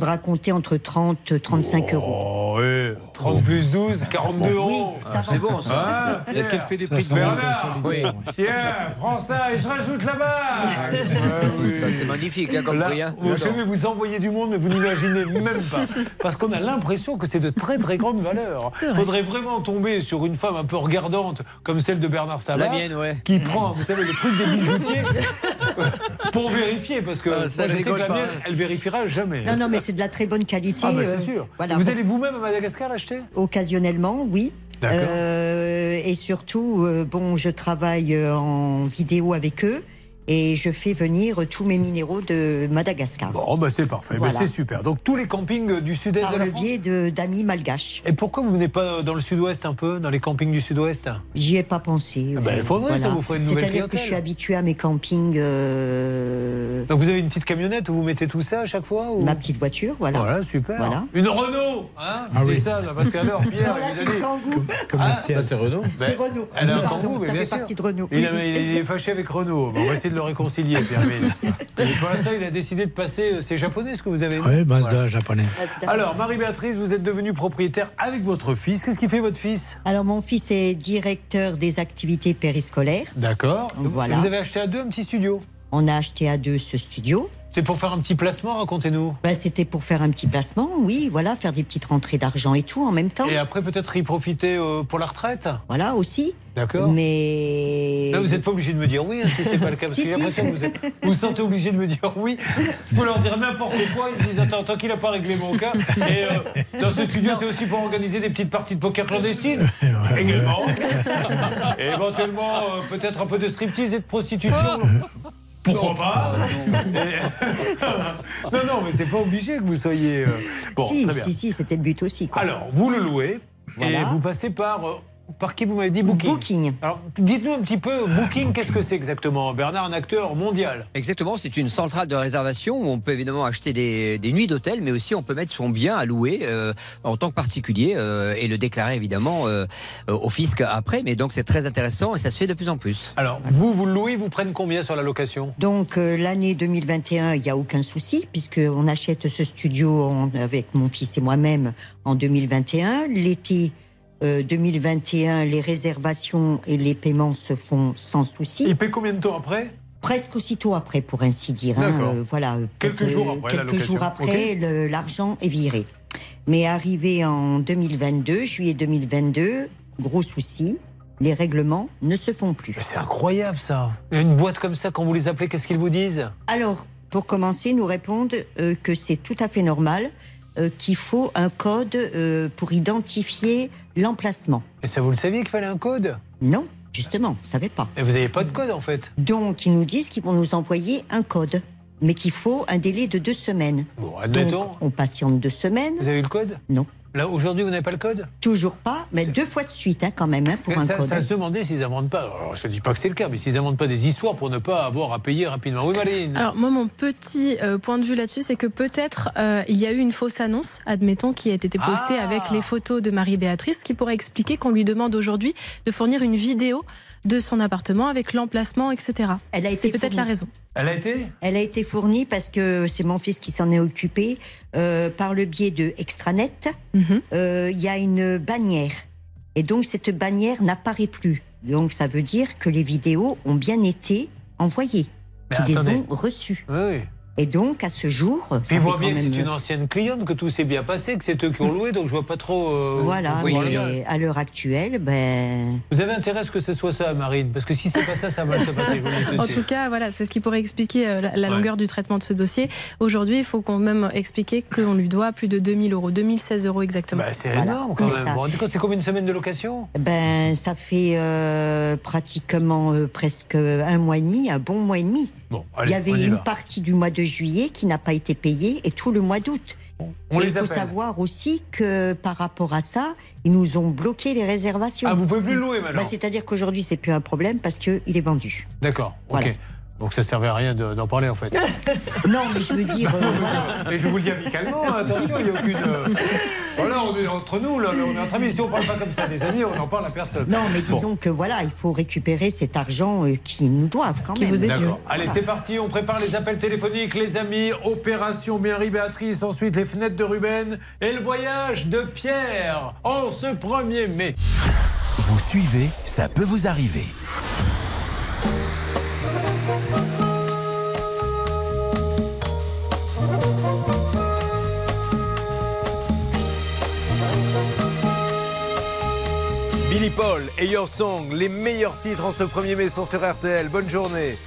Faudra compter entre 30 et 35 euros. Oh, ouais, 30 plus 12, 42 euros. Oui, va. C'est bon, ça. Ah, qu'elle fait des Ça prix de Bernard, consolidé. tiens, prends ça et je rajoute la bague. Ça, c'est magnifique hein, comme Là, prix. hein. vous savez, vous envoyez du monde, mais vous n'imaginez même pas. Parce qu'on a l'impression que c'est de très très grande valeur. Il faudrait vraiment tomber sur une femme un peu regardante, comme celle de Bernard Sabat, La mienne, ouais. qui prend, vous savez, le truc des bijoutiers, pour vérifier. Parce que Ah, ça moi, je sais que la pas, mienne, hein. elle vérifiera jamais. Non, non, mais c'est de la très bonne qualité. Ah, bah, euh, c'est sûr. Voilà, vous allez vous-même à Madagascar l'acheter Occasionnellement, oui. D'accord. Euh, et surtout, euh, bon, je travaille euh, en vidéo avec eux et je fais venir tous mes minéraux de Madagascar. Bon, bah c'est parfait, Bah, Voilà. c'est super. Donc tous les campings du sud-est Par de la le France biais de- d'amis malgaches. Et pourquoi vous venez pas dans le sud-ouest un peu, dans les campings du sud-ouest? J'y ai pas pensé. Ah ben, il faudrait, ça vous ferait une nouvelle C'est-à-dire que je suis habituée à mes campings, euh, Donc vous avez une petite camionnette où vous mettez tout ça à chaque fois ou... ma petite voiture, voilà. Voilà, super. Voilà. Une Renault, hein? Ah oui. ça, là, parce qu'alors Pierre, Non, là, il c'est nous a le dit- Kangoo. Commercial. Ça, c'est Renault. Ben, C'est Renault. Elle a un Kangoo, mais ça bien fait sûr. partie de Renault. Il, a- est fâché avec Renault. Bon, on va essayer de le réconcilier, Pierre. Pour l'instant, il a décidé de passer. euh, C'est japonais ce que vous avez dit Oui, Mazda Voilà. japonais. Alors, Marie-Béatrice, vous êtes devenue propriétaire avec votre fils. Qu'est-ce qu'il fait, votre fils Alors, mon fils est directeur des activités périscolaires. D'accord. Voilà. Vous avez acheté à deux un petit studio On a acheté à deux ce studio. C'est pour faire un petit placement, racontez-nous. Ben, C'était pour faire un petit placement, oui, voilà, faire des petites rentrées d'argent et tout en même temps. Et après, peut-être y profiter euh, pour la retraite? Voilà aussi. D'accord. Mais. Là, vous n'êtes pas obligé de me dire oui, hein, si c'est pas le cas. Parce Si, que j'ai si. l'impression que vous êtes- vous sentez obligé de me dire oui. Je peux leur dire n'importe quoi. Ils se disent attends, tant qu'il n'a pas réglé mon cas. Et euh, dans ce studio, c'est aussi pour organiser des petites parties de poker clandestines. Également. Et éventuellement, euh, peut-être un peu de striptease et de prostitution. Pourquoi pas Et- Non, non, mais c'est pas obligé que vous soyez. euh, Bon, si, très bien. si, si, c'était le but aussi. quoi. Alors, vous le louez et vous passez par. Par qui vous m'avez dit Booking Booking. Alors, dites-nous un petit peu, Booking, qu'est-ce que c'est exactement Bernard, un acteur mondial. Exactement, c'est une centrale de réservation où on peut évidemment acheter des, des nuits d'hôtel, mais aussi on peut mettre son bien à louer euh, en tant que particulier euh, et le déclarer évidemment euh, au fisc après. Mais donc c'est très intéressant et ça se fait de plus en plus. Alors, vous, vous le louez, vous prennent combien sur la location? Donc euh, l'année 2021, il n'y a aucun souci, puisqu'on achète ce studio en- avec mon fils et moi-même en 2021. L'été euh, 2021, les réservations et les paiements se font sans souci. Il paie combien de temps après? Presque aussitôt après, pour ainsi dire. hein, euh, voilà. euh, Quelques jours euh, après Quelques jours après, l'argent est viré. Mais arrivé en 2022, juillet 2022, gros souci, les règlements ne se font plus. C'est incroyable ça. Une boîte comme ça, quand vous les appelez, qu'est-ce qu'ils vous disent? Alors, pour commencer, nous répondent euh, que c'est tout à fait normal, euh, qu'il faut un code euh, pour identifier l'emplacement. Et ça, vous le saviez qu'il fallait un code? Non, justement, on ne savait pas. Et vous n'avez pas de code en fait Donc, ils nous disent qu'ils vont nous envoyer un code, mais qu'il faut un délai de deux semaines. Bon, admettons. Donc, on patiente deux semaines. Vous avez eu le code? Non. Là, aujourd'hui, vous n'avez pas le code Toujours pas, mais deux fois de suite, hein, quand même, hein, pour un ça, code. ça se demandait s'ils inventent pas. Alors, je ne dis pas que c'est le cas, mais s'ils inventent pas des histoires pour ne pas avoir à payer rapidement. Oui, Marine Alors moi, mon petit euh, point de vue là-dessus, c'est que peut-être euh, il y a eu une fausse annonce, admettons, qui a été postée Ah avec les photos de Marie-Béatrice, qui pourrait expliquer qu'on lui demande aujourd'hui de fournir une vidéo de son appartement avec l'emplacement, etc. Elle a C'est été peut-être fournie. la raison. Elle a été? Elle a été fournie parce que c'est mon fils qui s'en est occupé euh, par le biais de Extranet. Mhm. euh, Il y a une bannière et donc cette bannière n'apparaît plus. Donc ça veut dire que les vidéos ont bien été envoyées, qu'ils les ont reçues. Oui, oui. Et donc, à ce jour. ça Puis voit quand bien que même- c'est une ancienne cliente, que tout s'est bien passé, que c'est eux qui ont loué, donc je vois pas trop. euh, Voilà, mais à l'heure actuelle, ben. Vous avez intérêt à ce que ce soit ça, Marine Parce que si c'est pas ça, ça va se passer. En tout cas, voilà, c'est ce qui pourrait expliquer euh, la, la Ouais. longueur du traitement de ce dossier. Aujourd'hui, il faut quand même expliquer qu'on lui doit plus de 2000 euros, 2016 euros exactement. Bah, c'est énorme quand même. ça. Vous rendez compte, c'est combien de semaines de location Ben, ça fait euh, pratiquement euh, presque un mois et demi, un bon mois et demi. Bon, Il y avait y une va. partie du mois de juillet qui n'a pas été payée et tout le mois d'août. on Et les il faut appelle. savoir aussi que par rapport à ça, ils nous ont bloqué les réservations. Ah, vous pouvez plus le louer maintenant Ben, C'est-à-dire qu'aujourd'hui, c'est plus un problème parce qu'il est vendu. D'accord, ok. Voilà. Donc ça servait à rien de- d'en parler en fait. Non, mais je veux dire. euh, voilà. Et je vous le dis amicalement, hein, attention, il n'y a aucune. euh, Voilà, on est entre nous, là, on est entre amis, si on parle pas comme ça des amis, on n'en parle à personne. Non, mais Bon. disons que voilà, il faut récupérer cet argent euh, qu'ils nous doivent quand même. D'accord. Allez, c'est parti. On prépare les appels téléphoniques, les amis. Opération Bien-Ri Béatrice. Ensuite, les fenêtres de Ruben. Et le voyage de Pierre en ce 1er mai. Vous suivez, ça peut vous arriver. Billy Paul et Your les meilleurs titres en ce 1er mai sont sur RTL. Bonne journée.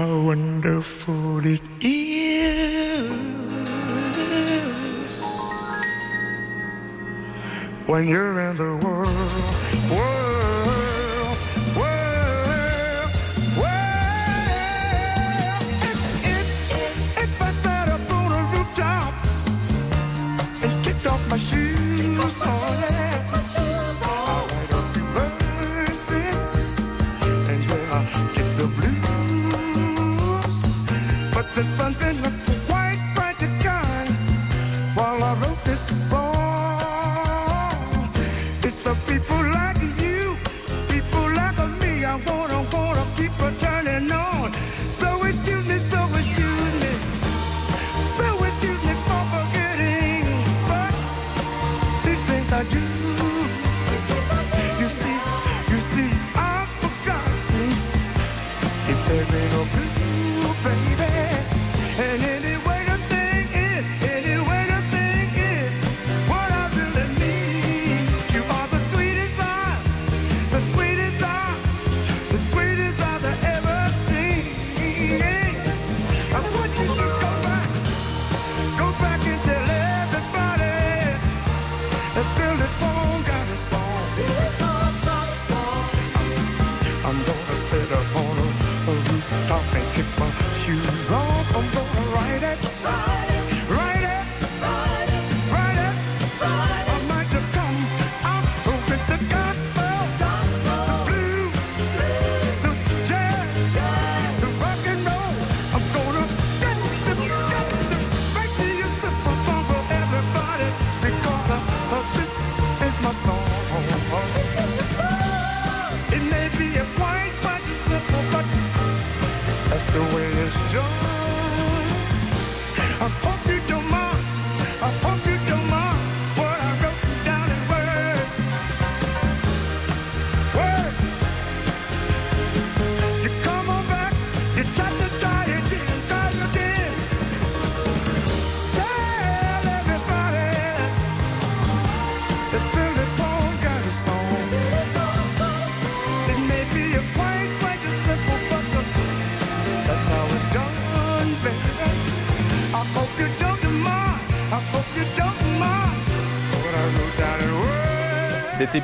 How wonderful it shoes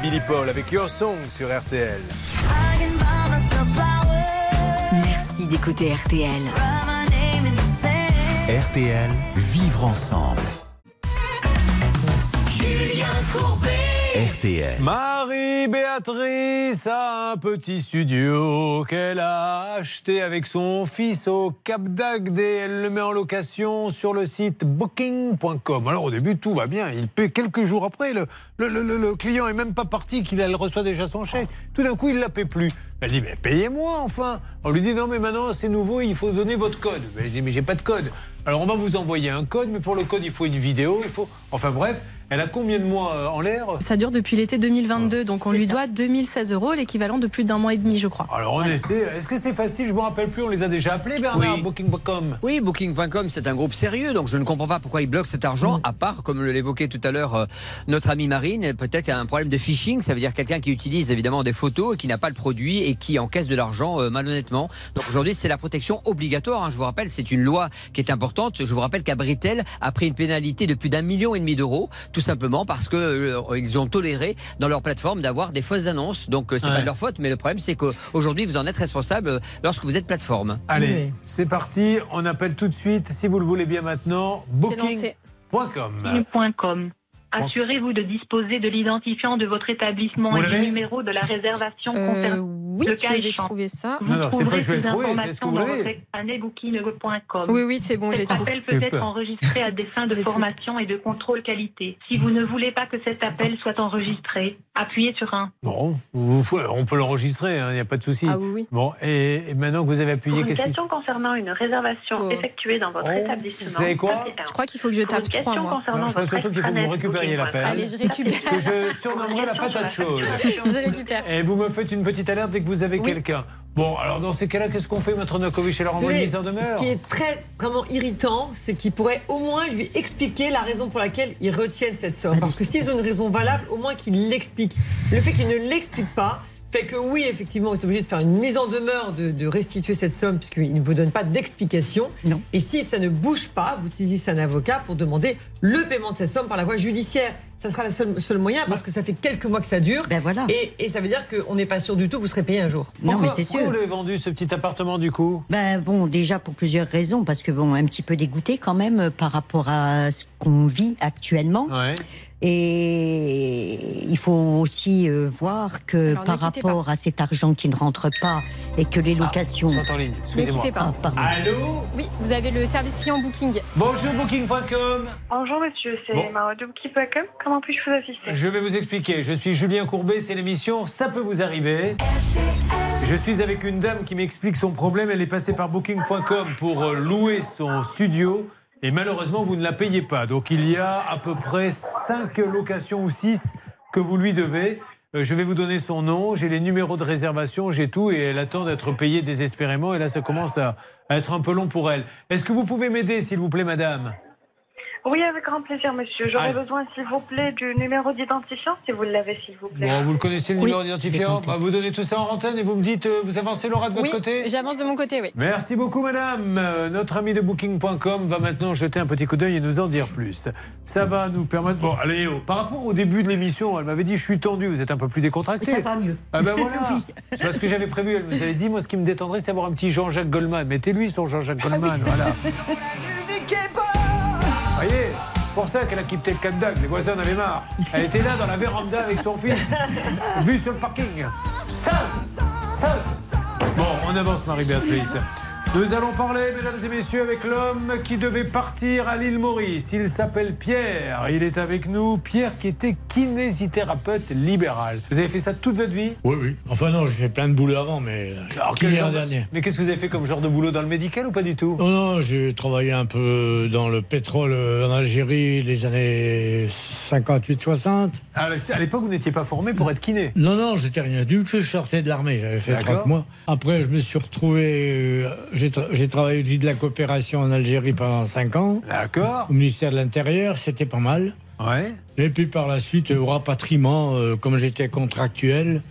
Billy Paul avec Your Song sur RTL. Merci d'écouter RTL. RTL, vivre ensemble. Julien Courbet. RTL. Marie-Béatrice a un petit studio qu'elle a acheté avec son fils au Cap d'Agde. Elle le met en location sur le site booking.com. Alors au début, tout va bien. Il paie quelques jours après. Le, le, le- le- client est même pas parti qu'il elle reçoit déjà son chèque. Tout d'un coup, il ne la paie plus. Elle dit, mais payez-moi enfin. On lui dit, non, mais maintenant c'est nouveau, il faut donner votre code. Mais je mais j'ai pas de code. Alors on va vous envoyer un code, mais pour le code, il faut une vidéo, il faut. Enfin bref, elle a combien de mois euh, en l'air? Ça dure depuis l'été 2022, donc on lui doit 2016 euros, l'équivalent de plus d'un mois et demi, je crois. Alors on essaie. Est-ce que c'est facile? Je me rappelle plus. On les a déjà appelés, Bernard. Oui. Booking.com. Oui, Booking.com, c'est un groupe sérieux, donc je ne comprends pas pourquoi ils bloquent cet argent, à part, comme l'évoquait tout à l'heure euh, notre amie Marine, peut-être un problème de phishing, ça veut dire quelqu'un qui utilise évidemment des photos et qui n'a pas le produit et qui encaisse de l'argent euh, malhonnêtement. Donc aujourd'hui, c'est la protection obligatoire, hein. je vous rappelle, c'est une loi qui est importante. Je vous rappelle qu'à Britel a pris une pénalité de plus d'un million et demi d'euros, tout simplement parce que euh, ils ont toléré dans leur plateforme d'avoir des fausses annonces. Donc euh, c'est Ouais. pas de leur faute, mais le problème c'est qu'aujourd'hui vous en êtes responsable euh, lorsque vous êtes plateforme. Allez, c'est parti. On appelle tout de suite, si vous le voulez bien maintenant, booking.com. Assurez-vous de disposer de l'identifiant de votre établissement Vous et du numéro de la réservation Euh, concernée. oui, Le échéant. trouver ça. Vous Non, non, c'est trouverez pas je vais le trouver, c'est ce que vous annetbooking.com. Oui, oui, c'est bon, j'ai Cet tout. appel J'ai peut être peur. enregistré à des fins de J'ai formation et de contrôle qualité. Si vous ne voulez pas que cet appel soit enregistré, appuyez sur 1. Bon, on peut l'enregistrer, il n'y a pas de souci. Ah oui, oui. Bon, et, et maintenant que vous avez appuyé, une qu'est-ce qui question concernant une réservation Oh. effectuée dans votre Oh, établissement, vous savez quoi un. Je crois qu'il faut que je tape une 3, question moi. concernant Non, je crois surtout qu'il faut que vous récupériez l'appel. Allez, je récupère. que je surnommerai la patate chaude. Je récupère. Et vous me faites une petite alerte dès que vous avez Oui. quelqu'un. Bon, alors dans ces cas-là, qu'est-ce qu'on fait, Maître Nokovic Alors, Vous envoie une savez, mise en demeure Ce qui est très vraiment irritant, c'est qu'ils pourraient au moins lui expliquer la raison pour laquelle ils retiennent cette somme. Parce que s'ils ont une raison valable, au moins qu'ils l'expliquent. Le fait qu'ils ne l'expliquent pas fait que oui, effectivement, vous êtes obligé de faire une mise en demeure de, de restituer cette somme puisqu'ils ne vous donnent pas d'explication. Et si ça ne bouge pas, vous saisissez un avocat pour demander le paiement de cette somme par la voie judiciaire. Ça sera le seul, seul moyen parce que ça fait quelques mois que ça dure. Ben voilà. Et, et ça veut dire qu'on n'est pas sûr du tout que vous serez payé un jour. Non, mais Pourquoi- c'est pourquoi sûr. vous l'avez vendu ce petit appartement du coup? Ben bon, déjà pour plusieurs raisons, parce que bon, un petit peu dégoûté quand même euh, par rapport à ce qu'on vit actuellement. Et il faut aussi euh, voir que Alors, par rapport à cet argent qui ne rentre pas et que les locations. sont en ligne, Ne quittez pas. Ah. Allô? Oui, vous avez le service client Booking. Bonjour Booking.com. Bonjour monsieur, c'est Bon. Comment puis-je Je vais vous expliquer. Je suis Julien Courbet, c'est l'émission Ça peut vous arriver. Je suis avec une dame qui m'explique son problème. Elle est passée par Booking.com pour euh, louer son studio. Et malheureusement, vous ne la payez pas. Donc il y a à peu près 5 locations ou 6 que vous lui devez. Euh, Je vais vous donner son nom, j'ai les numéros de réservation, j'ai tout et elle attend d'être payée désespérément. Et là, ça commence à, à être un peu long pour elle. Est-ce que vous pouvez m'aider, s'il vous plaît, madame? Oui, avec grand plaisir monsieur. J'aurais Ah. besoin s'il vous plaît du numéro d'identifiant si vous l'avez s'il vous plaît. Bon, vous le connaissez le numéro d'identifiant Bah, Vous donnez tout ça en antenne et vous me dites, euh, vous avancez Laura de votre Oui, côté j'avance de mon côté, oui. Merci beaucoup, madame. Euh, notre ami de Booking.com va maintenant jeter un petit coup d'œil et nous en dire plus. Ça va nous permettre. Bon, allez, oh, par rapport au début de l'émission, elle m'avait dit Je suis tendu, vous êtes un peu plus décontracté. Ça va mieux. Ah ben voilà C'est parce que j'avais prévu. Elle nous avait dit Moi, ce qui me détendrait, c'est avoir un petit Jean-Jacques Goldman. Mettez-lui son Jean-Jacques Ah Goldman, voilà. pour ça qu'elle a quitté le Candag, les voisins en avaient marre. Elle était là dans la véranda avec son fils, vue sur le parking. Seul Seul Bon, on avance Marie-Béatrice. Nous allons parler, mesdames et messieurs, avec l'homme qui devait partir à l'île Maurice. Il s'appelle Pierre. Il est avec nous. Pierre qui était kinésithérapeute libéral. Vous avez fait ça toute votre vie? Oui, oui. Enfin, non, j'ai fait plein de boulot avant, mais. Alors, qui quel genre de- dernier Mais qu'est-ce que vous avez fait comme genre de boulot dans le médical ou pas du tout? Non, non, j'ai travaillé un peu dans le pétrole euh, en Algérie les années 58-60. Ah, À l'époque, vous n'étiez pas formé pour être kiné Non, non, j'étais rien du tout. Je sortais de l'armée, j'avais fait D'accord. 30 mois. Après, je me suis retrouvé. euh, j'ai tra- j'ai travaillé au de la coopération en Algérie pendant 5 ans. D'accord. Au ministère de l'Intérieur, c'était pas mal. Ouais. Et puis par la suite, au rapatriement, euh, comme j'étais contractuel,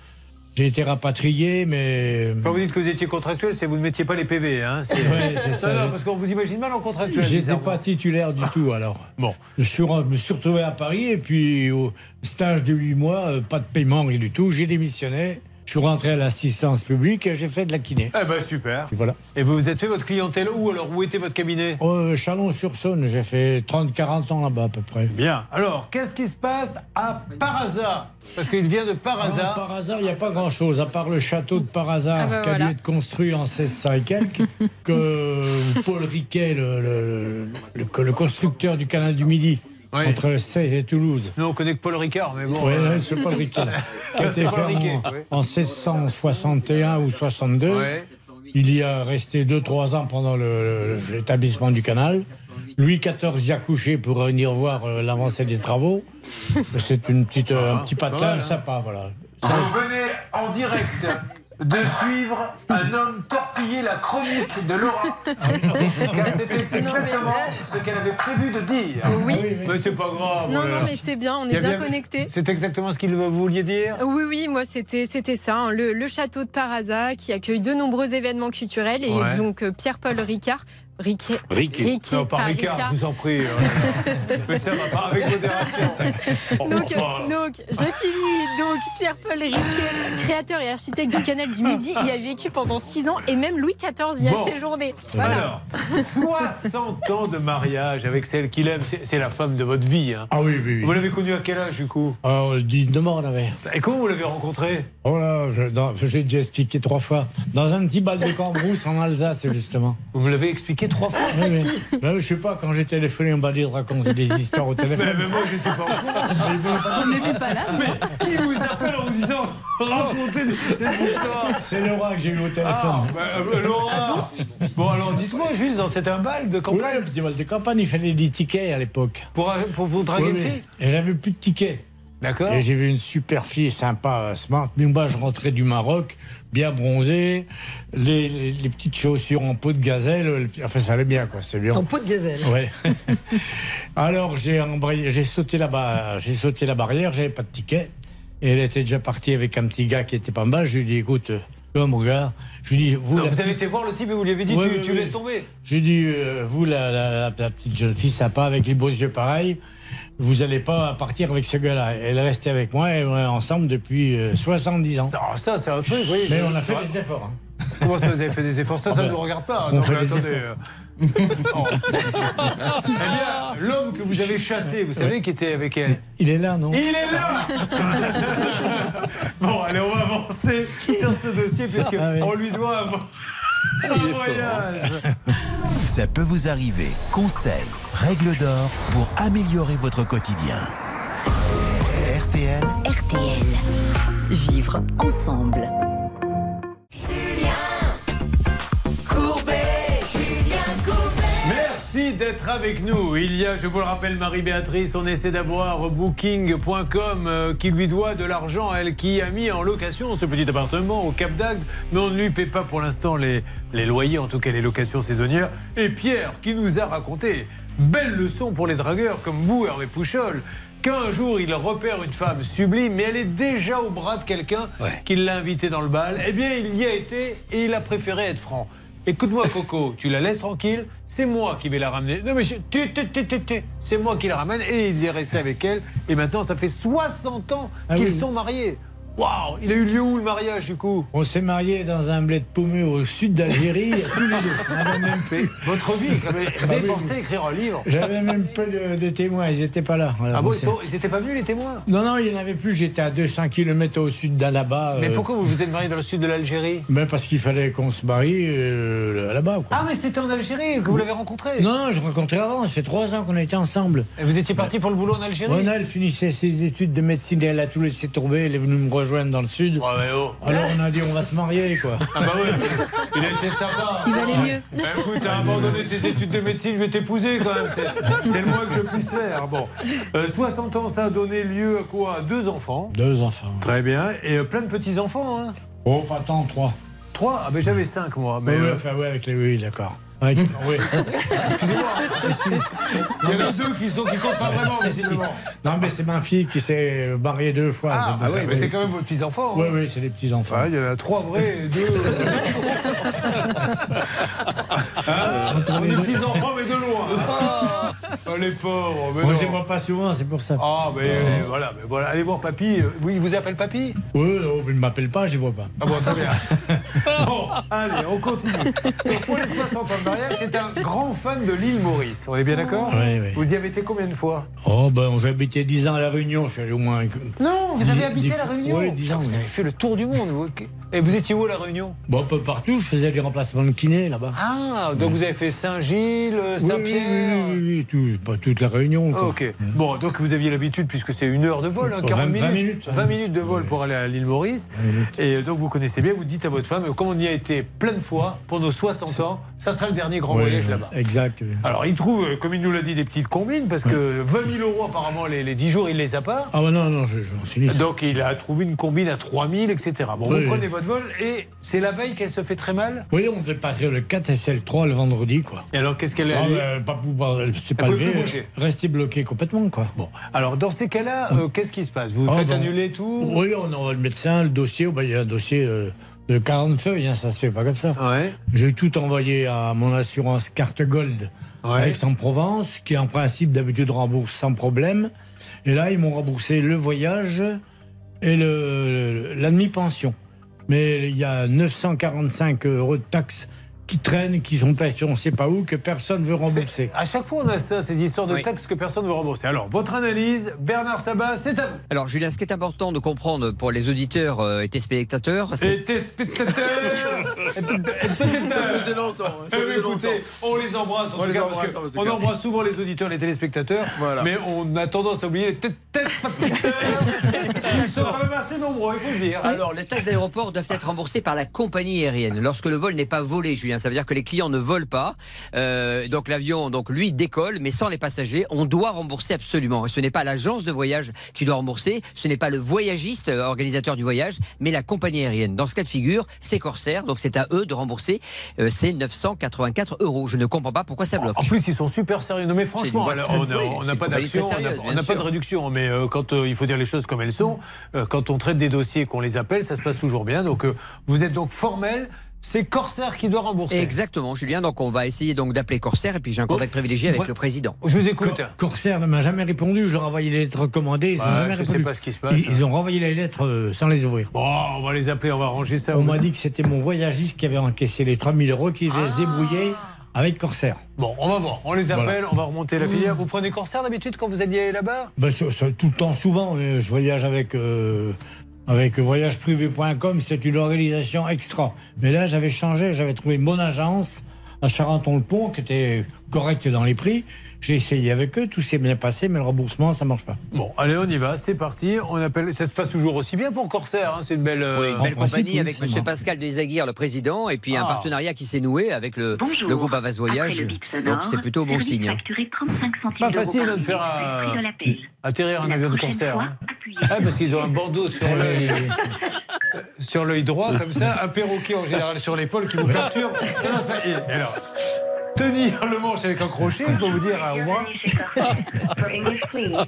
j'ai été rapatrié, mais. Quand vous dites que vous étiez contractuel, c'est que vous ne mettiez pas les PV. Hein c'est Ouais, ça. Non, non, parce qu'on vous imagine mal en contractuel. J'étais pas titulaire du tout alors. Bon. Je suis, re- me suis retrouvé à Paris et puis au stage de 8 mois, euh, pas de paiement, rien du tout. J'ai démissionné. Je suis rentré à l'assistance publique et j'ai fait de la kiné. Eh ben super. Et voilà. Et vous vous êtes fait votre clientèle où alors? Où était votre cabinet? Euh, Chalon-sur-Saône, j'ai fait 30-40 ans là-bas à peu près. Bien. Alors, qu'est-ce qui se passe à Paraza Parce qu'il vient de Paraza. par hasard, il n'y a pas grand-chose, à part le château de Paraza, Ah ben qui a voilà. dû être construit en 1600 et quelques, que Paul Riquet, le, le- le- le- le constructeur du canal du Midi, entre Sèvres et Toulouse. Nous, on connaît que Paul Ricard, mais bon. Oui, euh, c'est Paul là, qui a été Riquet, en, oui. en 1661 ou 62. Ouais. Il y a resté 2-3 ans pendant l'établissement du canal. Louis XIV y a couché pour venir voir euh, l'avancée des travaux. C'est une petite, euh, un petit pas patelin hein. sympa, voilà. Vous venez en direct de suivre un homme torpiller la chronique de Laura. Car c'était exactement ce qu'elle avait prévu de dire. Oui. Mais c'est pas grave. Non, non, mais c'est bien, on est bien connectés. C'est exactement ce qu'il vous vouliez dire? Oui, oui, moi c'était c'était ça, hein, le, le château de Paraza qui accueille de nombreux événements culturels et Ouais. donc euh, Pierre-Paul Ricard. Riquet. Riquet. Non, pas Ricard, je vous en prie. euh. mais ça va pas avec modération. Oh, Donc, enfin. donc j'ai fini. Donc, Pierre-Paul Riquet, créateur et architecte du canal du Midi, y a vécu pendant 6 ans et même Louis XIV y a Bon. séjourné. Voilà. Alors, 60 ans de mariage avec celle qu'il aime, c'est la femme de votre vie. hein. Ah oui, oui, oui. Vous l'avez connue à quel âge du coup? Ah, 19 ans, on avait. Et comment vous l'avez rencontrée? Oh là, je- j'ai déjà expliqué trois fois. Dans un petit bal de Cambrousse en Alsace, justement. Vous me l'avez expliqué trois fois Oui, oui. Ben, je sais pas, quand j'ai téléphoné, on m'a dit de raconter des histoires au téléphone. Mais, mais moi, j'étais pas au. On n'était pas là. Mais qui vous appelle en vous disant racontez des, des histoires C'est Laura que j'ai eu au téléphone. Ah, bah, euh, Laura Bon, alors dites-moi, juste, dans- c'était un bal de Oui, campagne un petit bal de campagne, il fallait des tickets à l'époque. pour, pour vous draguer Oui, une oui. fille Et j'avais plus de tickets. D'accord Et j'ai vu une super fille sympa, euh, smart. Mais moi, je rentrais du Maroc, bien bronzée, les, les- les petites chaussures en peau de gazelle. le- Enfin, ça allait bien, quoi. C'était bien. En peau de gazelle. Ouais. Alors j'ai embrayé, j'ai sauté là-bas, j'ai sauté la barrière, j'avais pas de ticket. Et elle était déjà partie avec un petit gars qui était pas mal. Je lui ai dit, écoute, euh, toi, mon gars, je lui ai dit, vous, Non, la Vous avez petite- été voir le type et vous lui avez dit Ouais, tu, ouais, tu ouais. laisses tomber je lui ai dit, euh, vous, la- la petite jeune fille sympa avec les beaux yeux pareils, vous n'allez pas partir avec ce gars-là. Elle est restée avec moi et on est ensemble depuis euh, 70 ans. Ah, ça, c'est un truc, oui. Mais on a fait des efforts. hein. Comment ça, vous avez fait des efforts? Ça, Ah ça ne ben, nous regarde pas. on Non, mais attendez. efforts. euh, non. eh bien, l'homme que vous avez chassé, vous savez, qui était avec elle? Il est là, non? Il est là Bon, allez, on va avancer sur ce dossier, Ça, puisque ah oui. on lui doit un, un voyage. Ça peut vous arriver. Conseils, règles d'or pour améliorer votre quotidien. RTL, RTL. Vivre ensemble. Merci d'être avec nous. Il y a, je vous le rappelle, Marie-Béatrice, on essaie d'avoir Booking.com euh, qui lui doit de l'argent, elle qui a mis en location ce petit appartement au Cap d'Agde, mais on ne lui paie pas pour l'instant les, les loyers, en tout cas les locations saisonnières. Et Pierre qui nous a raconté, belle leçon pour les dragueurs comme vous, Hervé Pouchol, qu'un jour il repère une femme sublime, mais elle est déjà au bras de quelqu'un qui l'a invité dans le bal. Eh bien, il y a été et il a préféré être franc. Écoute-moi, Coco, tu la laisses tranquille, c'est moi qui vais la ramener. Non, mais je- tu, tu, tu, tu, tu. c'est moi qui la ramène et il est resté avec elle. Et maintenant, ça fait 60 ans Ah qu'ils oui. sont mariés. Waouh, il a eu lieu où le mariage du coup On s'est mariés dans un bled paumé au sud d'Algérie, tous les deux. Même votre vie, même, vous Ah avez oui, pensé écrire un livre J'avais même peu de, de témoins, ils n'étaient pas là. Alors, Ah bon, on ils n'étaient pas venus les témoins? Non, non, il n'y en avait plus. J'étais à 200 km au sud d'Alaba. Mais pourquoi vous vous êtes mariés dans le sud de l'Algérie? Ben Parce qu'il fallait qu'on se marie euh, là-bas. Ah, mais c'était en Algérie que vous l'avez rencontré? Non, non, je rencontrais avant. Ça fait trois ans qu'on était ensemble. Et vous étiez parti pour le boulot en Algérie? Rona, elle finissait ses études de médecine et elle a tout laissé tomber. Elle est venue me rejoindre dans le sud. oh. Alors on a dit on va se marier, quoi. Ah bah ouais, il a été sympa. Il valait mieux. Bah écoute, à abandonné tes études de médecine, je vais t'épouser quand même. C'est- le moins que je puisse faire. Bon, Euh, 60 ans, ça a donné lieu à quoi? Deux enfants. Deux enfants. Très bien. Et euh, plein de petits-enfants, hein? Oh, pas tant, trois. Trois? Ah ben j'avais cinq moi. Mais Mais euh, enfin, ouais, avec les oui, d'accord. Oui. il y en a deux qui, sont, qui comptent pas vraiment, visiblement. Non, mais c'est ma fille qui s'est mariée deux fois. Ah, c'est ah oui, mais c'est quand même vos petits-enfants. Oui, hein. oui, c'est les petits-enfants. Ah, il y en a trois vrais et deux. Hein On est petits-enfants, mais de loin. Ah, les pauvres. Mais Moi, non. je ne vois pas souvent, c'est pour ça. Ah, mais euh, voilà, mais voilà, allez voir papy. Oui, il vous appelle papy? Oui, oh, il ne m'appelle pas, je ne vois pas. Ah bon, très bien. bon, allez, on continue. Donc, pour les 60 ans de mariage, c'est un grand fan de l'île Maurice. On est bien d'accord? Oui, oui. Vous y avez été combien de fois? Oh, ben, j'ai habité 10 ans à La Réunion, je suis allé au moins. Non, vous avez habité à La Réunion Oui, 10 ans. Vous oui. avez fait le tour du monde. vous. Et vous étiez où à La Réunion? Bon, un peu partout, je faisais des remplacements de kiné là-bas. Ah, donc vous avez fait Saint-Gilles, Oui, oui, Saint-Pierre Oui, oui, oui, tout- pas toute la Réunion. quoi. Ok. Bon, donc vous aviez l'habitude, puisque c'est une heure de vol, hein, Oh, 40 20 minutes, 20 minutes, 20 minutes de vol pour aller à l'île Maurice. Et donc vous connaissez bien, vous dites à votre femme, comme on y a été plein de fois pour nos 60 ans, ça sera le dernier grand voyage là-bas. Exact. Alors il trouve, euh, comme il nous l'a dit, des petites combines, parce que 20 000 euros apparemment les, les 10 jours, il les a pas. Ah, bah non, non, je, je. Donc il a trouvé une combine à 3 000, etc. Bon, Oui, vous prenez votre vol et c'est la veille qu'elle se fait très mal. Oui, on devait partir le 4 et c'est le 3 le vendredi, quoi. Et alors qu'est-ce qu'elle a Ah, pouvoir, c'est pas bouger. rester bloqué complètement, quoi. Bon, alors dans ces cas-là, euh, qu'est-ce qui se passe? Vous Ah, faites bon. annuler tout? Oui, on envoie le médecin, le dossier. bah, Il y a un dossier euh, de 40 feuilles, hein, ça se fait pas comme ça. Ouais. J'ai tout envoyé à mon assurance carte Gold Ouais. Aix-en-Provence, qui en principe d'habitude rembourse sans problème. Et là, ils m'ont remboursé le voyage et le- la demi-pension. Mais il y a 945 euros de taxes qui traînent, qui sont on ne sait pas où, que personne ne veut rembourser. À chaque fois, on a ça, ces histoires de taxes que personne ne veut rembourser. Alors, votre analyse, Bernard Sabat, c'est à vous. Alors, Julien, ce qui est important de comprendre pour les auditeurs euh, et téléspectateurs, c'est. Et tes faisait longtemps, hein, ça Eh faisait écoutez, on les embrasse en On tout les cas, embrasse, parce que en tout on cas. embrasse souvent les auditeurs, les téléspectateurs, Voilà. mais on a tendance à oublier les têtes Ils sont quand même assez nombreux, il faut le dire. Alors, les taxes d'aéroport doivent être remboursées par la compagnie aérienne. Lorsque le vol n'est pas volé, Julien, ça veut dire que les clients ne volent pas. Euh, donc l'avion, donc lui décolle, mais sans les passagers, on doit rembourser absolument. Et ce n'est pas l'agence de voyage qui doit rembourser, ce n'est pas le voyagiste, euh, organisateur du voyage, mais la compagnie aérienne. Dans ce cas de figure, c'est Corsair, donc c'est à eux de rembourser euh, ces 984 euros. Je ne comprends pas pourquoi ça bloque. En plus, ils sont super sérieux. Non, mais franchement, C'est alors, on c'est n'a pas d'action, on n'a- pas de réduction. Mais euh, quand euh, il faut dire les choses comme elles sont, quand on traite des dossiers, qu'on les appelle, ça se passe toujours bien. Donc, vous êtes donc formel. C'est Corsair qui doit rembourser. Exactement, Julien. Donc on va essayer donc d'appeler Corsair et puis j'ai un contact privilégié avec Ouais. le président. Je vous écoute. Cor- Corsair ne m'a jamais répondu. Je leur ai envoyé les lettres recommandées. Ils Ouais, ont jamais je sais répondu. pas ce qui se passe. Ils, ils ont renvoyé les lettres euh, sans les ouvrir. Bon, on va les appeler, on va ranger ça. On m'a dit que c'était mon voyagiste qui avait encaissé les 3000 euros qui devait se débrouiller avec Corsair. Bon, on va voir. On les appelle, Voilà. on va remonter la filière. Vous prenez Corsair d'habitude quand vous alliez là-bas? Ben, ça- ça, tout le temps, souvent, euh, je voyage avec, euh, avec voyageprivé.com, c'est une organisation extra. Mais là, j'avais changé, j'avais trouvé bonne agence à Charenton-le-Pont qui était correcte dans les prix. J'ai essayé avec eux, tout s'est bien passé, mais le remboursement, ça marche pas. Bon, allez, on y va, c'est parti. On appelle. Ça se passe toujours aussi bien pour Corsair, hein, c'est une belle. euh, Oui, une belle compagnie oui, avec ça M. marche. Pascal Desaguirre, le président, et puis un Ah. partenariat qui s'est noué avec le, Bonjour. le groupe Avas Voyage. Donc c'est plutôt bon signe. facturé 35 centimes Pas facile de faire atterrir un avion de fois, hein. Ah, parce qu'ils ont un bandeau sur l'œil. euh, sur l'œil droit, comme ça, un perroquet en général sur l'épaule qui vous perturbe. Alors, tenir le manche avec un crochet, je peux vous dire, à au moins.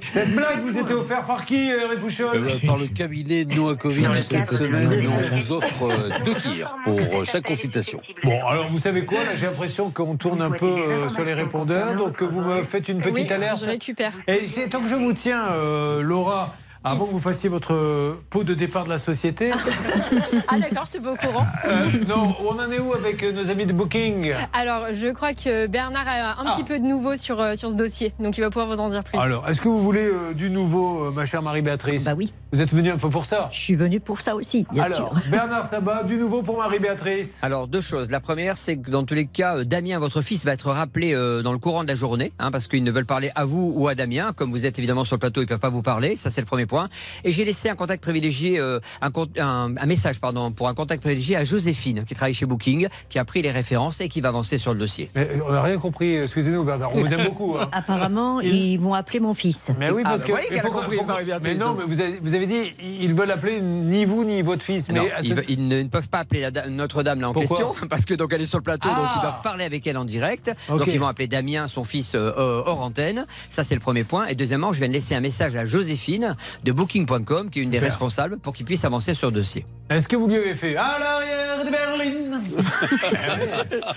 Cette blague vous était offerte par qui, euh, Répouchol Eh ben, par le cabinet Noakovic cette semaine, on vous offre euh, deux kirs pour euh, chaque consultation. Bon, alors vous savez quoi? Là, j'ai l'impression qu'on tourne un peu euh, sur les répondeurs, donc que vous me faites une petite oui, alerte. je récupère. Et c'est tant que je vous tiens, euh, Laura, avant que vous fassiez votre pot de départ de la société. Ah d'accord, je te pas au courant. euh, non, on en est où avec euh, nos amis de Booking? Alors, je crois que Bernard a un Ah. petit peu de nouveau sur, euh, sur ce dossier, donc il va pouvoir vous en dire plus. Alors, est-ce que vous voulez euh, du nouveau, euh, ma chère Marie-Béatrice? Bah oui. Vous êtes venu un peu pour ça? Je suis venu pour ça aussi, bien Alors, sûr. Bernard Sabat, du nouveau pour Marie-Béatrice. Alors deux choses. La première, c'est que dans tous les cas, Damien, votre fils, va être rappelé euh, dans le courant de la journée, hein, parce qu'ils ne veulent parler à vous ou à Damien. Comme vous êtes évidemment sur le plateau, ils peuvent pas vous parler. Ça, c'est le premier point. Et j'ai laissé un contact privilégié, euh, un, con- un- un message, pardon, pour un contact privilégié à Joséphine, qui travaille chez Booking, qui a pris les références et qui va avancer sur le dossier. Mais euh, on n'a rien compris, excusez-nous, Bernard. On vous aime beaucoup. hein. Apparemment, ils vont appeler mon fils. Mais oui, Ah, parce bah, que. voyez qu'elle a pourquoi- compris. Mais non, mais vous avez, vous avez dit, ils veulent appeler ni vous ni votre fils. Non, ils, ne, peuvent pas appeler Notre-Dame là en Pourquoi question parce que donc elle est sur le plateau donc Ah. ils doivent parler avec elle en direct donc ils vont appeler Damien son fils euh, euh, hors antenne ça c'est le premier point et deuxièmement je viens de laisser un message à Joséphine de Booking.com qui est une des responsables pour qu'il puisse avancer sur le dossier Est-ce que vous lui avez fait à l'arrière de Berlin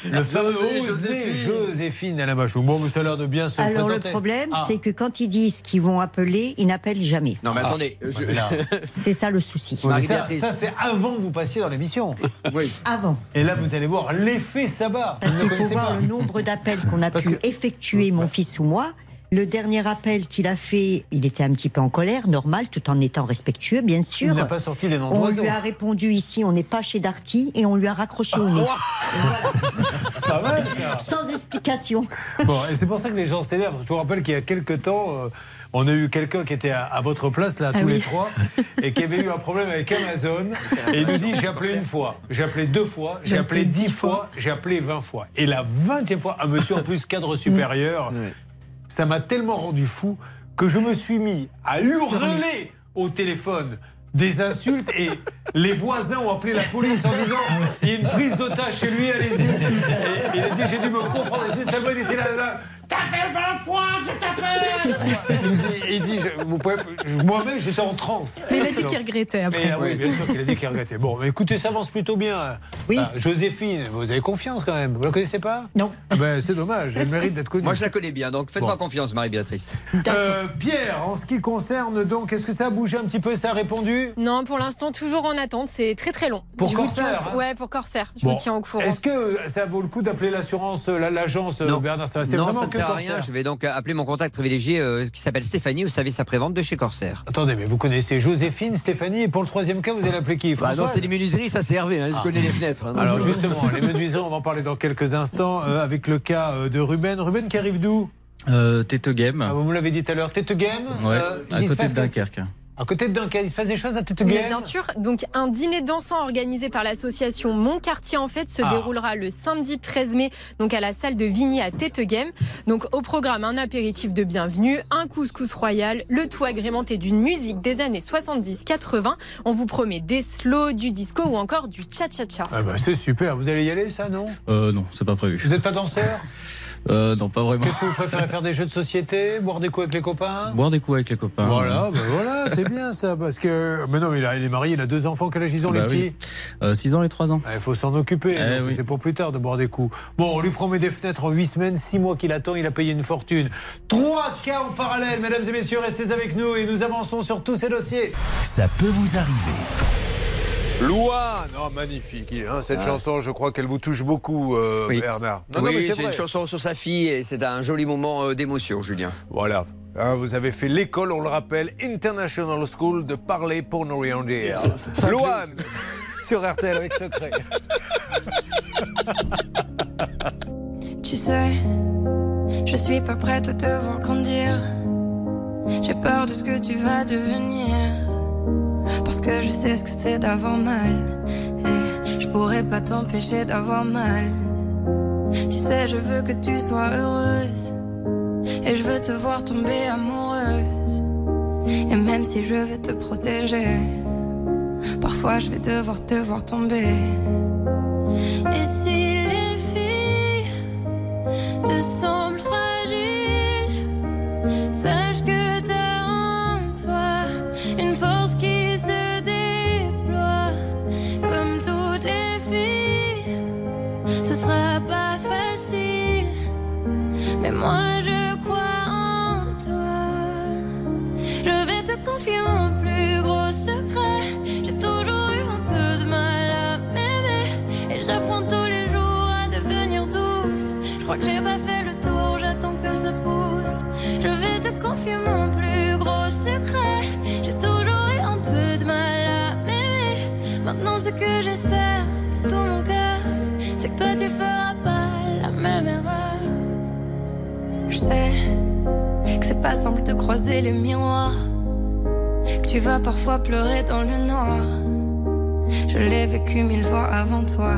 Le fameux Osé Joséphine à la Bachou. Bon, mais ça a l'air de bien se Alors le problème, Ah. c'est que quand ils disent qu'ils vont appeler, ils n'appellent jamais. non mais Ah. attendez je- C'est ça le souci. Mais ça, ça, c'est avant que vous passiez dans l'émission. oui. Avant. Et là, vous allez voir l'effet Sabat. Parce Vous ne qu'il faut voir pas. le nombre d'appels qu'on a Parce pu que- effectuer, mon fils ou moi. Le dernier appel qu'il a fait, il était un petit peu en colère, normal, tout en étant respectueux, bien Il sûr. n'a pas sorti les noms On lui a répondu ici, on n'est pas chez Darty, et on lui a raccroché au nez. C'est pas mal, ça. Sans explication. Bon, et c'est pour ça que les gens s'énervent. Je vous rappelle qu'il y a quelques temps, euh, on a eu quelqu'un qui était à, à votre place, là, Ah tous oui. les trois, et qui avait eu un problème avec Amazon. Et il nous dit j'ai appelé une fois, j'ai appelé deux fois, j'ai appelé dix fois, j'ai appelé vingt fois. Et la vingtième fois, un monsieur en plus cadre supérieur, ça m'a tellement rendu fou que je me suis mis à hurler au téléphone des insultes et les voisins ont appelé la police en disant il y a une prise d'otage chez lui, allez-y. Il a dit j'ai dû me confondre. Et tellement il était là, là T'as fait 20 fois que je t'appelle Il dit, il dit je- vous pouvez- je- moi-même j'étais en transe. Mais il a dit qu'il regrettait mais, après. ah oui, bien sûr qu'il a dit qu'il regrettait. Bon, mais écoutez, ça avance plutôt bien. Oui. Ah, Joséphine, vous avez confiance quand même. Vous la connaissez pas? Non. Ah ben, C'est dommage, elle mérite d'être connue. moi je la connais bien donc faites-moi Bon. confiance Marie-Béatrice Euh, Pierre, en ce qui concerne donc, est-ce que ça a bougé un petit peu Ça a répondu? Non, pour l'instant, toujours en attente. C'est très très long. Pour Je Corsair, tiens hein Ouais, pour Corsair. Je Bon. vous tiens au courant. Est-ce que ça vaut le coup d'appeler l'assurance, la- l'agence euh, Bernard Ça c'est non vraiment ça ne que sert à Corsair. rien je vais donc appeler mon contact privilégié euh, qui s'appelle Stéphanie au service après-vente de chez Corsair Attendez, mais vous connaissez Joséphine, Stéphanie, et pour le troisième cas, vous allez appeler qui? Bah non c'est les menuiseries ça c'est Hervé hein, je Ah. connais les fenêtres hein. Alors justement, les menuiseries, on va en parler dans quelques instants euh, avec le cas euh, de Ruben. Ruben qui arrive d'où? Euh, Game. Ah, Vous me l'avez dit tout à l'heure, Tête Game Ouais, euh, à côté de que- Dunkerque. À côté de Dunkerque, il se passe des choses à bien sûr, donc un dîner dansant organisé par l'association Mon Quartier en fait se Ah. déroulera le samedi 13 mai donc à la salle de Vigny à Téteghem. Donc au programme un apéritif de bienvenue, un couscous royal, le tout agrémenté d'une musique des années 70-80. On vous promet des slows, du disco ou encore du cha-cha-cha. Ah bah, c'est super, vous allez y aller ça, non? Euh, non, c'est pas prévu. Vous n'êtes pas danseur? Euh, non, pas vraiment. Qu'est-ce que vous préférez faire des jeux de société, boire des coups avec les copains? Boire des coups avec les copains. Voilà, ben voilà, c'est bien ça, parce que. Mais non, mais il, a- il est marié, il a deux enfants, quel âge ils ont Bah les oui. petits? 6 ans et 3 ans. Il faut s'en occuper, Eh donc oui. c'est pour plus tard de boire des coups. Bon, on lui promet des fenêtres en 8 semaines, 6 mois qu'il attend, il a payé une fortune. Trois cas en parallèle, mesdames et messieurs, restez avec nous et nous avançons sur tous ces dossiers. Ça peut vous arriver. Louane Oh, magnifique. hein, cette Ah. chanson, je crois qu'elle vous touche beaucoup, euh, Oui. Bernard. Non, oui, mais c'est une chanson sur sa fille et c'est un joli moment euh, d'émotion, Julien. Voilà. Hein, vous avez fait l'école, on le rappelle, International School de parler pour nos dire. ça- Louane sur RTL avec secret. Tu sais, je suis pas prête à te voir grandir. J'ai peur de ce que tu vas devenir. Parce que je sais ce que c'est d'avoir mal. Et je pourrais pas t'empêcher d'avoir mal. Tu sais, je veux que tu sois heureuse. Et je veux te voir tomber amoureuse. Et même si je veux te protéger, parfois je vais devoir te voir tomber. Et si les filles te semblent fragiles, sache que t'as en toi une force qui moi je crois en toi. Je vais te confier mon plus gros secret. J'ai toujours eu un peu de mal à m'aimer. Et j'apprends tous les jours à devenir douce. Je crois que j'ai pas fait le tour, j'attends que ça pousse. Je vais te confier mon plus gros secret. J'ai toujours eu un peu de mal à m'aimer. Maintenant, ce que j'espère de tout mon cœur, c'est que toi tu feras sais que c'est pas simple de croiser les miroirs. Que tu vas parfois pleurer dans le noir. Je l'ai vécu mille fois avant toi.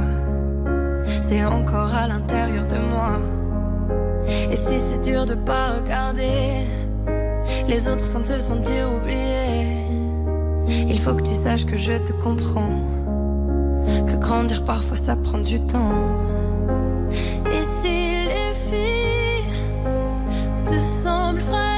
C'est encore à l'intérieur de moi. Et si c'est dur de pas regarder les autres sans te sentir oublié, il faut que tu saches que je te comprends. Que grandir parfois ça prend du temps. Te semblent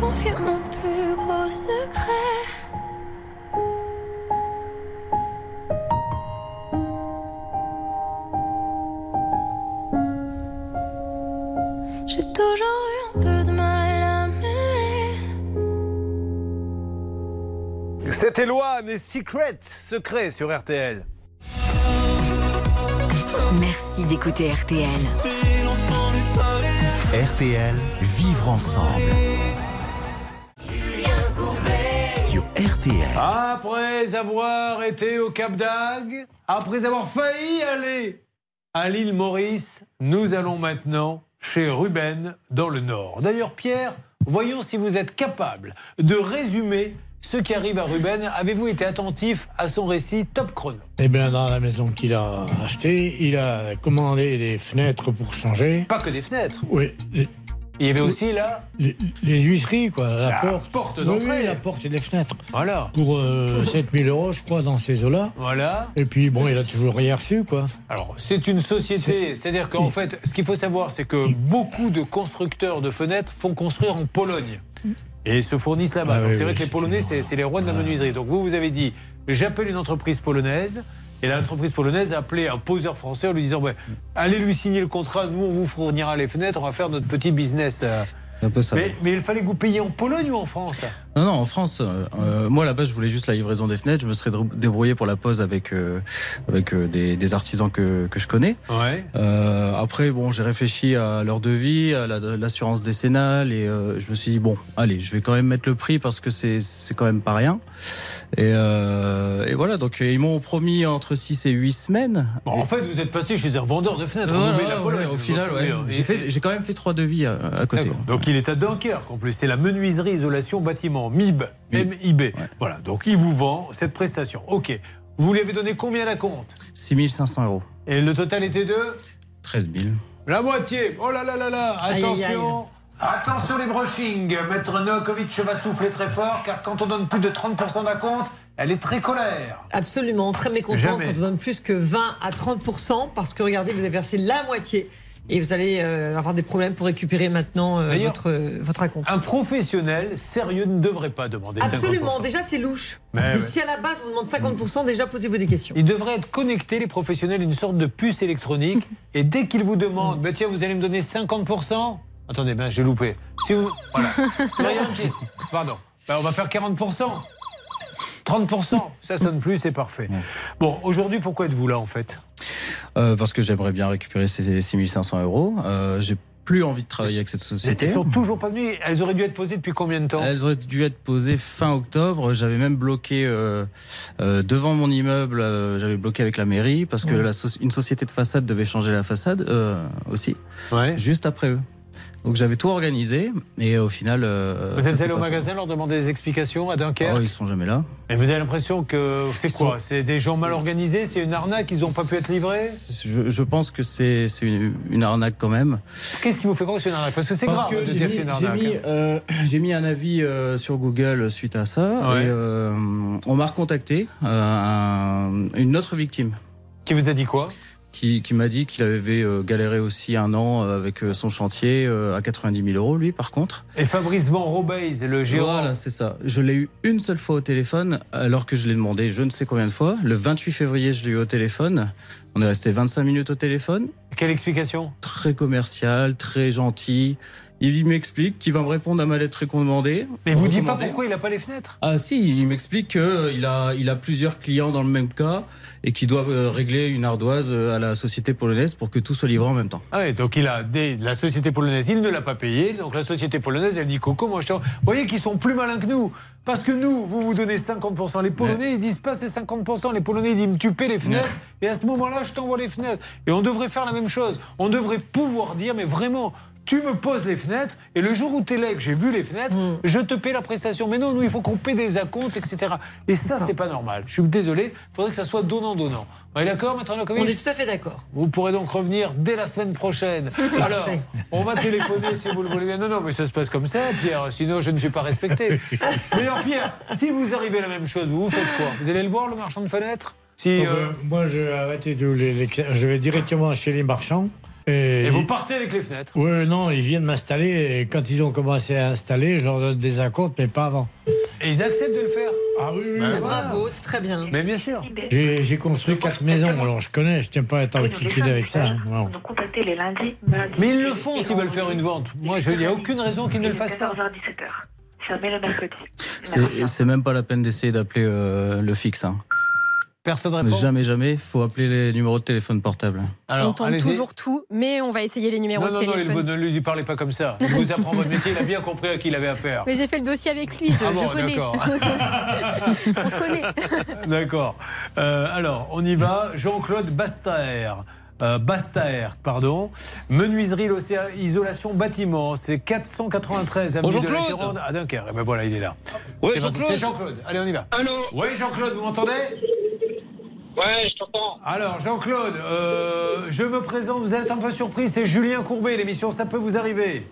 confier mon plus gros secret. C'était Louane et Secret, secret sur RTL. Merci d'écouter RTL. RTL, vivre ensemble. Sur RTL. Après avoir été au Cap d'Agde, après avoir failli aller à l'île Maurice, nous allons maintenant chez Ruben dans le Nord. D'ailleurs, Pierre, voyons si vous êtes capable de résumer ce qui arrive à Ruben. Avez-vous été attentif à son récit top chrono? Eh bien, dans la maison qu'il a achetée, il a commandé des fenêtres pour changer. Pas que des fenêtres. Oui. Il y avait aussi là les, les huisseries, quoi, la, La porte. porte d'entrée. oui, la porte et les fenêtres. Voilà. Pour euh, 7000 euros, je crois, dans ces eaux-là. Voilà. Et puis, bon, il a toujours rien reçu, quoi. Alors, c'est une société, c'est-à-dire qu'en fait, ce qu'il faut savoir, c'est que beaucoup de constructeurs de fenêtres font construire en Pologne et se fournissent là-bas. Ah Donc oui, c'est vrai oui, que les Polonais, c'est les rois de la menuiserie. Donc vous, vous avez dit, j'appelle une entreprise polonaise. Et l'entreprise polonaise a appelé un poseur français en lui disant ouais, allez lui signer le contrat, nous on vous fournira les fenêtres, on va faire notre petit business. euh. Un peu ça. Mais, mais il fallait que vous payiez en Pologne ou en France Non, non, en France, euh, euh, moi là-bas, je voulais juste la livraison des fenêtres. Je me serais débrouillé pour la pose avec, euh, avec euh, des, des artisans que, que je connais. Ouais. Après, bon, j'ai réfléchi à leur devis, à la- l'assurance décennale, et je me suis dit, bon, allez, je vais quand même mettre le prix parce que c'est quand même pas rien. Et, et voilà, donc ils m'ont promis entre 6 et 8 semaines. Bon, en fait, vous êtes passé chez un vendeur de fenêtres. La ouais, au final, ouais. hein. j'ai quand même fait trois devis à, à côté. Donc il est à Dunkerque en plus. C'est la menuiserie isolation bâtiment MIB. MIB. Voilà. Donc il vous vend cette prestation. Ok. Vous lui avez donné combien la compte? 6500 euros. Et le total était de? 13 000. La moitié. Oh là là là là. Aïe, aïe, Attention. Attention les brushings. Maître Novakovic va souffler très fort car quand on donne plus de 30% d'acompte, elle est très colère. Absolument, très mécontent Jamais. quand on donne plus que 20 à 30 parce que regardez, vous avez versé la moitié et vous allez euh, avoir des problèmes pour récupérer maintenant euh, votre, votre acompte. Un professionnel sérieux ne devrait pas demander 50%. Absolument, déjà c'est louche. Mais ouais. Si à la base on demande 50% déjà posez-vous des questions. Ils devraient être connectés, les professionnels, une sorte de puce électronique. Et dès qu'ils vous demandent, bah, tiens, vous allez me donner 50%. Attendez, ben, j'ai loupé. Si vous... Voilà. Pardon. Ben, on va faire 40%. 30%. Ça sonne plus, c'est parfait. Bon, aujourd'hui, pourquoi êtes-vous là, en fait? Euh, parce que j'aimerais bien récupérer ces 6500 euros. Euh, j'ai plus envie de travailler avec cette société. Elles sont toujours pas venues. Elles auraient dû être posées depuis combien de temps? Elles auraient dû être posées fin octobre. J'avais même bloqué euh, euh, devant mon immeuble. euh, J'avais bloqué avec la mairie parce que Ouais. la soci- une société de façade devait changer la façade aussi. Ouais. Juste après eux. Donc j'avais tout organisé et au final. euh, Vous ça êtes allé au fait. magasin leur demander des explications à Dunkerque Oh, ils sont jamais là. Et vous avez l'impression que c'est quoi C'est des gens mal organisés C'est une arnaque Ils n'ont pas pu être livrés Je, je pense que c'est une, une arnaque quand même. Qu'est-ce qui vous fait croire que c'est une arnaque Parce que c'est grave que de dire mis, que c'est une j'ai arnaque. mis, hein. euh, j'ai mis un avis euh, sur Google suite à ça. Ouais. Et on m'a recontacté un- une autre victime. Qui vous a dit quoi qui, qui m'a dit qu'il avait euh, galéré aussi un an euh, avec euh, son chantier à 90 000 euros, lui, par contre. Et Fabrice Van Robeys, le gérant. Voilà, c'est ça. Je l'ai eu une seule fois au téléphone, alors que je l'ai demandé je ne sais combien de fois. Le 28 février, je l'ai eu au téléphone. On est resté 25 minutes au téléphone. Quelle explication? Très commercial, très gentil. Il m'explique qu'il va me répondre à ma lettre recommandée. Mais vous dites pas pourquoi il n'a pas les fenêtres? Ah si, il m'explique qu'il a, il a plusieurs clients dans le même cas et qu'il doit euh, régler une ardoise euh, à la société polonaise pour que tout soit livré en même temps. Ah oui, donc il a des, la société polonaise, il ne l'a pas payé. Donc la société polonaise, elle dit Coco, moi je. Vous voyez qu'ils sont plus malins que nous. Parce que nous, vous vous donnez 50%. Les Polonais, ils disent pas c'est 50%. Les Polonais, ils disent tu paies les fenêtres. Et à ce moment-là, je t'envoie les fenêtres. Et on devrait faire la même chose. On devrait pouvoir dire, mais vraiment. Tu me poses les fenêtres et le jour où tu es là et que j'ai vu les fenêtres, je te paie la prestation. Mais non, nous, il faut qu'on paie des acomptes, etc. Et ça, c'est pas normal. Je suis désolé, il faudrait que ça soit donnant-donnant. On est d'accord, Maître Novakovic On est tout à fait d'accord. vous pourrez donc revenir dès la semaine prochaine. Alors, on va téléphoner si vous le voulez bien. Non, non, mais ça se passe comme ça, Pierre. Sinon, je ne suis pas respecté. Mais alors, Pierre, si vous arrivez à la même chose, vous, vous faites quoi? Vous allez le voir, le marchand de fenêtres? Si, Oh, euh, ben, moi, je les, les- Je vais directement chez les marchands. Et, Et vous partez avec les fenêtres Oui, non, ils viennent m'installer. Et quand ils ont commencé à installer, je leur donne des acomptes, mais pas avant. Et ils acceptent de le faire Ah oui, oui. Oui. voilà. Bravo, c'est très bien. Mais bien sûr. J'ai j'ai construit quatre maisons, alors je connais, je tiens pas à être liquidé avec ça. hein. Non. Les lundis. Mais ils le font s'ils veulent faire une vente. Moi, je- il n'y a aucune raison qu'ils ne le fassent pas. 14h, 17h. Fermé le mercredi. C'est c'est même pas la peine d'essayer d'appeler euh, le fixe. hein. Personne répond. Jamais, jamais. faut appeler les numéros de téléphone portable. Alors, on tente allez-y. toujours tout, mais on va essayer les numéros Non, non, de non, il téléphone. vous, ne lui parlez pas comme ça. Il vous apprend votre métier, il a bien compris à qui il avait affaire. Mais j'ai fait le dossier avec lui, je, Ah bon, je connais. d'accord. on se connaît. D'accord. Euh, alors, on y va. Jean-Claude Bastaer. Euh, Bastaer, pardon. Menuiserie, l'océan, isolation, bâtiment. C'est 493 avenue Bonjour, de la. Gironde à Dunkerque. Eh ben voilà, il est là. Parti. Jean-Claude. C'est Jean-Claude. Allez, on y va. Allô Oui, Jean-Claude, vous m'entendez? Ouais, je t'entends. Alors, Jean-Claude, euh, je me présente, vous êtes un peu surpris, c'est Julien Courbet, l'émission Ça peut vous arriver.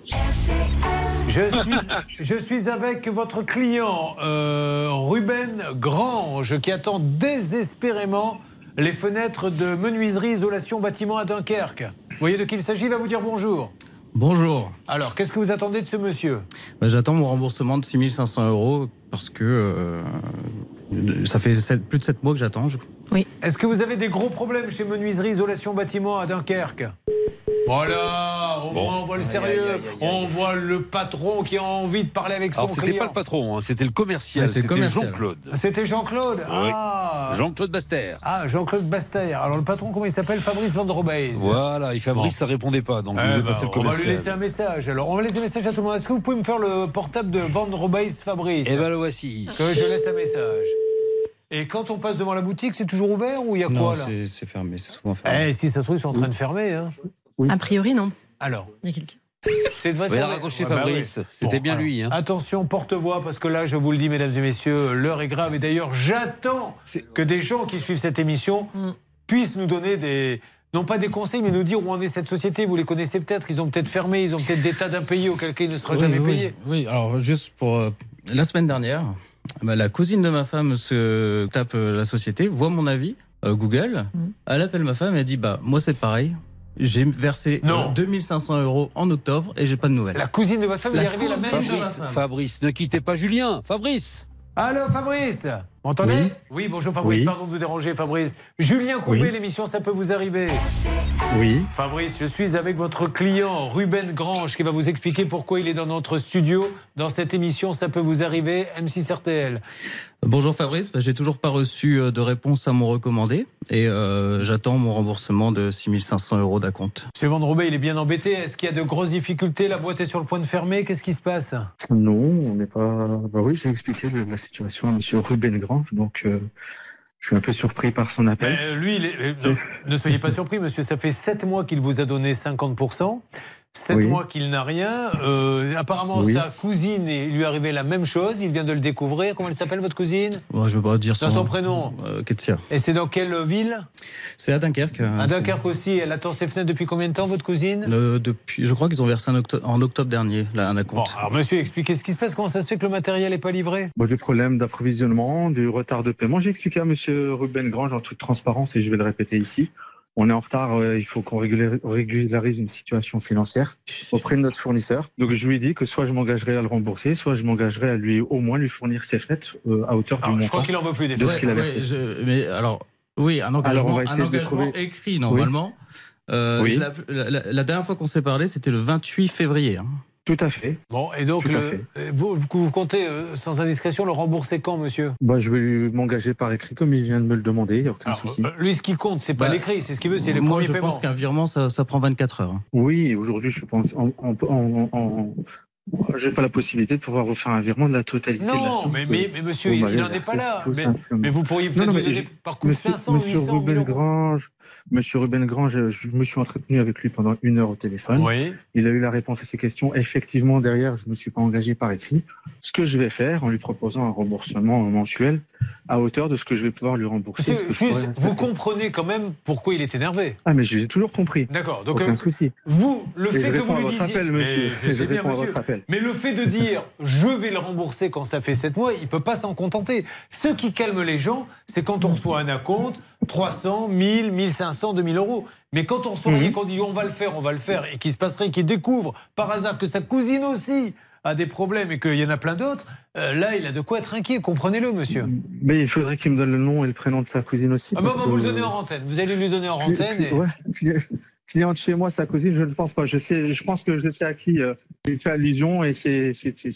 Je suis, je suis avec votre client, euh, Ruben Grange, qui attend désespérément les fenêtres de menuiserie isolation bâtiment à Dunkerque. Vous voyez de qui il s'agit Il va vous dire bonjour. Bonjour. Alors, qu'est-ce que vous attendez de ce monsieur? Bah, J'attends mon remboursement de 6500 euros parce que euh, ça fait sept- plus de 7 mois que j'attends. je- Est-ce que vous avez des gros problèmes chez menuiserie isolation bâtiment à Dunkerque? Voilà, au moins on voit le sérieux. On voit le patron qui a envie de parler avec son Alors, c'était pas le patron, hein, c'était le commercial, Ouais, le c'était commercial. Jean-Claude. C'était Jean-Claude? Ah Jean-Claude Baster. Ah, Jean-Claude Baster. Alors le patron, comment il s'appelle? Fabrice Van der Robeys. Voilà, et Fabrice, Bon. ça répondait pas, donc je Eh vous ai ben, passé le on va lui commercial. laisser un message. Alors, on va laisser un message à tout le monde. Est-ce que vous pouvez me faire le portable de Van Robeys Fabrice? Eh ben le voici. Que je laisse un message. Et quand on passe devant la boutique, c'est toujours ouvert ou il y a Non, quoi là c'est- c'est fermé, c'est souvent fermé. Eh, si ça se trouve, ils sont en train de fermer. Hein. A priori, non. Alors Il y a quelqu'un. C'est de On va la raccrocher, Fabrice. C'était bien lui, hein. Attention, porte-voix, parce que là, je vous le dis, mesdames et messieurs, l'heure est grave. Et d'ailleurs, j'attends que des gens qui suivent cette émission puissent nous donner des. Non pas des conseils, mais nous dire où en est cette société. Vous les connaissez peut-être, ils ont peut-être fermé, ils ont peut-être des tas d'impayés auquel cas il ne sera Oui, jamais oui, payé. Oui, alors juste pour euh, la semaine dernière, bah, la cousine de ma femme se tape euh, la société, voit mon avis, euh, Google, elle appelle ma femme et elle dit bah moi c'est pareil. J'ai versé euh, Non. 2500 euros en octobre et j'ai pas de nouvelles. La cousine de votre femme, il est arrivé la même femme. Fabrice, ne quittez pas Julien. Fabrice Allô, Fabrice M'entendez oui. bonjour Fabrice, Oui. pardon de vous déranger, Fabrice. Julien Courbet, Oui. l'émission Ça peut vous arriver. Oui. Fabrice, je suis avec votre client Ruben Grange qui va vous expliquer pourquoi il est dans notre studio dans cette émission Ça peut vous arriver, M6 RTL. Bonjour Fabrice, Bah, j'ai toujours pas reçu euh, de réponse à mon recommandé et euh, j'attends mon remboursement de 6500 euros d'acompte. Monsieur Van il est bien embêté. Est-ce qu'il y a de grosses difficultés La boîte est sur le point de fermer? Qu'est-ce qui se passe? Non, on n'est pas. Bah oui, j'ai expliqué la situation à Monsieur Ruben Grange, donc euh, je suis un peu surpris par son appel. Lui, est- euh, ne soyez pas surpris, monsieur. Ça fait 7 mois qu'il vous a donné 50%. 7 Oui. mois qu'il n'a rien. Euh, apparemment, Oui. sa cousine, il lui est arrivé la même chose. Il vient de le découvrir. Comment elle s'appelle, votre cousine Bon, je veux pas dire Dans son prénom. Euh, Ketsia. Et c'est dans quelle ville C'est à Dunkerque. hein, À Dunkerque aussi. Elle attend ses fenêtres depuis combien de temps, votre cousine Le- depuis, je crois qu'ils ont versé un octo- en octobre dernier là, un acompte. Alors, monsieur, expliquez ce qui se passe. Comment ça se fait que le matériel n'est pas livré? Bah, du problème d'approvisionnement, du retard de paiement. J'ai expliqué à Monsieur Ruben Grange en toute transparence et je vais le répéter ici. On est en retard, euh, il faut qu'on régulari- régularise une situation financière auprès de notre fournisseur. Donc je lui ai dit que soit je m'engagerai à le rembourser, soit je m'engagerai à lui au moins lui fournir ses fêtes euh, à hauteur du montant. crois qu'il en veut plus des Ouais, je- mais alors, oui, un engagement, Alors, on va un essayer de engagement trouver- écrit normalement. Euh, Oui. je l'ai- la, la- la dernière fois qu'on s'est parlé, c'était le 28 février. hein. Tout à fait. Bon, et donc, le- euh, vous, vous comptez, euh, sans indiscrétion, le rembourser quand, monsieur? Bah, je vais lui m'engager par écrit comme il vient de me le demander, il n'y a aucun souci. Euh, Lui, ce qui compte, c'est pas Bah, l'écrit, c'est ce qu'il veut, c'est les Moi, premiers je paiements. pense qu'un virement, ça, ça prend 24 heures. hein. Oui, aujourd'hui, je pense, en, en, en, en- j'ai pas la possibilité de pouvoir vous faire un virement de la totalité de la Non, somme mais, mais, mais monsieur, vous il n'en est pas là. Mais, vous pourriez Non, peut-être non, donner je- par coup de monsieur, 500, monsieur 800 Ruben 1000 euros. Monsieur Ruben Grange, je me suis entretenu avec lui pendant une heure au téléphone. Oui. Il a eu la réponse à ses questions. Effectivement, derrière, je ne me suis pas engagé par écrit. Ce que je vais faire, en lui proposant un remboursement mensuel à hauteur de ce que je vais pouvoir lui rembourser. Juste, vous comprenez quand même pourquoi il est énervé. Ah, mais j'ai toujours compris. D'accord. Donc, Aucun euh, souci. Vous, le fait que vous lui disiez. appel, Mais monsieur. Je bien, monsieur. Mais le fait de dire je vais le rembourser quand ça fait 7 mois, il peut pas s'en contenter. Ce qui calme les gens, c'est quand on reçoit un acompte 300, 1000, 1500, 2000 euros. Mais quand on reçoit Mhm. rien, qu'on dit on va le faire, on va le faire, et qu'il se passerait qu'il découvre par hasard que sa cousine aussi a des problèmes et qu'il y en a plein d'autres, euh, là, il a de quoi être inquiet. Comprenez-le, monsieur. Mais il faudrait qu'il me donne le nom et le prénom de sa cousine aussi. Ah, bah, va vous le donner en antenne. Vous allez lui donner en antenne. et- ouais, cli- cliente chez moi, sa cousine, je ne pense pas. Je sais, je pense que je sais à qui euh, il fait allusion et c'est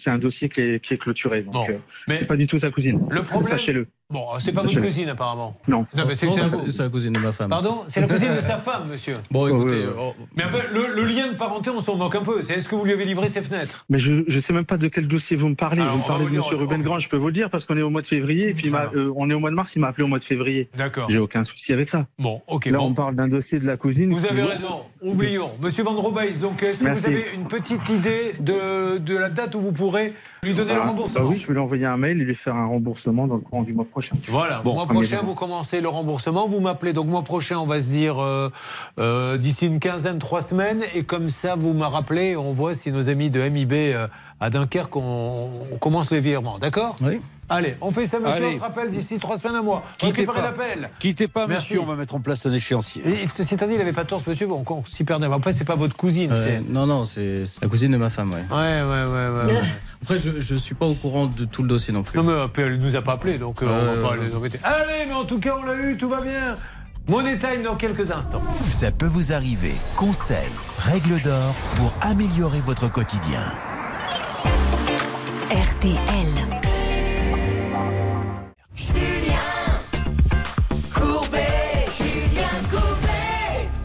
un dossier qui est, qui est clôturé. Donc, euh, c'est pas du tout sa cousine. Le problème- Sachez-le. Bon, c'est pas votre cousine, apparemment. Non. Non, mais c'est Non, c'est c'est- la- c'est la cousine de ma femme. Pardon? C'est la cousine de sa femme, monsieur. Bon, écoutez, oh, Mais enfin, le, le lien de parenté, on s'en moque un peu. C'est est-ce que vous lui avez livré ses fenêtres? Mais je ne sais même pas de quel dossier vous me parlez. Alors, vous me parlez de dire, M. on- Ruben Grand, je peux vous le dire parce qu'on est au mois de février et puis euh, on est au mois de mars, il m'a appelé au mois de février. D'accord. J'ai aucun souci avec ça. Bon, ok. Là, bon. on parle d'un dossier de la cousine. Vous qui- avez raison. Oublions. Monsieur Van Robeys, donc est-ce que vous avez une petite idée de, de la date où vous pourrez lui donner le Bah, remboursement? bah oui, je vais lui envoyer un mail et lui faire un remboursement dans le courant du mois prochain. Voilà, Bon, mois prochain, vous commencez le remboursement, vous m'appelez. Donc, mois prochain, on va se dire euh, euh, d'ici une quinzaine, trois semaines. Et comme ça, vous me rappelez, on voit si nos amis de MIB euh, à Dunkerque, on, on commence les virements. D'accord Oui. Allez, on fait ça, monsieur. Allez. On se rappelle d'ici trois semaines, un mois. Quittez Récupérez pas. l'appel. Quittez pas, Merci. monsieur, on va mettre en place un échéancier. Et ceci étant dit, il n'avait pas tort, ce monsieur. Bon, on s'y perdait. Après, c'est pas votre cousine. Euh, non, non, c'est la cousine de ma femme, ouais. Ouais, ouais, ouais, ouais. ouais. Après, je, je suis pas au courant de tout le dossier non plus. Non, mais euh, elle nous a pas appelé, donc euh, on Euh, va pas les embêter. Allez, mais en tout cas, on l'a eu, tout va bien. Money Time dans quelques instants. Ça peut vous arriver. Conseils, règles d'or pour améliorer votre quotidien. RTL.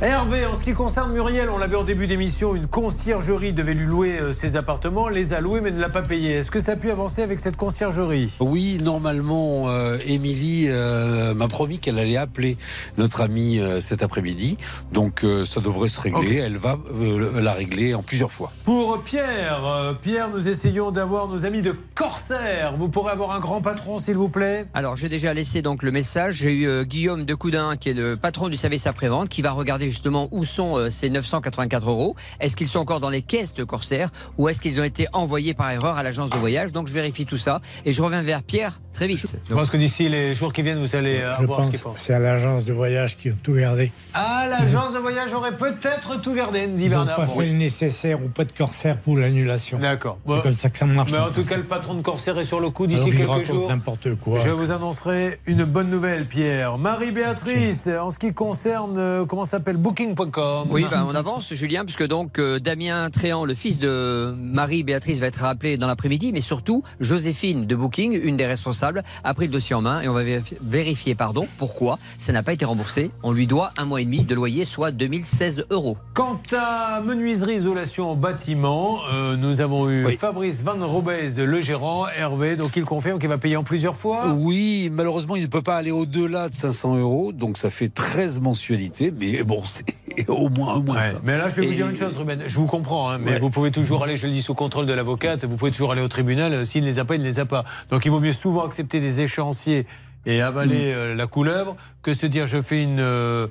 Hervé, en ce qui concerne Muriel, on l'avait en début d'émission, une conciergerie devait lui louer euh, ses appartements, les a loués mais ne l'a pas payé. Est-ce que ça a pu avancer avec cette conciergerie? Oui, normalement, euh, Émilie euh, m'a promis qu'elle allait appeler notre amie euh, cet après-midi. Donc euh, ça devrait se régler. Elle va euh, la régler en plusieurs fois. Pour Pierre, euh, Pierre, nous essayons d'avoir nos amis de Corsair. Vous pourrez avoir un grand patron, s'il vous plaît? Alors j'ai déjà laissé donc le message. J'ai eu euh, Guillaume de Coudin qui est le patron du service après-vente qui va regarder justement où sont euh, ces 984 euros. Est-ce qu'ils sont encore dans les caisses de Corsair ou est-ce qu'ils ont été envoyés par erreur à l'agence de voyage? Donc je vérifie tout ça et je reviens vers Pierre très vite. Je pense que d'ici les jours qui viennent, vous allez euh, Je avoir ce pense qu'il faut. que c'est à l'agence de voyage qui ont tout gardé. Ah, l'agence de voyage aurait peut-être tout gardé, dit Ils n'ont Bernard. pas Bon, fait le nécessaire ou pas de corsaire pour l'annulation. D'accord. C'est comme ça que ça marche. Mais en tout cas, le patron de Corsair est sur le coup d'ici quelques jours. n'importe quoi. Je vous annoncerai une bonne nouvelle, Pierre. Marie-Béatrice, en ce qui concerne, euh, comment ça s'appelle, booking.com. Oui, ben, on avance, Julien, puisque donc euh, Damien Tréant, le fils de Marie-Béatrice, va être rappelé dans l'après-midi, mais surtout Joséphine de Booking, une des responsables, a pris le dossier en main et on va vérifier, vérifier, pardon, pourquoi ça n'a pas été remboursé. On lui doit un mois et demi de loyer, soit 2016 euros. Quant à menuiserie isolation en bâtiment, euh, nous avons eu Fabrice Van Robez, le gérant, Hervé, donc il confirme qu'il va payer en plusieurs fois. Oui, malheureusement, il ne peut pas aller au-delà de 500 euros, donc ça fait 13 mensualités, mais bon, c'est au moins, au moins Ouais, ça. Mais là, je vais vous dire une chose, Ruben. Je vous comprends, hein, mais Ouais. vous pouvez toujours aller, je le dis, sous contrôle de l'avocate. Vous pouvez toujours aller au tribunal. euh, S'il ne les a pas, il ne les a pas. Donc, il vaut mieux souvent accepter des échéanciers et avaler Mm. euh, la couleuvre que se dire je fais une, euh,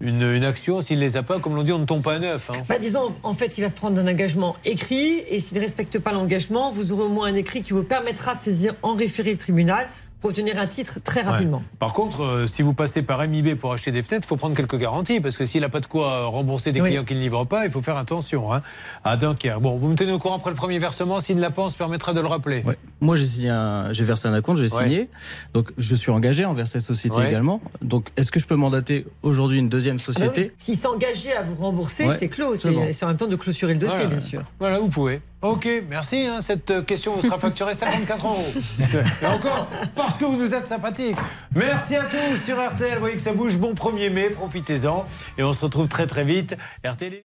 une, une action. S'il ne les a pas, comme l'on dit, on ne tombe pas à neuf. hein. Bah, disons, en fait, il va prendre un engagement écrit et s'il ne respecte pas l'engagement, vous aurez au moins un écrit qui vous permettra de saisir en référé le tribunal obtenir un titre très rapidement. Ouais. Par contre, euh, si vous passez par MIB pour acheter des fenêtres, il faut prendre quelques garanties parce que s'il n'a pas de quoi euh, rembourser des Oui. clients qui ne livrent pas, il faut faire attention. Hein, à Dunkerque. Bon, vous me tenez au courant après le premier versement. S'il ne l'a pas, on se permettra de le rappeler. Ouais. Moi, j'ai signé un- j'ai versé un acompte, j'ai Ouais. signé. Donc, je suis engagé envers cette société Ouais. également. Donc, est-ce que je peux mandater aujourd'hui une deuxième Ah bah société oui. S'il s'est engagé à vous rembourser, Ouais, c'est clos. c'est en même temps de clôturer le dossier, bien sûr. Voilà, vous pouvez. Ok, merci. hein, cette euh, question vous sera facturée 54 euros. Et encore, parce que vous nous êtes sympathiques. Merci à tous sur RTL. Vous voyez que ça bouge. Bon 1er mai, profitez-en. Et on se retrouve très très vite. RTL.